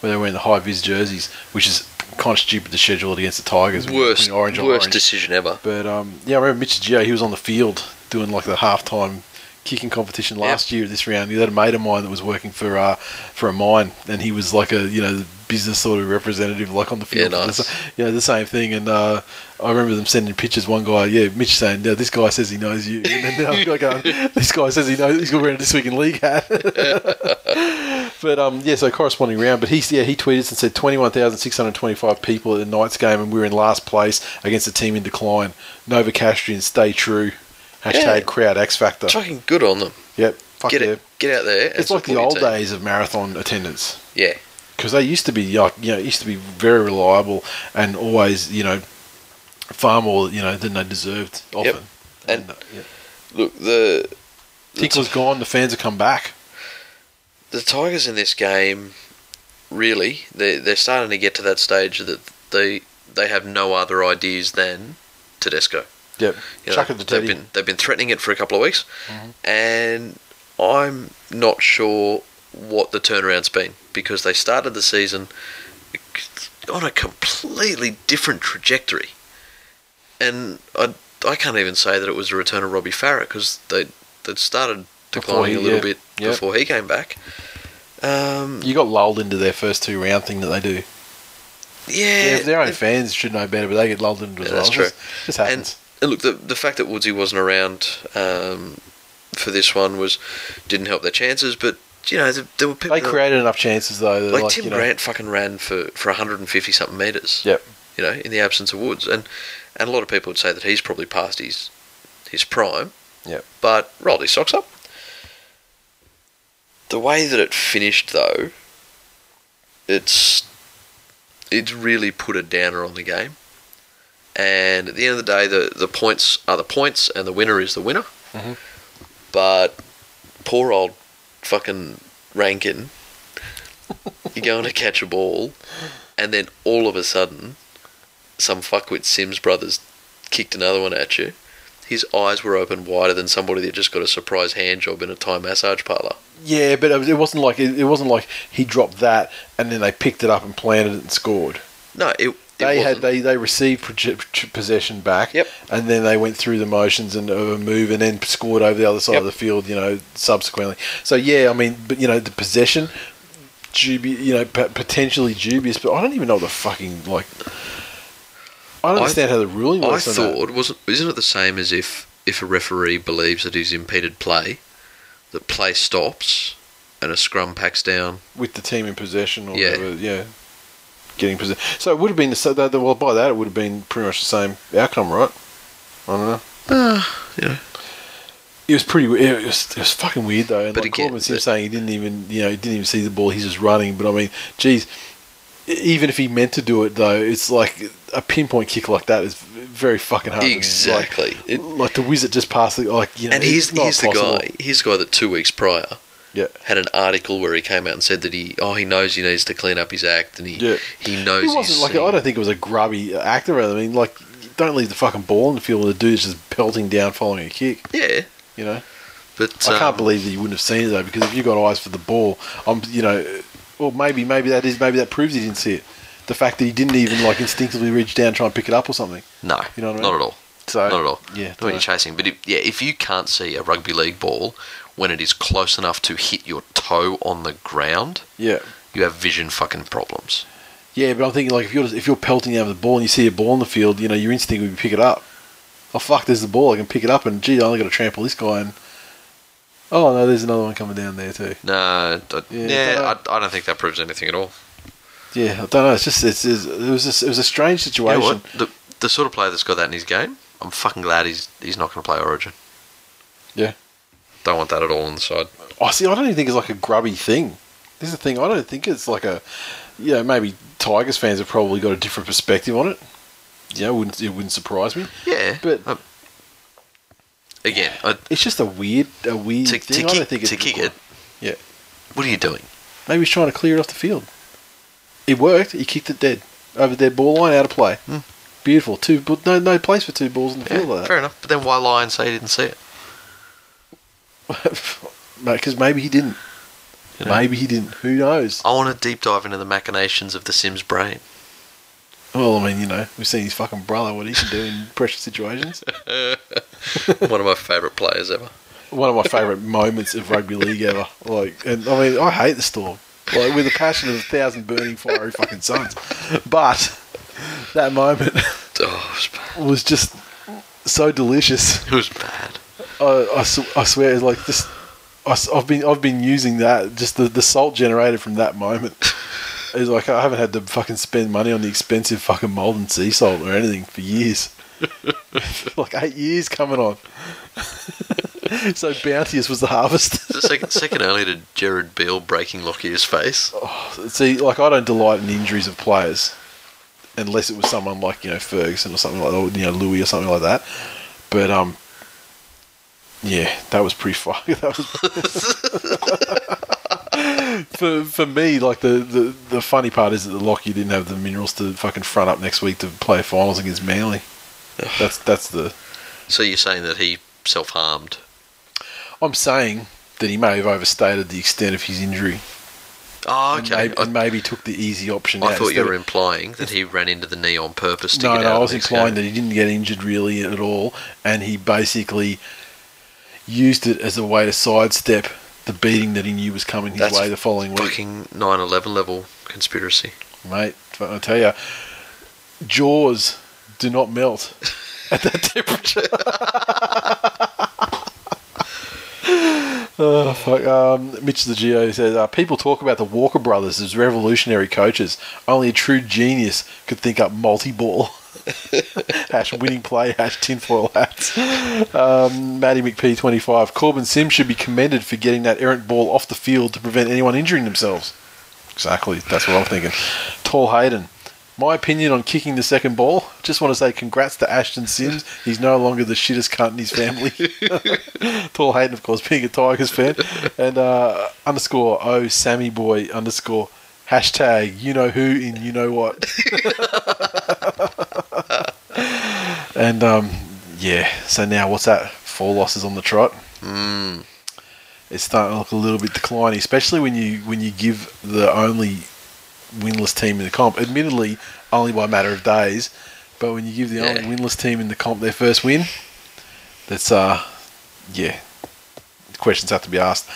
Speaker 1: where they were in the high vis jerseys, which is kind of stupid to schedule it against the Tigers.
Speaker 2: Worst,
Speaker 1: orange
Speaker 2: worst
Speaker 1: orange.
Speaker 2: decision ever.
Speaker 1: But um, yeah, I remember Mitch Geo. He was on the field doing like the halftime kicking competition last year. This round, he had a mate of mine that was working for uh, for a mine, and he was like a you know the business sort of representative, like on the field.
Speaker 2: Yeah, nice.
Speaker 1: the, yeah, the same thing. And uh, I remember them sending pictures. One guy, yeah, Mitch saying, "No, this guy says he knows you," (laughs) and then the other guy going, "This guy says he knows he's got wearing this week in league hat." (laughs) But um, yeah, so corresponding round. But he's yeah, he tweeted and said twenty one thousand six hundred twenty five people at the Knights game, and we we're in last place against a team in decline. Nova Castrian, stay true. Hashtag
Speaker 2: Yeah.
Speaker 1: crowd X factor.
Speaker 2: Fucking good on them.
Speaker 1: Yep. Fuck
Speaker 2: get
Speaker 1: yeah.
Speaker 2: it, get out there.
Speaker 1: It's like the old
Speaker 2: team.
Speaker 1: days of marathon attendance
Speaker 2: Yeah,
Speaker 1: because they used to be like you know used to be very reliable and always you know far more you know than they deserved often.
Speaker 2: And-
Speaker 1: uh, yeah.
Speaker 2: look the
Speaker 1: Tinkler's gone. The fans have come back.
Speaker 2: the Tigers in this game, really, they they're starting to get to that stage that they they have no other ideas than Tedesco.
Speaker 1: Yep.
Speaker 2: You know,
Speaker 1: Chuck at the
Speaker 2: they've been they've been threatening it for a couple of weeks, and I'm not sure what the turnaround's been because they started the season on a completely different trajectory, and I I can't even say that it was a return of Robbie Farah because they they'd started declining
Speaker 1: he-
Speaker 2: a little
Speaker 1: yeah,
Speaker 2: bit
Speaker 1: yeah.
Speaker 2: before he came back. Um,
Speaker 1: You got lulled into their first two round thing that they do.
Speaker 2: yeah,
Speaker 1: Yeah, their own
Speaker 2: it-
Speaker 1: fans should know better, but they get lulled into it
Speaker 2: Yeah,
Speaker 1: as well.
Speaker 2: that's true.
Speaker 1: Just, just happens.
Speaker 2: And look, the the fact that Woodsy wasn't around um, for this one was didn't help their chances. But you know, there, there were people
Speaker 1: they
Speaker 2: that-
Speaker 1: created enough chances though. That
Speaker 2: like,
Speaker 1: like
Speaker 2: Tim
Speaker 1: you know,
Speaker 2: Grant fucking ran for for 150 something meters.
Speaker 1: Yep.
Speaker 2: You know, in the absence of Woods, and and a lot of people would say that he's probably past his his prime.
Speaker 1: Yep.
Speaker 2: But rolled his socks up. The way that it finished, though, it's it's really put a downer on the game. And at the end of the day, the, the points are the points, and the winner is the winner.
Speaker 1: Mhm.
Speaker 2: But poor old fucking Rankin, you're going to catch a ball, and then all of a sudden, some fuckwit Sims brothers kicked another one at you. His eyes were open wider than somebody that just got a surprise hand job in a Thai massage parlour.
Speaker 1: Yeah, but it was- it wasn't like it wasn't like he dropped that and then they picked it up and planted it and scored.
Speaker 2: No, it.
Speaker 1: They had they, they received possession back.
Speaker 2: Yep.
Speaker 1: And then they went through the motions and of a move and then scored over the other side
Speaker 2: Yep.
Speaker 1: of the field. You know, subsequently. So yeah, I mean, but you know, the possession, dubi- you know, p- potentially dubious. But I don't even know the fucking like. I don't
Speaker 2: I-
Speaker 1: understand how the ruling
Speaker 2: I
Speaker 1: works. on that.
Speaker 2: thought wasn't isn't it the same as if if a referee believes that he's impeded play, that play stops and a scrum packs down.
Speaker 1: with the team in possession or
Speaker 2: Yeah.
Speaker 1: whatever, yeah, getting possession. So it would have been the so that well by that it would have been pretty much the same outcome, right? I don't know.
Speaker 2: Ah, you know.
Speaker 1: It was pretty. It was, it was fucking weird though. And
Speaker 2: But
Speaker 1: like
Speaker 2: again,
Speaker 1: Korbin was him saying he didn't even you know he didn't even see the ball. He's just running. But I mean, geez, even if he meant to do it though, it's like a pinpoint kick like that is very fucking hard.
Speaker 2: Exactly.
Speaker 1: Like,
Speaker 2: It-
Speaker 1: like to whiz it just past the like you know.
Speaker 2: and he's
Speaker 1: it's
Speaker 2: he's the guy. He's the guy that two weeks prior
Speaker 1: Yeah.
Speaker 2: had an article where he came out and said that he oh he knows he needs to clean up his act and he
Speaker 1: Yeah.
Speaker 2: he knows
Speaker 1: He wasn't like I don't think it was a grubby actor. I mean, like don't leave the fucking ball in the field. The dude's just pelting down following a kick.
Speaker 2: yeah.
Speaker 1: You know.
Speaker 2: But
Speaker 1: I
Speaker 2: um,
Speaker 1: can't believe that you wouldn't have seen it though, because if you got eyes for the ball, I'm, you know, well maybe maybe that is maybe that proves he didn't see it. The fact that he didn't even like instinctively reach down and try and pick it up or something.
Speaker 2: no,
Speaker 1: You know what I mean?
Speaker 2: not at all.
Speaker 1: So
Speaker 2: Not at all.
Speaker 1: Yeah,
Speaker 2: Not when you're chasing. But if, yeah, if you can't see a rugby league ball when it is close enough to hit your toe on the ground,
Speaker 1: yeah,
Speaker 2: you have vision fucking problems.
Speaker 1: yeah. But I'm thinking like if you're if you're pelting down with the ball and you see a ball in the field, you know, your instinct would be pick it up. Oh fuck, there's the ball. I can pick it up, and gee, I only got to trample this guy. And oh no, there's another one coming down there too.
Speaker 2: No, I,
Speaker 1: Yeah,
Speaker 2: yeah,
Speaker 1: don't
Speaker 2: I, I don't think that proves anything at all.
Speaker 1: Yeah, I don't know. It's just it's, it's it was just, it was a strange
Speaker 2: You
Speaker 1: situation.
Speaker 2: know what? The, the sort of player that's got that in his game, I'm fucking glad he's he's not going to play Origin.
Speaker 1: Yeah.
Speaker 2: Don't want that at all on the side.
Speaker 1: I see. I don't even think it's like a grubby thing. This is the thing. I don't think it's like a. You know, maybe Tigers fans have probably got a different perspective on it. Yeah, it wouldn't it wouldn't surprise me.
Speaker 2: Yeah,
Speaker 1: But-
Speaker 2: uh, again, I,
Speaker 1: It's just a weird a weird
Speaker 2: to,
Speaker 1: thing.
Speaker 2: to
Speaker 1: I don't
Speaker 2: kick,
Speaker 1: think it's
Speaker 2: to kick it.
Speaker 1: Yeah.
Speaker 2: What are you doing?
Speaker 1: Maybe he's trying to clear it off the field. It worked. He kicked it dead over the dead ball line, out of play. Beautiful. Two, but no no place for two balls in the
Speaker 2: Hmm. Yeah,
Speaker 1: field like
Speaker 2: fair enough. But then why lie and say he didn't see it? (laughs)
Speaker 1: Because maybe he didn't.
Speaker 2: You know?
Speaker 1: Maybe he didn't. Who knows?
Speaker 2: I want to deep dive into the machinations of the Sims brain.
Speaker 1: Well, I mean, you know, we've seen his fucking brother what he can do in pressure situations. (laughs)
Speaker 2: One of my favourite players ever.
Speaker 1: one of my favourite (laughs) moments of rugby league ever. Like, and I mean, I hate the storm, like with the passion of a thousand burning fiery fucking suns. But that moment
Speaker 2: Oh, was
Speaker 1: was just so delicious.
Speaker 2: It was bad.
Speaker 1: I, I, sw- I swear, it's like just I, have been I've been using that just the, the salt generated from that moment. (laughs) It's like I haven't had to fucking spend money on the expensive fucking molten sea salt or anything for years. (laughs) like eight years coming on. (laughs) so bounteous was the harvest.
Speaker 2: second, second only to Gerard Beale breaking Lockyer's face.
Speaker 1: See, like I don't delight in injuries of players, unless it was someone like you know Ferguson or something like that, or, you know Louis or something like that. But um, yeah, that was pretty fun. (laughs) That was (laughs) for for me. Like the, the the funny part is that the Lockyer didn't have the minerals to fucking front up next week to play finals against Manly. That's that's the.
Speaker 2: So you're saying that he self harmed?
Speaker 1: I'm saying that he may have overstated the extent of his injury.
Speaker 2: Oh,
Speaker 1: and
Speaker 2: okay.
Speaker 1: maybe,
Speaker 2: I,
Speaker 1: and maybe took the easy option.
Speaker 2: I thought you were
Speaker 1: of-
Speaker 2: implying that he ran into the knee on purpose to
Speaker 1: no, no, I was implying
Speaker 2: game.
Speaker 1: that he didn't get injured really at all, and he basically used it as a way to sidestep the beating that he knew was coming his
Speaker 2: That's
Speaker 1: way the following week.
Speaker 2: Fucking 9/11 level conspiracy.
Speaker 1: Mate, I tell you, jaws do not melt (laughs) at that temperature. (laughs) oh, fuck. Um, Mitch the Geo says, uh, People talk about the Walker brothers as revolutionary coaches. Only a true genius could think up multi ball. (laughs) (laughs) hash winning play, hash tinfoil hats. Um, Matty McP25. Korbin Sims should be commended for getting that errant ball off the field to prevent anyone injuring themselves. Exactly, that's what I'm thinking. Tall Hayden. My opinion on kicking the second ball. Just want to say congrats to Ashton Sims. He's no longer the shittest cunt in his family. (laughs) Tall Hayden, of course, being a Tigers fan. And uh, underscore O Sammy Boy underscore hashtag you know who in you know what. (laughs) and um, yeah, so now what's that? Four losses on the trot.
Speaker 2: Mm.
Speaker 1: It's starting to look a little bit declining, especially when you when you give the only winless team in the comp, admittedly only by a matter of days, but when you give the only winless team in the comp their first win, that's uh, yeah, questions have to be asked.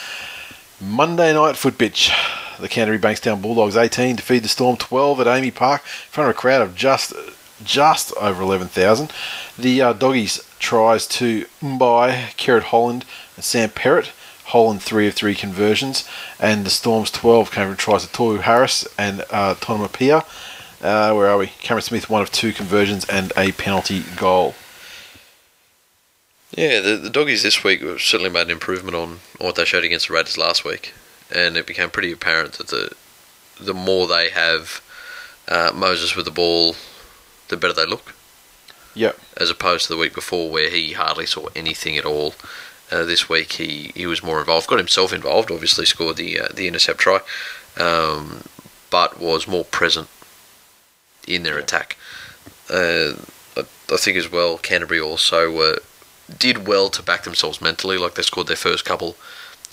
Speaker 1: Monday night foot pitch. The Canterbury Bankstown Bulldogs 18 to feed the Storm 12 at AAMI Park in front of a crowd of just just over 11,000. The uh, Doggies tries to Mbye, Kerrod Holland, and Sam Perrett. Holland three of three conversions, and the Storm's 12 came tries to Tohu Harris and uh, Tonumaipea. Uh, where are we? Cameron Smith one of two conversions and a penalty goal.
Speaker 2: Yeah, the, the doggies this week certainly made an improvement on, on what they showed against the Raiders last week, and it became pretty apparent that the the more they have uh, Moses with the ball, the better they look.
Speaker 1: Yep.
Speaker 2: As opposed to the week before, where he hardly saw anything at all. Uh, this week he, he was more involved, got himself involved. Obviously scored the uh, the intercept try, um, but was more present in their attack. Uh, I, I think as well, Canterbury also uh, did well to back themselves mentally. Like they scored their first couple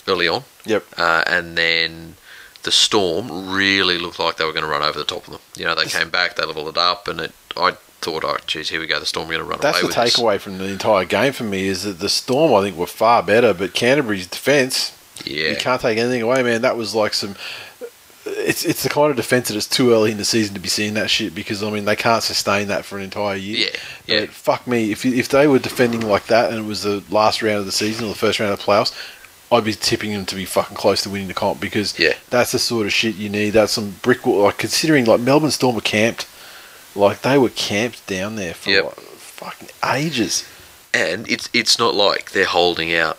Speaker 2: early on,
Speaker 1: Yep.
Speaker 2: uh, and then the Storm really looked like they were going to run over the top of them. You know, they came back, they leveled it up, and it, I thought, oh, geez, here we go, the Storm are going to run
Speaker 1: That's
Speaker 2: away
Speaker 1: the
Speaker 2: with this.
Speaker 1: takeaway from the entire game for me is that the Storm I think were far better, but Canterbury's defence
Speaker 2: Yeah,
Speaker 1: you can't take anything away, man. That was like some. It's it's the kind of defence that it's too early in the season to be seeing that shit because I mean they can't sustain that for an entire year.
Speaker 2: Yeah, yeah.
Speaker 1: But fuck me, if you, if they were defending like that and it was the last round of the season or the first round of the playoffs, I'd be tipping them to be fucking close to winning the comp because
Speaker 2: Yeah.
Speaker 1: that's the sort of shit you need. That's some brick wall. Like considering like Melbourne Storm were camped, like they were camped down there for
Speaker 2: Yep.
Speaker 1: like, fucking ages.
Speaker 2: and it's it's not like they're holding out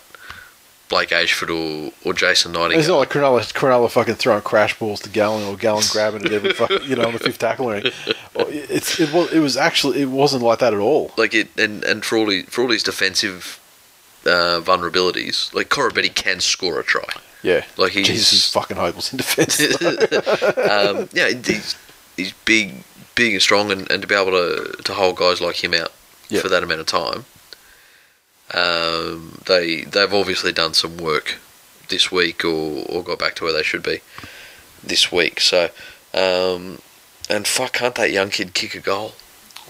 Speaker 2: Blake Ayshford or, or Jason Nightingale.
Speaker 1: It's not like Cronulla, Cronulla fucking throwing crash balls to Gallen or Gallen (laughs) grabbing it every fuck, you know on the fifth tackle or anything. Oh, it's it was it was actually it wasn't like that at all.
Speaker 2: like it, and and for all his, for all his defensive uh, vulnerabilities, like Koroibete can score a try.
Speaker 1: Yeah,
Speaker 2: Like he's-
Speaker 1: Jesus, fucking hopeless in defence. (laughs)
Speaker 2: um, yeah, he's he's big, big and strong, and, and to be able to to hold guys like him out for that amount of time, um, they they've obviously done some work this week, or or got back to where they should be this week. So, um, and fuck, can't that young kid kick a goal?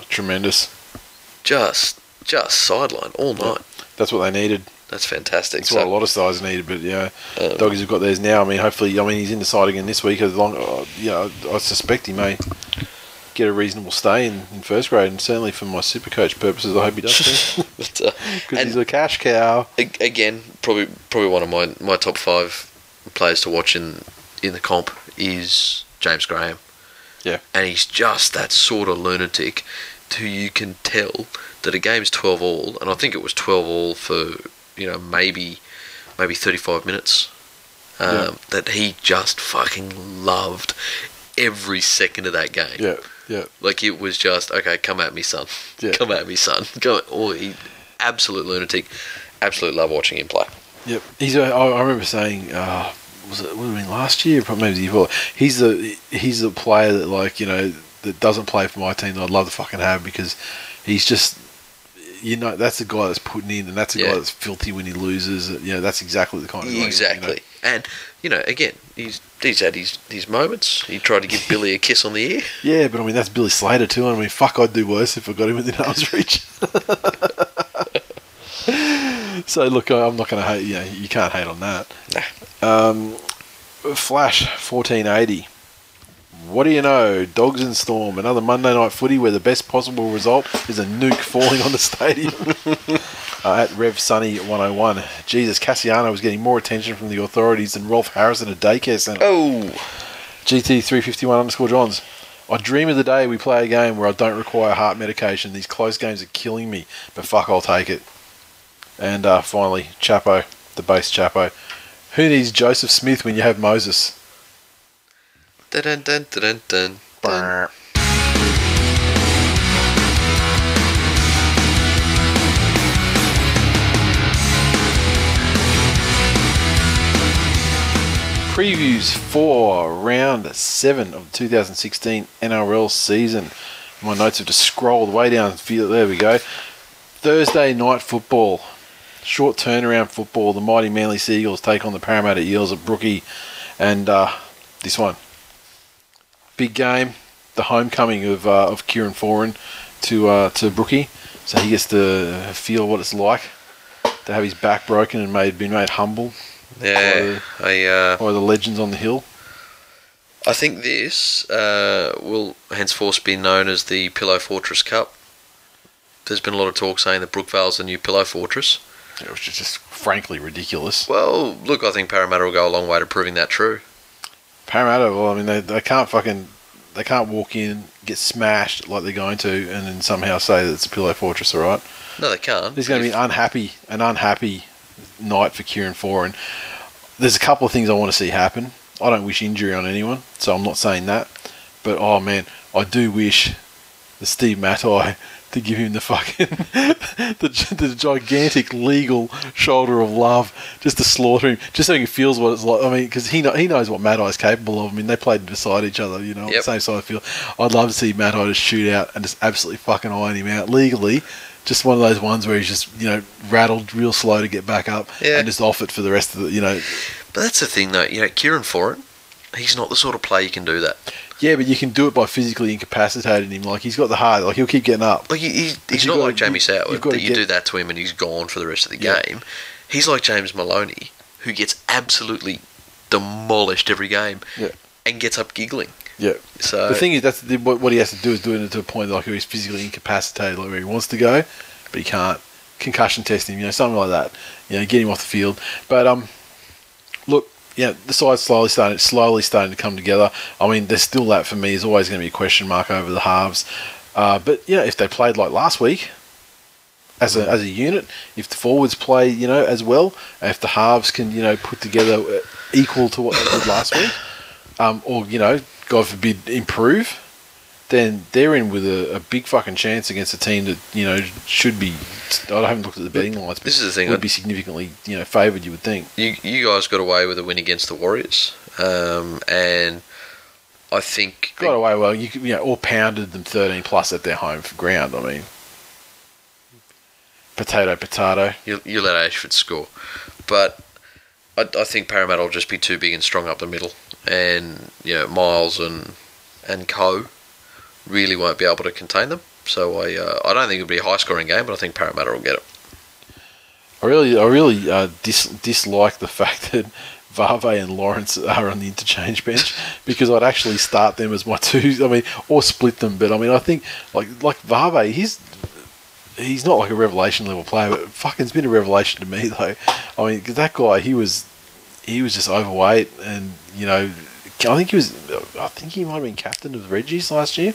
Speaker 1: Tremendous.
Speaker 2: Just just sideline all night.
Speaker 1: That's what they needed.
Speaker 2: That's fantastic.
Speaker 1: That's what a lot of sides needed. But yeah,
Speaker 2: Um,
Speaker 1: doggies have got theirs now. I mean, hopefully, I mean he's in the side again this week. As long, uh, know, I suspect he may get a reasonable stay in, in first grade, and certainly for my super coach purposes, I hope he does (laughs)
Speaker 2: But, uh, (laughs)
Speaker 1: because he's a cash cow.
Speaker 2: again, probably probably one of my, my top five players to watch in in the comp is James Graham.
Speaker 1: Yeah.
Speaker 2: and he's just that sort of lunatic who you can tell that a game's twelve all, and I think it was twelve all for you know maybe maybe thirty five minutes. Um,
Speaker 1: Yeah.
Speaker 2: That he just fucking loved every second of that game.
Speaker 1: Yeah, yeah.
Speaker 2: Like it was just okay. Come at me, son.
Speaker 1: Yeah.
Speaker 2: Come at me, son. Go. Oh, he absolute lunatic. Absolute love watching him play.
Speaker 1: Yep, he's. A, I, I remember saying, uh, was it would have been last year, probably maybe the year before. He's the he's the player that like you know that doesn't play for my team that I'd love to fucking have because he's just. You know, that's the guy that's putting in, and that's the
Speaker 2: Yeah.
Speaker 1: guy that's filthy when he loses. You know, that's exactly the kind of guy, you know.
Speaker 2: Exactly. And you know, again, he's he's had his his moments. He tried to give Billy a kiss on the ear. (laughs)
Speaker 1: Yeah, but I mean that's Billy Slater too. I mean, fuck, I'd do worse if I got him within arm's reach. (laughs) so look, I'm not going to hate. You know, you can't hate on that. Um, Flash 1480. What do you know? Dogs and Storm, another Monday night footy where the best possible result is a nuke falling on the stadium. (laughs) uh, at Rev Sunny 101. Jesus, Kasiano was getting more attention from the authorities than Rolf Harris at a daycare centre.
Speaker 2: Oh,
Speaker 1: GT351 underscore Johns. I dream of the day we play a game where I don't require heart medication. These close games are killing me, but fuck, I'll take it. And uh, finally, Chapo, the base Chapo. Who needs Joseph Smith when you have Moses?
Speaker 2: Dun dun dun dun dun. dun.
Speaker 1: Previews for round seven of the 2016 NRL season. My notes have just scrolled way down. There we go. Thursday night football. Short turnaround football. The mighty Manly Seagulls take on the Parramatta Eels at Brookie. And uh, this one. Big game. The homecoming of, uh, of Kieran Foran to, uh, to Brookie. So he gets to feel what it's like to have his back broken and made, been made humble
Speaker 2: Yeah, I uh,
Speaker 1: by the legends on the hill.
Speaker 2: I think this uh, will henceforth be known as the Pillow Fortress Cup. There's been a lot of talk saying that Brookvale's the new Pillow Fortress.
Speaker 1: It was just, just frankly ridiculous.
Speaker 2: Well, look, I think Parramatta will go a long way to proving that true.
Speaker 1: Parramatta, well, I mean, they, they can't fucking, they can't walk in, get smashed like they're going to, and then somehow say that it's a pillow fortress, all right?
Speaker 2: No, they can't.
Speaker 1: There's going to be an unhappy, an unhappy night for Kieran Foran. There's a couple of things I want to see happen. I don't wish injury on anyone, so I'm not saying that. But oh man, I do wish the Steve Matai to give him the fucking (laughs) the, the gigantic legal shoulder of love just to slaughter him, just so he feels what it's like. I mean, because he know, he knows what Matai's capable of. I mean, they played beside each other, you know,
Speaker 2: Yep.
Speaker 1: same side of the field. I'd love to see Matai just shoot out and just absolutely fucking iron him out legally. Just one of those ones where he's just you know rattled real slow to get back up
Speaker 2: Yeah.
Speaker 1: and just off it for the rest of the you know.
Speaker 2: But that's the thing, though. You know, Kieran Foran, he's not the sort of player you can do that.
Speaker 1: Yeah, but you can do it by physically incapacitating him. Like he's got the heart. Like he'll keep getting up.
Speaker 2: Like he, he, he's not like Jamie Soward that you
Speaker 1: get-
Speaker 2: do that to him and he's gone for the rest of the
Speaker 1: Yeah.
Speaker 2: game. He's like James Maloney, who gets absolutely demolished every game
Speaker 1: Yeah.
Speaker 2: and gets up giggling.
Speaker 1: Yeah.
Speaker 2: So
Speaker 1: the thing is, that's the, what, what he has to do is do it to a point like where he's physically incapacitated, like where he wants to go, but he can't. Concussion test him, you know, something like that. You know, get him off the field. But um, look, yeah, the side's slowly starting, slowly starting to come together. I mean, there's still that for me is always going to be a question mark over the halves. Uh, but yeah, if they played like last week, as a as a unit, if the forwards play, you know, as well, if the halves can, you know, put together uh, equal to what they did last week, um, or you know, God forbid, improve, then they're in with a, a big fucking chance against a team that you know should be. I haven't looked at the betting lines, but
Speaker 2: This is the thing,
Speaker 1: would be significantly you know favoured. You would think.
Speaker 2: you you guys got away with a win against the Warriors, um, and I think
Speaker 1: Got away well. You you know, or pounded them thirteen plus at their home ground. I mean, potato, potato.
Speaker 2: you, you let Ayshford score, but I, I think Parramatta will just be too big and strong up the middle, and you know Myles and and Co really won't be able to contain them. So I uh, I don't think it'll be a high scoring game, but I think Parramatta will get it.
Speaker 1: I really, I really uh, dis- dislike the (laughs) fact that Varve and Lawrence are on the interchange bench (laughs) because I'd actually start them as my two. I mean, or split them. But I mean, I think like like Varve, he's he's not like a revelation level player, but fucking, it's been a revelation to me though. I mean, 'cause that guy, he was he was just overweight, and you know, I think he was. I think he might have been captain of the Reggies last year.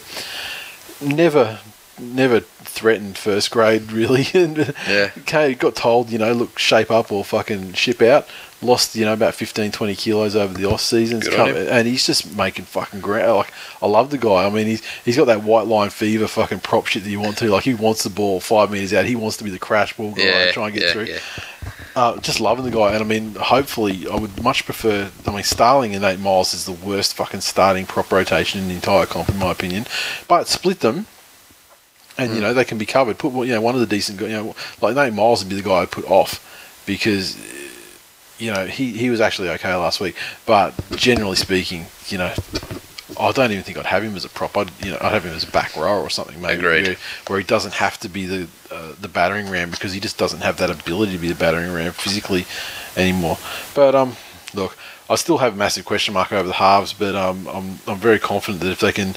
Speaker 1: Never, never threatened first grade really. (laughs) and uh,
Speaker 2: Yeah.
Speaker 1: okay, got told, you know, look, shape up or fucking ship out. Lost, you know, about 15, 20 kilos over the off seasons,
Speaker 2: Good
Speaker 1: and he's just making fucking ground. Like, I love the guy. I mean, he's he's got that white line fever, fucking prop shit that you want to. Like, he wants the ball five meters out. He wants to be the crash ball guy
Speaker 2: Yeah,
Speaker 1: and try and get
Speaker 2: yeah,
Speaker 1: through.
Speaker 2: yeah.
Speaker 1: Uh, just loving the guy, and I mean, hopefully, I would much prefer. I mean, Starling and Nate Myles is the worst fucking starting prop rotation in the entire comp, in my opinion. But split them, and
Speaker 2: Hmm.
Speaker 1: you know they can be covered. Put you know one of the decent, guys, you know, like Nate Myles would be the guy I'd put off because you know he he was actually okay last week, but generally speaking, you know. I don't even think I'd have him as a prop. I'd you know I'd have him as a back row or something maybe where, where he doesn't have to be the uh, the battering ram because he just doesn't have that ability to be the battering ram physically anymore. But um, look, I still have a massive question mark over the halves, but um, I'm I'm very confident that if they can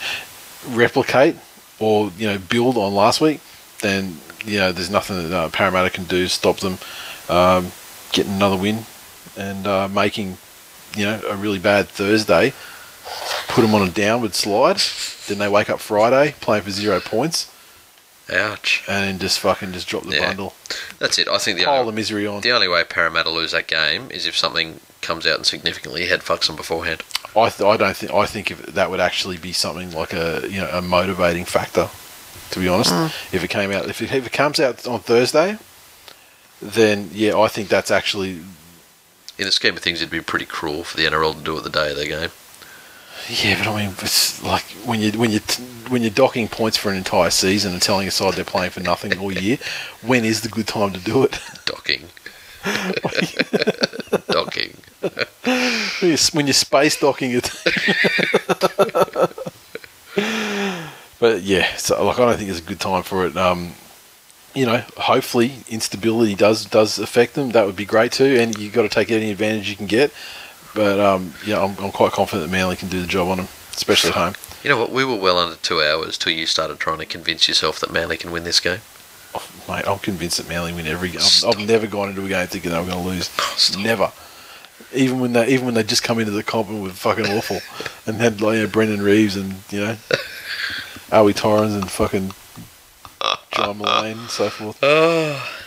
Speaker 1: replicate or you know build on last week, then you know there's nothing that uh, Parramatta can do to stop them um, getting another win and uh, making you know a really bad Thursday. Put them on a downward slide. Then they wake up Friday playing for zero points,
Speaker 2: Ouch.
Speaker 1: and then just fucking just drop the
Speaker 2: Yeah.
Speaker 1: bundle,
Speaker 2: That's it. I think the
Speaker 1: pile the
Speaker 2: only,
Speaker 1: misery on.
Speaker 2: the only way Parramatta lose that game is if something comes out and significantly head fucks them beforehand.
Speaker 1: I, th- I don't think I think if that would actually be something like a you know a motivating factor. To be honest, mm. if it came out if it, if it comes out on Thursday, then yeah, I think that's actually
Speaker 2: In the scheme of things, it'd be pretty cruel for the NRL to do it the day of their game.
Speaker 1: Yeah. But I mean, it's like when you when you when you're docking points for an entire season and telling a side they're playing for nothing all year, when is the good time to do it? (laughs)
Speaker 2: Docking. (laughs) Docking.
Speaker 1: when you're, when you're space docking it. (laughs) but yeah, so like I don't think it's a good time for it. Um, you know, hopefully instability does does affect them. That would be great too, and you've got to take any advantage you can get. But um, yeah, I'm, I'm quite confident that Manly can do the job on them, especially at home.
Speaker 2: You know what? We were well under two hours till you started trying to convince yourself that Manly can win this game.
Speaker 1: Oh, mate, I'm convinced that Manly win every game. I've,
Speaker 2: Stop.
Speaker 1: I've never gone into a game thinking they were going to lose.
Speaker 2: Stop.
Speaker 1: Never. Even when they even when they just come into the comp and were fucking awful, (laughs) and had like you know, Brendan Reeves and you know, Alwie Torrens and fucking (laughs) John Mullane and so forth.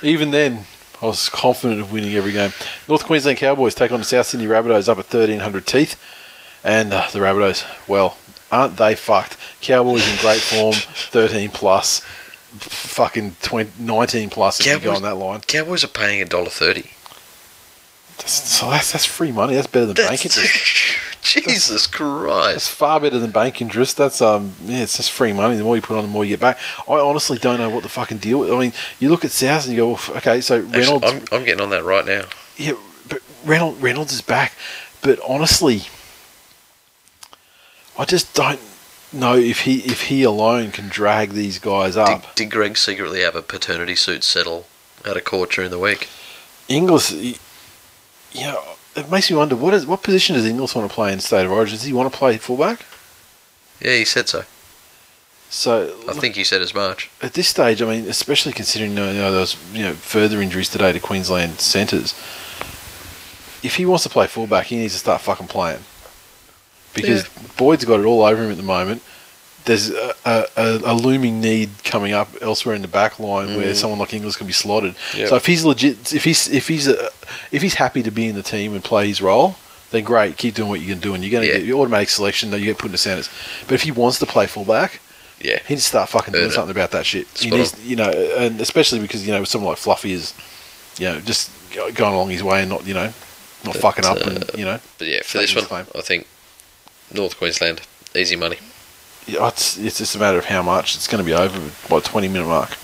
Speaker 1: Even then, I was confident of winning every game. North Queensland Cowboys take on the South Sydney Rabbitohs up at 1,300 teeth. And uh, the Rabbitohs, well, aren't they fucked? Cowboys in great form, 13 plus, fucking 20, 19 plus Cowboys, if you go on that line.
Speaker 2: Cowboys are paying $1.30.
Speaker 1: So that's, that's free money. That's better than that's, bank interest. (laughs)
Speaker 2: Jesus
Speaker 1: that's,
Speaker 2: Christ!
Speaker 1: That's far better than bank interest. That's um, yeah, it's just free money. The more you put on, the more you get back. I honestly don't know what the fucking deal. With. I mean, you look at South and you go, well, okay, so
Speaker 2: Actually, Reynolds. I'm, I'm getting on that right now.
Speaker 1: Yeah, but Reynolds Reynolds is back, but honestly, I just don't know if he if he alone can drag these guys up.
Speaker 2: Did, did Greg secretly have a paternity suit settle out of court during the week?
Speaker 1: Inglis, you know, it makes me wonder what is what position does Inglis want to play in state of origin? Does he want to play fullback?
Speaker 2: Yeah, he said so.
Speaker 1: So
Speaker 2: I think he said as much.
Speaker 1: at this stage, I mean, especially considering you know, there was you know further injuries today to Queensland centres, if he wants to play fullback, he needs to start fucking playing because Boyd's got it all over him at the moment. There's a, a, a, a looming need coming up elsewhere in the back line where someone like Inglis can be slotted.
Speaker 2: Yep.
Speaker 1: So if he's legit, if he's if he's uh if he's happy to be in the team and play his role, then great, keep doing what you can do, and you're going to
Speaker 2: Yeah.
Speaker 1: get your automatic selection. that You get put in the centres. But if he wants to play fullback,
Speaker 2: Yeah.
Speaker 1: he needs to start fucking doing something about that shit. He needs, you know, and especially because you know someone like Fluffy is, you know, just going along his way and not, you know, not fucking up and you know,
Speaker 2: But yeah, for this one,
Speaker 1: claim.
Speaker 2: I think North Queensland, easy money.
Speaker 1: Yeah, it's it's just a matter of how much it's going to be over by twenty minute mark.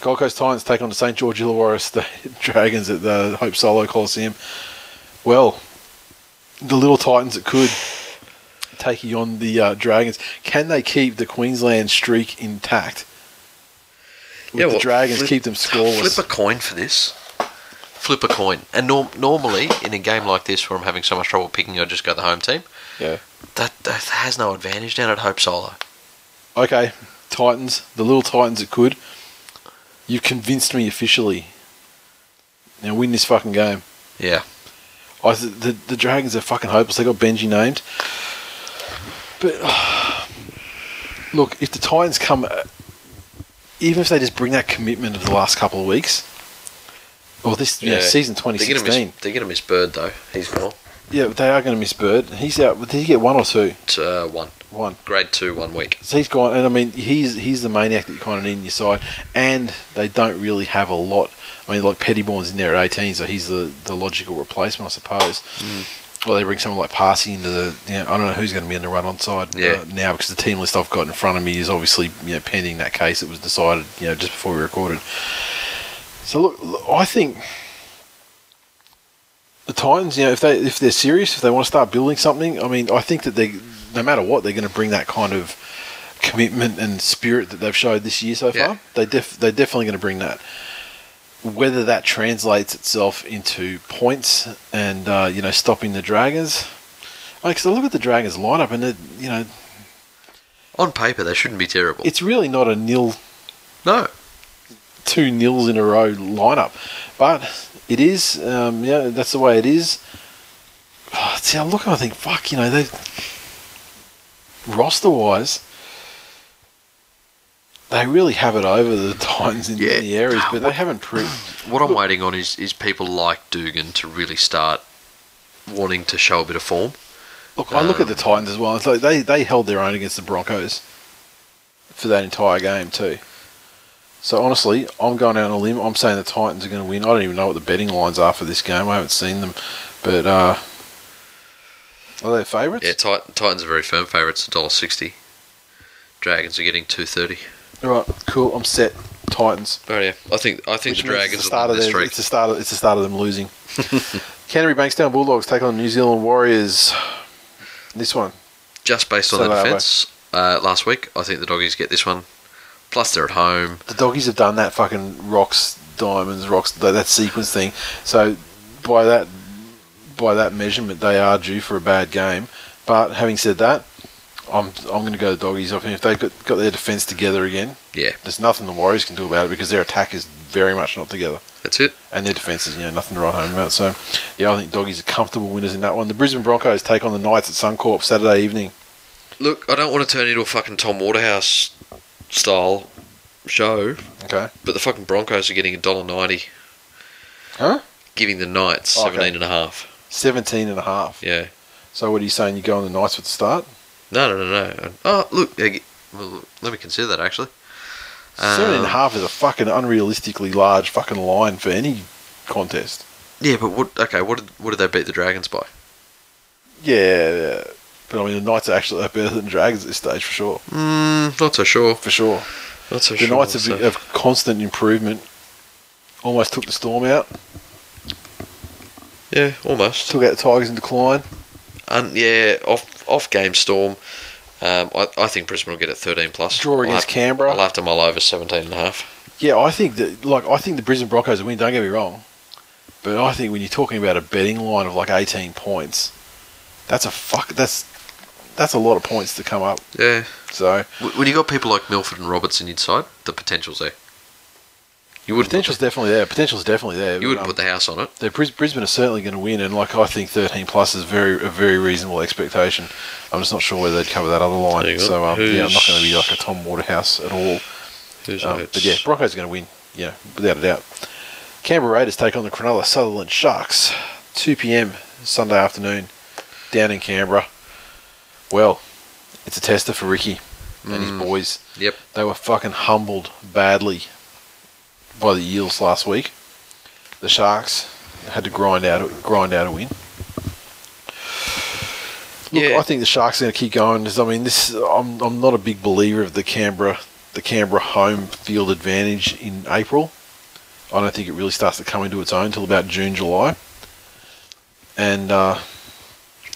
Speaker 1: Gold Coast Titans take on the St George Illawarra State (laughs) Dragons at the Hope Solo Coliseum. Well, the little Titans that could taking on the uh, Dragons. Can they keep the Queensland streak intact? With the
Speaker 2: well,
Speaker 1: Dragons
Speaker 2: flip-
Speaker 1: keep them scoreless.
Speaker 2: Flip a coin for this. flip a coin. And norm- normally in a game like this where I'm having so much trouble picking, I just go the home team.
Speaker 1: Yeah.
Speaker 2: That, that has no advantage down at Hope Solo.
Speaker 1: Okay, Titans, the little Titans that could. You've convinced me officially. Now win this fucking game.
Speaker 2: Yeah.
Speaker 1: I th- the the Dragons are fucking hopeless. They got Benji named, but (sighs) look, if the Titans come, uh, even if they just bring that commitment of the last couple of weeks, or this you know, season twenty
Speaker 2: They're gonna miss, they're going to miss Bird, though. He's gone.
Speaker 1: Yeah, they are going to miss Bird. He's out. Did he get one or two?
Speaker 2: Uh, one.
Speaker 1: One.
Speaker 2: Grade two, one week.
Speaker 1: So he's gone, and I mean, he's he's the maniac that you kind of need in your side, and they don't really have a lot. I mean, like Pettyborn's in there at 18, so he's the, the logical replacement, I suppose. Or they bring someone like Paasi into the. You know, I don't know who's going to be in the run on side
Speaker 2: Yeah.
Speaker 1: uh, now because the team list I've got in front of me is obviously you know pending that case. that was decided you know just before we recorded. So look, look, I think the Titans, you know, if they if they're serious, if they want to start building something, I mean, I think that they, no matter what, they're going to bring that kind of commitment and spirit that they've showed this year so
Speaker 2: Yeah.
Speaker 1: far. They def, they're definitely going to bring that. Whether that translates itself into points and uh, you know stopping the Dragons, because I look at the Dragons lineup and it, you know
Speaker 2: On paper, they shouldn't be terrible.
Speaker 1: it's really not a nil
Speaker 2: no.
Speaker 1: Two nils in a row lineup, but it is. Um, yeah, that's the way it is. Oh, see, I look and I think, fuck, you know, they roster wise, they really have it over the (laughs) Titans in,
Speaker 2: Yeah.
Speaker 1: the areas, but they haven't proved. (clears throat)
Speaker 2: What I'm waiting on is, is people like Dugan to really start wanting to show a bit of form.
Speaker 1: Look, I look at the Titans as well. It's like they they held their own against the Broncos for that entire game too. So honestly, I'm going out on a limb. I'm saying the Titans are going to win. I don't even know what the betting lines are for this game. I haven't seen them, but uh, are they favourites?
Speaker 2: Yeah, Tit- Titans are very firm favourites, $1.60. Dragons are getting 230
Speaker 1: All right, cool. I'm set. Titans.
Speaker 2: Oh yeah, I think I think
Speaker 1: Which
Speaker 2: the Dragons
Speaker 1: it's the start of their, it's the start. Of, it's the start of them losing. (laughs) Canterbury Bankstown Bulldogs take on New Zealand Warriors. This one.
Speaker 2: Just based on
Speaker 1: So
Speaker 2: the defence uh, last week, I think the doggies get this one. Plus, they're at home.
Speaker 1: the doggies have done that fucking rocks, diamonds, rocks, that, that sequence thing. So by that by that measurement, they are due for a bad game. But having said that, I'm I'm going to go the doggies. I think if they've got, got their defence together again,
Speaker 2: Yeah,
Speaker 1: there's nothing the Warriors can do about it because their attack is very much not together.
Speaker 2: that's it.
Speaker 1: And their defence is, you know, nothing to write home about. So, yeah, I think doggies are comfortable winners in that one. The Brisbane Broncos take on the Knights at Suncorp Saturday evening.
Speaker 2: Look, I don't want to turn into a fucking Tom Waterhouse style show,
Speaker 1: Okay.
Speaker 2: but the fucking Broncos are getting a dollar ninety,
Speaker 1: Huh?
Speaker 2: giving the Knights
Speaker 1: Okay.
Speaker 2: seventeen and a half.
Speaker 1: 17 and a.
Speaker 2: Yeah.
Speaker 1: So what are you saying? You go on the Knights with the start?
Speaker 2: No, no, no, no. Oh, look. yeah, g- Well, let me consider that actually.
Speaker 1: Seven and a
Speaker 2: Um,
Speaker 1: is a fucking unrealistically large fucking line for any contest.
Speaker 2: Yeah, but what? Okay, what did what did they beat the Dragons by?
Speaker 1: Yeah. But I mean the Knights are actually better than Dragons at this stage for sure,
Speaker 2: Mm, not so sure.
Speaker 1: for sure.
Speaker 2: Not so
Speaker 1: The
Speaker 2: sure.
Speaker 1: The Knights have,
Speaker 2: so-
Speaker 1: have constant improvement. Almost took the Storm out.
Speaker 2: yeah, almost.
Speaker 1: Took out the Tigers in decline.
Speaker 2: And yeah, off off game storm. Um, I, I think Brisbane will get it 13 plus.
Speaker 1: Draw
Speaker 2: I'll
Speaker 1: against
Speaker 2: have-
Speaker 1: Canberra.
Speaker 2: I'll have to mull over 17 and a half.
Speaker 1: Yeah, I think that like I think the Brisbane Broncos will win. Don't get me wrong, but I think when you're talking about a betting line of like 18 points, that's a fuck. That's that's a lot of points to come up.
Speaker 2: Yeah.
Speaker 1: So
Speaker 2: When you got people like Milford and Robertson inside, the potential's there. You wouldn't
Speaker 1: potential's
Speaker 2: put
Speaker 1: definitely there. Potential's definitely there.
Speaker 2: the, you
Speaker 1: but,
Speaker 2: wouldn't
Speaker 1: um,
Speaker 2: put the house on it.
Speaker 1: The Brisbane are certainly going to win, and like I think 13 plus is very a very reasonable expectation. I'm just not sure whether they'd cover that other line. So um, yeah, I'm not going to be like a Tom Waterhouse at all.
Speaker 2: Who's
Speaker 1: Um, but yeah, Broncos are going to win. Yeah, without a doubt. Canberra Raiders take on the Cronulla Sutherland Sharks, 2 p.m. Sunday afternoon, down in Canberra. Well, it's a tester for Ricky and his boys.
Speaker 2: Yep.
Speaker 1: They were fucking humbled badly by the Eels last week. The Sharks had to grind out grind out a win. Look,
Speaker 2: Yeah.
Speaker 1: I think the Sharks are going to keep going. I mean, this I'm I'm not a big believer of the Canberra the Canberra home field advantage in April. I don't think it really starts to come into its own until about June July. And uh,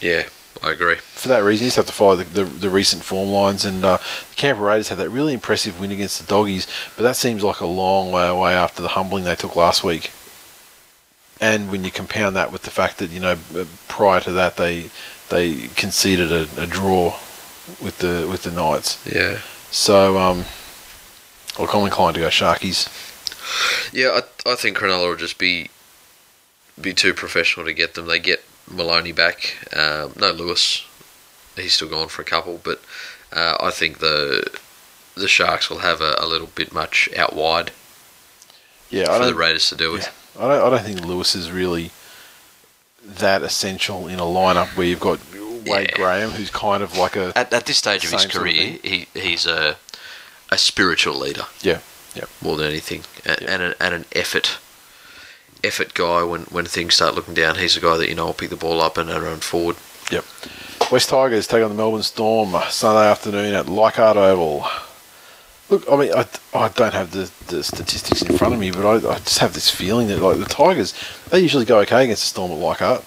Speaker 2: Yeah, I agree.
Speaker 1: for that reason, you just have to follow the, the, the recent form lines. And uh, the Canberra Raiders had that really impressive win against the Doggies, but that seems like a long way away after the humbling they took last week. and when you compound that with the fact that you know prior to that they they conceded a, a draw with the with the Knights.
Speaker 2: Yeah.
Speaker 1: So um, look, I'm inclined to go Sharkies.
Speaker 2: Yeah, I, I think Cronulla will just be be too professional to get them. They get Maloney back. Um, no Lewis, he's still gone for a couple, but uh, I think the the Sharks will have a, a little bit much out wide
Speaker 1: Yeah, I
Speaker 2: for the
Speaker 1: don't,
Speaker 2: Raiders to do it.
Speaker 1: I don't I don't think Lewis is really that essential in a lineup where you've got Wade
Speaker 2: Yeah.
Speaker 1: Graham, who's kind of like a
Speaker 2: At, at this stage of his
Speaker 1: Same sort of
Speaker 2: career, he, he's a a spiritual leader
Speaker 1: yeah, yeah.
Speaker 2: more than anything, and,
Speaker 1: Yeah.
Speaker 2: and, and an effort effort guy. When when things start looking down, he's a guy that you know will pick the ball up and, and run forward.
Speaker 1: Yep. West Tigers take on the Melbourne Storm Sunday afternoon at Leichhardt Oval. Look, I mean, I, I don't have the, the statistics in front of me, but I, I just have this feeling that like the Tigers, they usually go okay against the Storm at Leichhardt.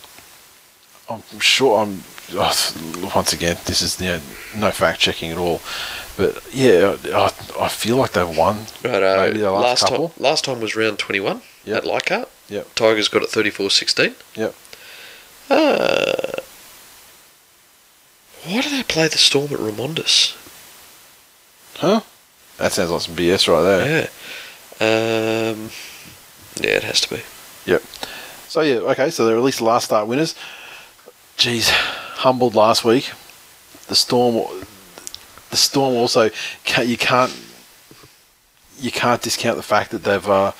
Speaker 1: I'm sure I'm. Oh, once again, this is you know, no fact checking at all, but yeah, I, I feel like they've won.
Speaker 2: Right, uh,
Speaker 1: Maybe the last
Speaker 2: last
Speaker 1: couple.
Speaker 2: time last time was round twenty one
Speaker 1: Yep.
Speaker 2: at Leichhardt.
Speaker 1: Yep.
Speaker 2: Tigers got it 34-16.
Speaker 1: Yep.
Speaker 2: Uh, why do they play the Storm at Ramondus?
Speaker 1: Huh? That sounds like some BS right there.
Speaker 2: Yeah. Um, yeah, it has to be.
Speaker 1: Yep. So yeah, okay. So they're at least last start winners. Jeez, humbled last week. The storm. The storm also. Can't, you can't. You can't discount the fact that they've. Uh,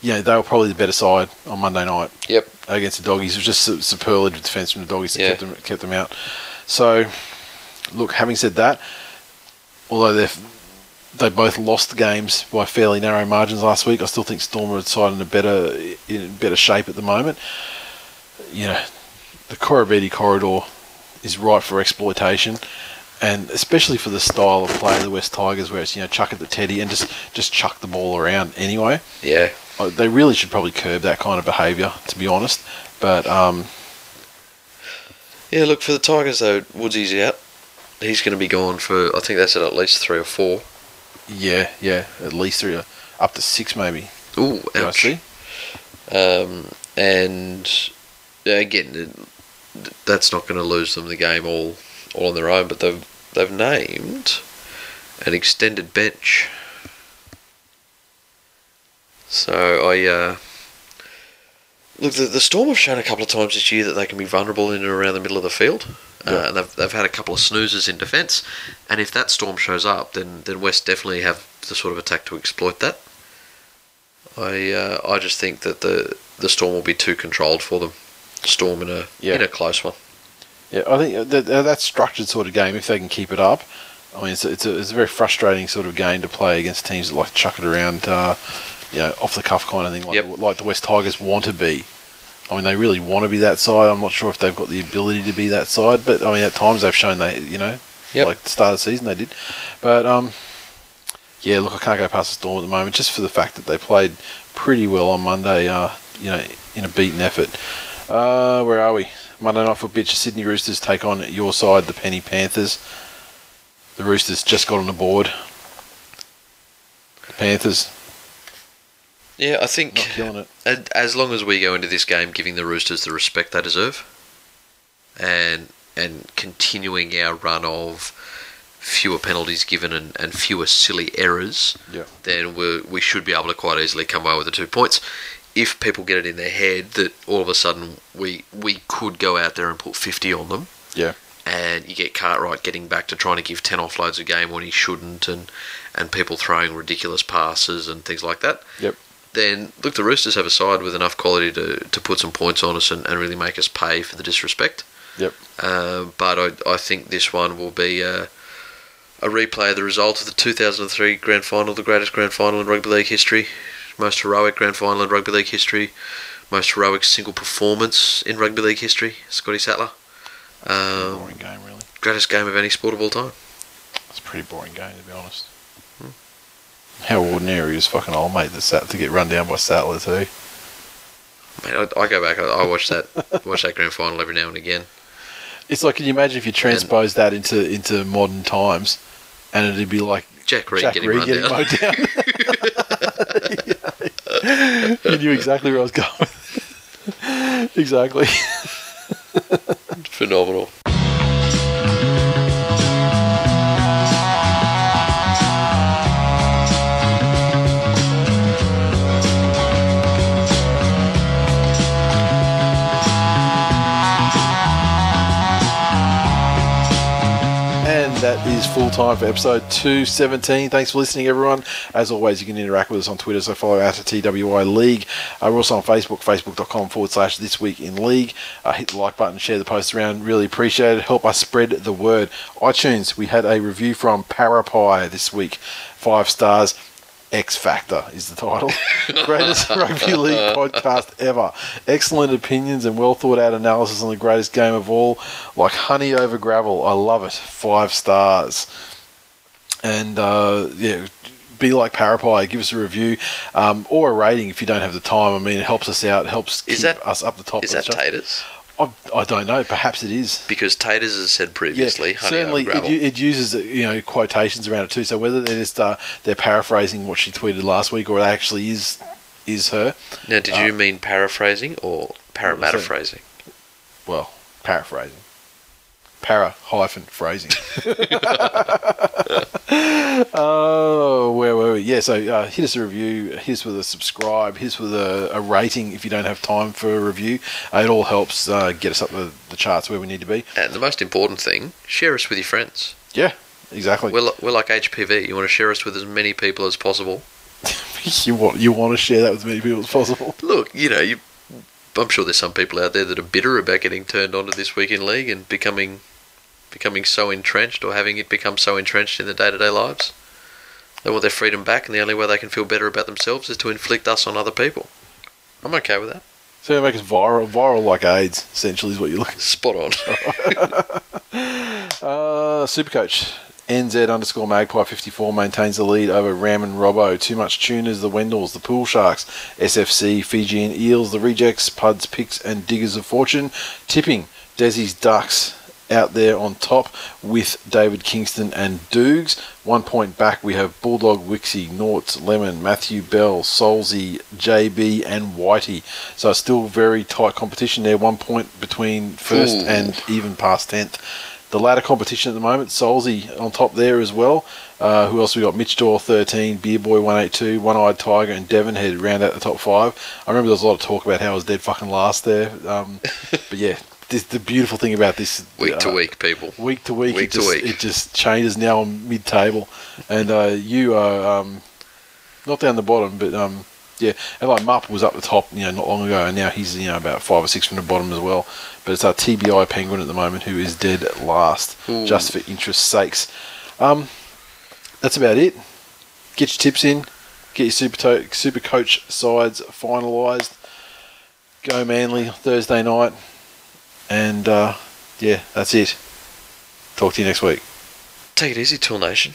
Speaker 1: you know, they were probably the better side on Monday night
Speaker 2: Yep.
Speaker 1: against the doggies. It was just su- superlative defence from the doggies that
Speaker 2: Yeah.
Speaker 1: kept them kept them out. So, look. Having said that, although they they both lost the games by fairly narrow margins last week, I still think Storm are side in a better in better shape at the moment. You know, the Koroibete corridor is ripe for exploitation. And especially for the style of play of the West Tigers, where it's you know chuck at the teddy and just just chuck the ball around anyway.
Speaker 2: Yeah.
Speaker 1: Uh, They really should probably curb that kind of behaviour, to be honest. But um,
Speaker 2: Yeah, look, for the Tigers, though, Woodsy's out. He's going to be gone for, I think that's at at least three or four.
Speaker 1: yeah, yeah, at least three, up to six maybe.
Speaker 2: Ooh, ouch. Um, and again, that's not going to lose them the game all, all on their own. But they've they've named an extended bench. So I uh, look. The, the Storm have shown a couple of times this year that they can be vulnerable in and around the middle of the field.
Speaker 1: Yeah.
Speaker 2: Uh, and they've, they've had a couple of snoozers in defence, and if that storm shows up, then, then West definitely have the sort of attack to exploit that. I uh, I just think that the the storm will be too controlled for them. Storm in a
Speaker 1: Yeah.
Speaker 2: in a close one.
Speaker 1: Yeah, I think that, that that structured sort of game, if they can keep it up, I mean, it's a, it's a, it's a very frustrating sort of game to play against teams that like to chuck it around, uh, you know, off the cuff kind of thing, like,
Speaker 2: Yep.
Speaker 1: like the West Tigers want to be. I mean, they really want to be that side. I'm not sure if they've got the ability to be that side, but I mean, at times they've shown they, you know,
Speaker 2: Yep.
Speaker 1: like the start of the season they did. But um, yeah, look, I can't go past the Storm at the moment, just for the fact that they played pretty well on Monday. Uh, you know, in a beaten effort. Uh, where are we? Monday night football pitch. Sydney Roosters take on your side, the Penny Panthers. The Roosters just got on the board. The Panthers
Speaker 2: Yeah, I think
Speaker 1: killing it.
Speaker 2: and as long as we go into this game giving the Roosters the respect they deserve, and and continuing our run of fewer penalties given and, and fewer silly errors,
Speaker 1: Yeah.
Speaker 2: then we we should be able to quite easily come away with the two points. If people get it in their head that all of a sudden we we could go out there and put fifty on them,
Speaker 1: Yeah.
Speaker 2: and you get Cartwright getting back to trying to give 10 offloads a game when he shouldn't, and, and people throwing ridiculous passes and things like that,
Speaker 1: Yep.
Speaker 2: Then look, the Roosters have a side with enough quality to, to put some points on us and, and really make us pay for the disrespect.
Speaker 1: Yep.
Speaker 2: Uh, but I, I think this one will be uh, a replay of the result of the 2003 Grand Final, the greatest Grand Final in rugby league history, most heroic Grand Final in rugby league history, most heroic single performance in rugby league history, Scotty Sattler. Um,
Speaker 1: boring game, really.
Speaker 2: greatest game of any sport of all time.
Speaker 1: It's a pretty boring game, to be honest. How ordinary is fucking old mate that sat to get run down by Sattler too.
Speaker 2: Mate, I, I go back. I, I watch that (laughs) watch that grand final every now and again.
Speaker 1: It's like, can you imagine if you transpose that into into modern times, and it'd be like
Speaker 2: Jack Reed
Speaker 1: Jack
Speaker 2: getting
Speaker 1: Reed
Speaker 2: run
Speaker 1: getting
Speaker 2: down.
Speaker 1: down. (laughs) you knew exactly where I was going. (laughs) exactly.
Speaker 2: Phenomenal.
Speaker 1: Is full time for episode 217. Thanks for listening, everyone. As always, you can interact with us on Twitter, so follow us at TWI League. Uh, we're also on Facebook, facebook.com forward slash this week in league. Uh, hit the like button, share the post around. Really appreciate it. Help us spread the word. iTunes, we had a review from Parapie this week. Five stars. X Factor is the title. (laughs) greatest rugby league (laughs) podcast ever. Excellent opinions and well thought out analysis on the greatest game of all. Like honey over gravel. I love it. Five stars. And uh, yeah, be like Parapie. Give us a review um, or a rating if you don't have the time. I mean, it helps us out. Helps
Speaker 2: Is
Speaker 1: keep
Speaker 2: that-
Speaker 1: us up the top.
Speaker 2: Is
Speaker 1: of
Speaker 2: that
Speaker 1: the chart. I, I don't know. Perhaps it is.
Speaker 2: Because taters, has said previously, honey
Speaker 1: certainly it, it uses you know quotations around it too. So whether they're just uh, they're paraphrasing what she tweeted last week, or it actually is is her.
Speaker 2: now, did you mean paraphrasing or parametaphrasing?
Speaker 1: Well, paraphrasing, para hyphen phrasing. (laughs) oh, where were we? Yeah, so uh, hit us a review, hit us with a subscribe, hit us with a, a rating if you don't have time for a review. Uh, it all helps uh, get us up the, the charts where we need to be.
Speaker 2: And the most important thing, share us with your friends.
Speaker 1: Yeah, exactly.
Speaker 2: We're, li- we're like HPV. You want to share us with as many people as possible. (laughs)
Speaker 1: you want you want to share that with as many people as possible.
Speaker 2: Look, you know, you. I'm sure there's some people out there that are bitter about getting turned onto this week in league and becoming, becoming so entrenched or having it become so entrenched in their day-to-day lives. They want their freedom back, and the only way they can feel better about themselves is to inflict us on other people. I'm okay with that.
Speaker 1: So you make us viral, viral like AIDS. Essentially, is what you're looking.
Speaker 2: Spot on. (laughs)
Speaker 1: Uh, Supercoach. NZ underscore Magpie 54 maintains the lead over Ram and Robbo. Too much tuners, the Wendells, the Pool Sharks, SFC, Fijian Eels, the Rejects, Puds, Picks, and Diggers of Fortune. Tipping Desi's Ducks out there on top with David Kingston and Doogs. One point back, we have Bulldog, Wixie, Norts, Lemon, Matthew Bell, Solzy, JB, and Whitey. So still very tight competition there. One point between first
Speaker 2: Ooh.
Speaker 1: and even past 10th. The ladder competition at the moment, Solzy on top there as well. Uh, who else we got? Mitch Dore 13, Beer Boy 182, One Eyed Tiger, and Devonhead round out the top five. I remember there was a lot of talk about how I was dead fucking last there. Um, (laughs) but yeah, this, the beautiful thing about this
Speaker 2: week to
Speaker 1: uh,
Speaker 2: week, people.
Speaker 1: week to week,
Speaker 2: Week
Speaker 1: it
Speaker 2: to
Speaker 1: just,
Speaker 2: week.
Speaker 1: it just changes now on mid table, and uh, you are um, not down the bottom, but um, yeah, and like Mupp was up the top, you know, not long ago, and now he's you know about five or six from the bottom as well. But it's our TBI Penguin at the moment who is dead last,
Speaker 2: Ooh.
Speaker 1: just for interest sakes. Um, that's about it. Get your tips in. Get your super to- super coach sides finalised. Go Manly Thursday night, and uh, yeah, that's it. Talk to you next week.
Speaker 2: Take it easy, Twill Nation.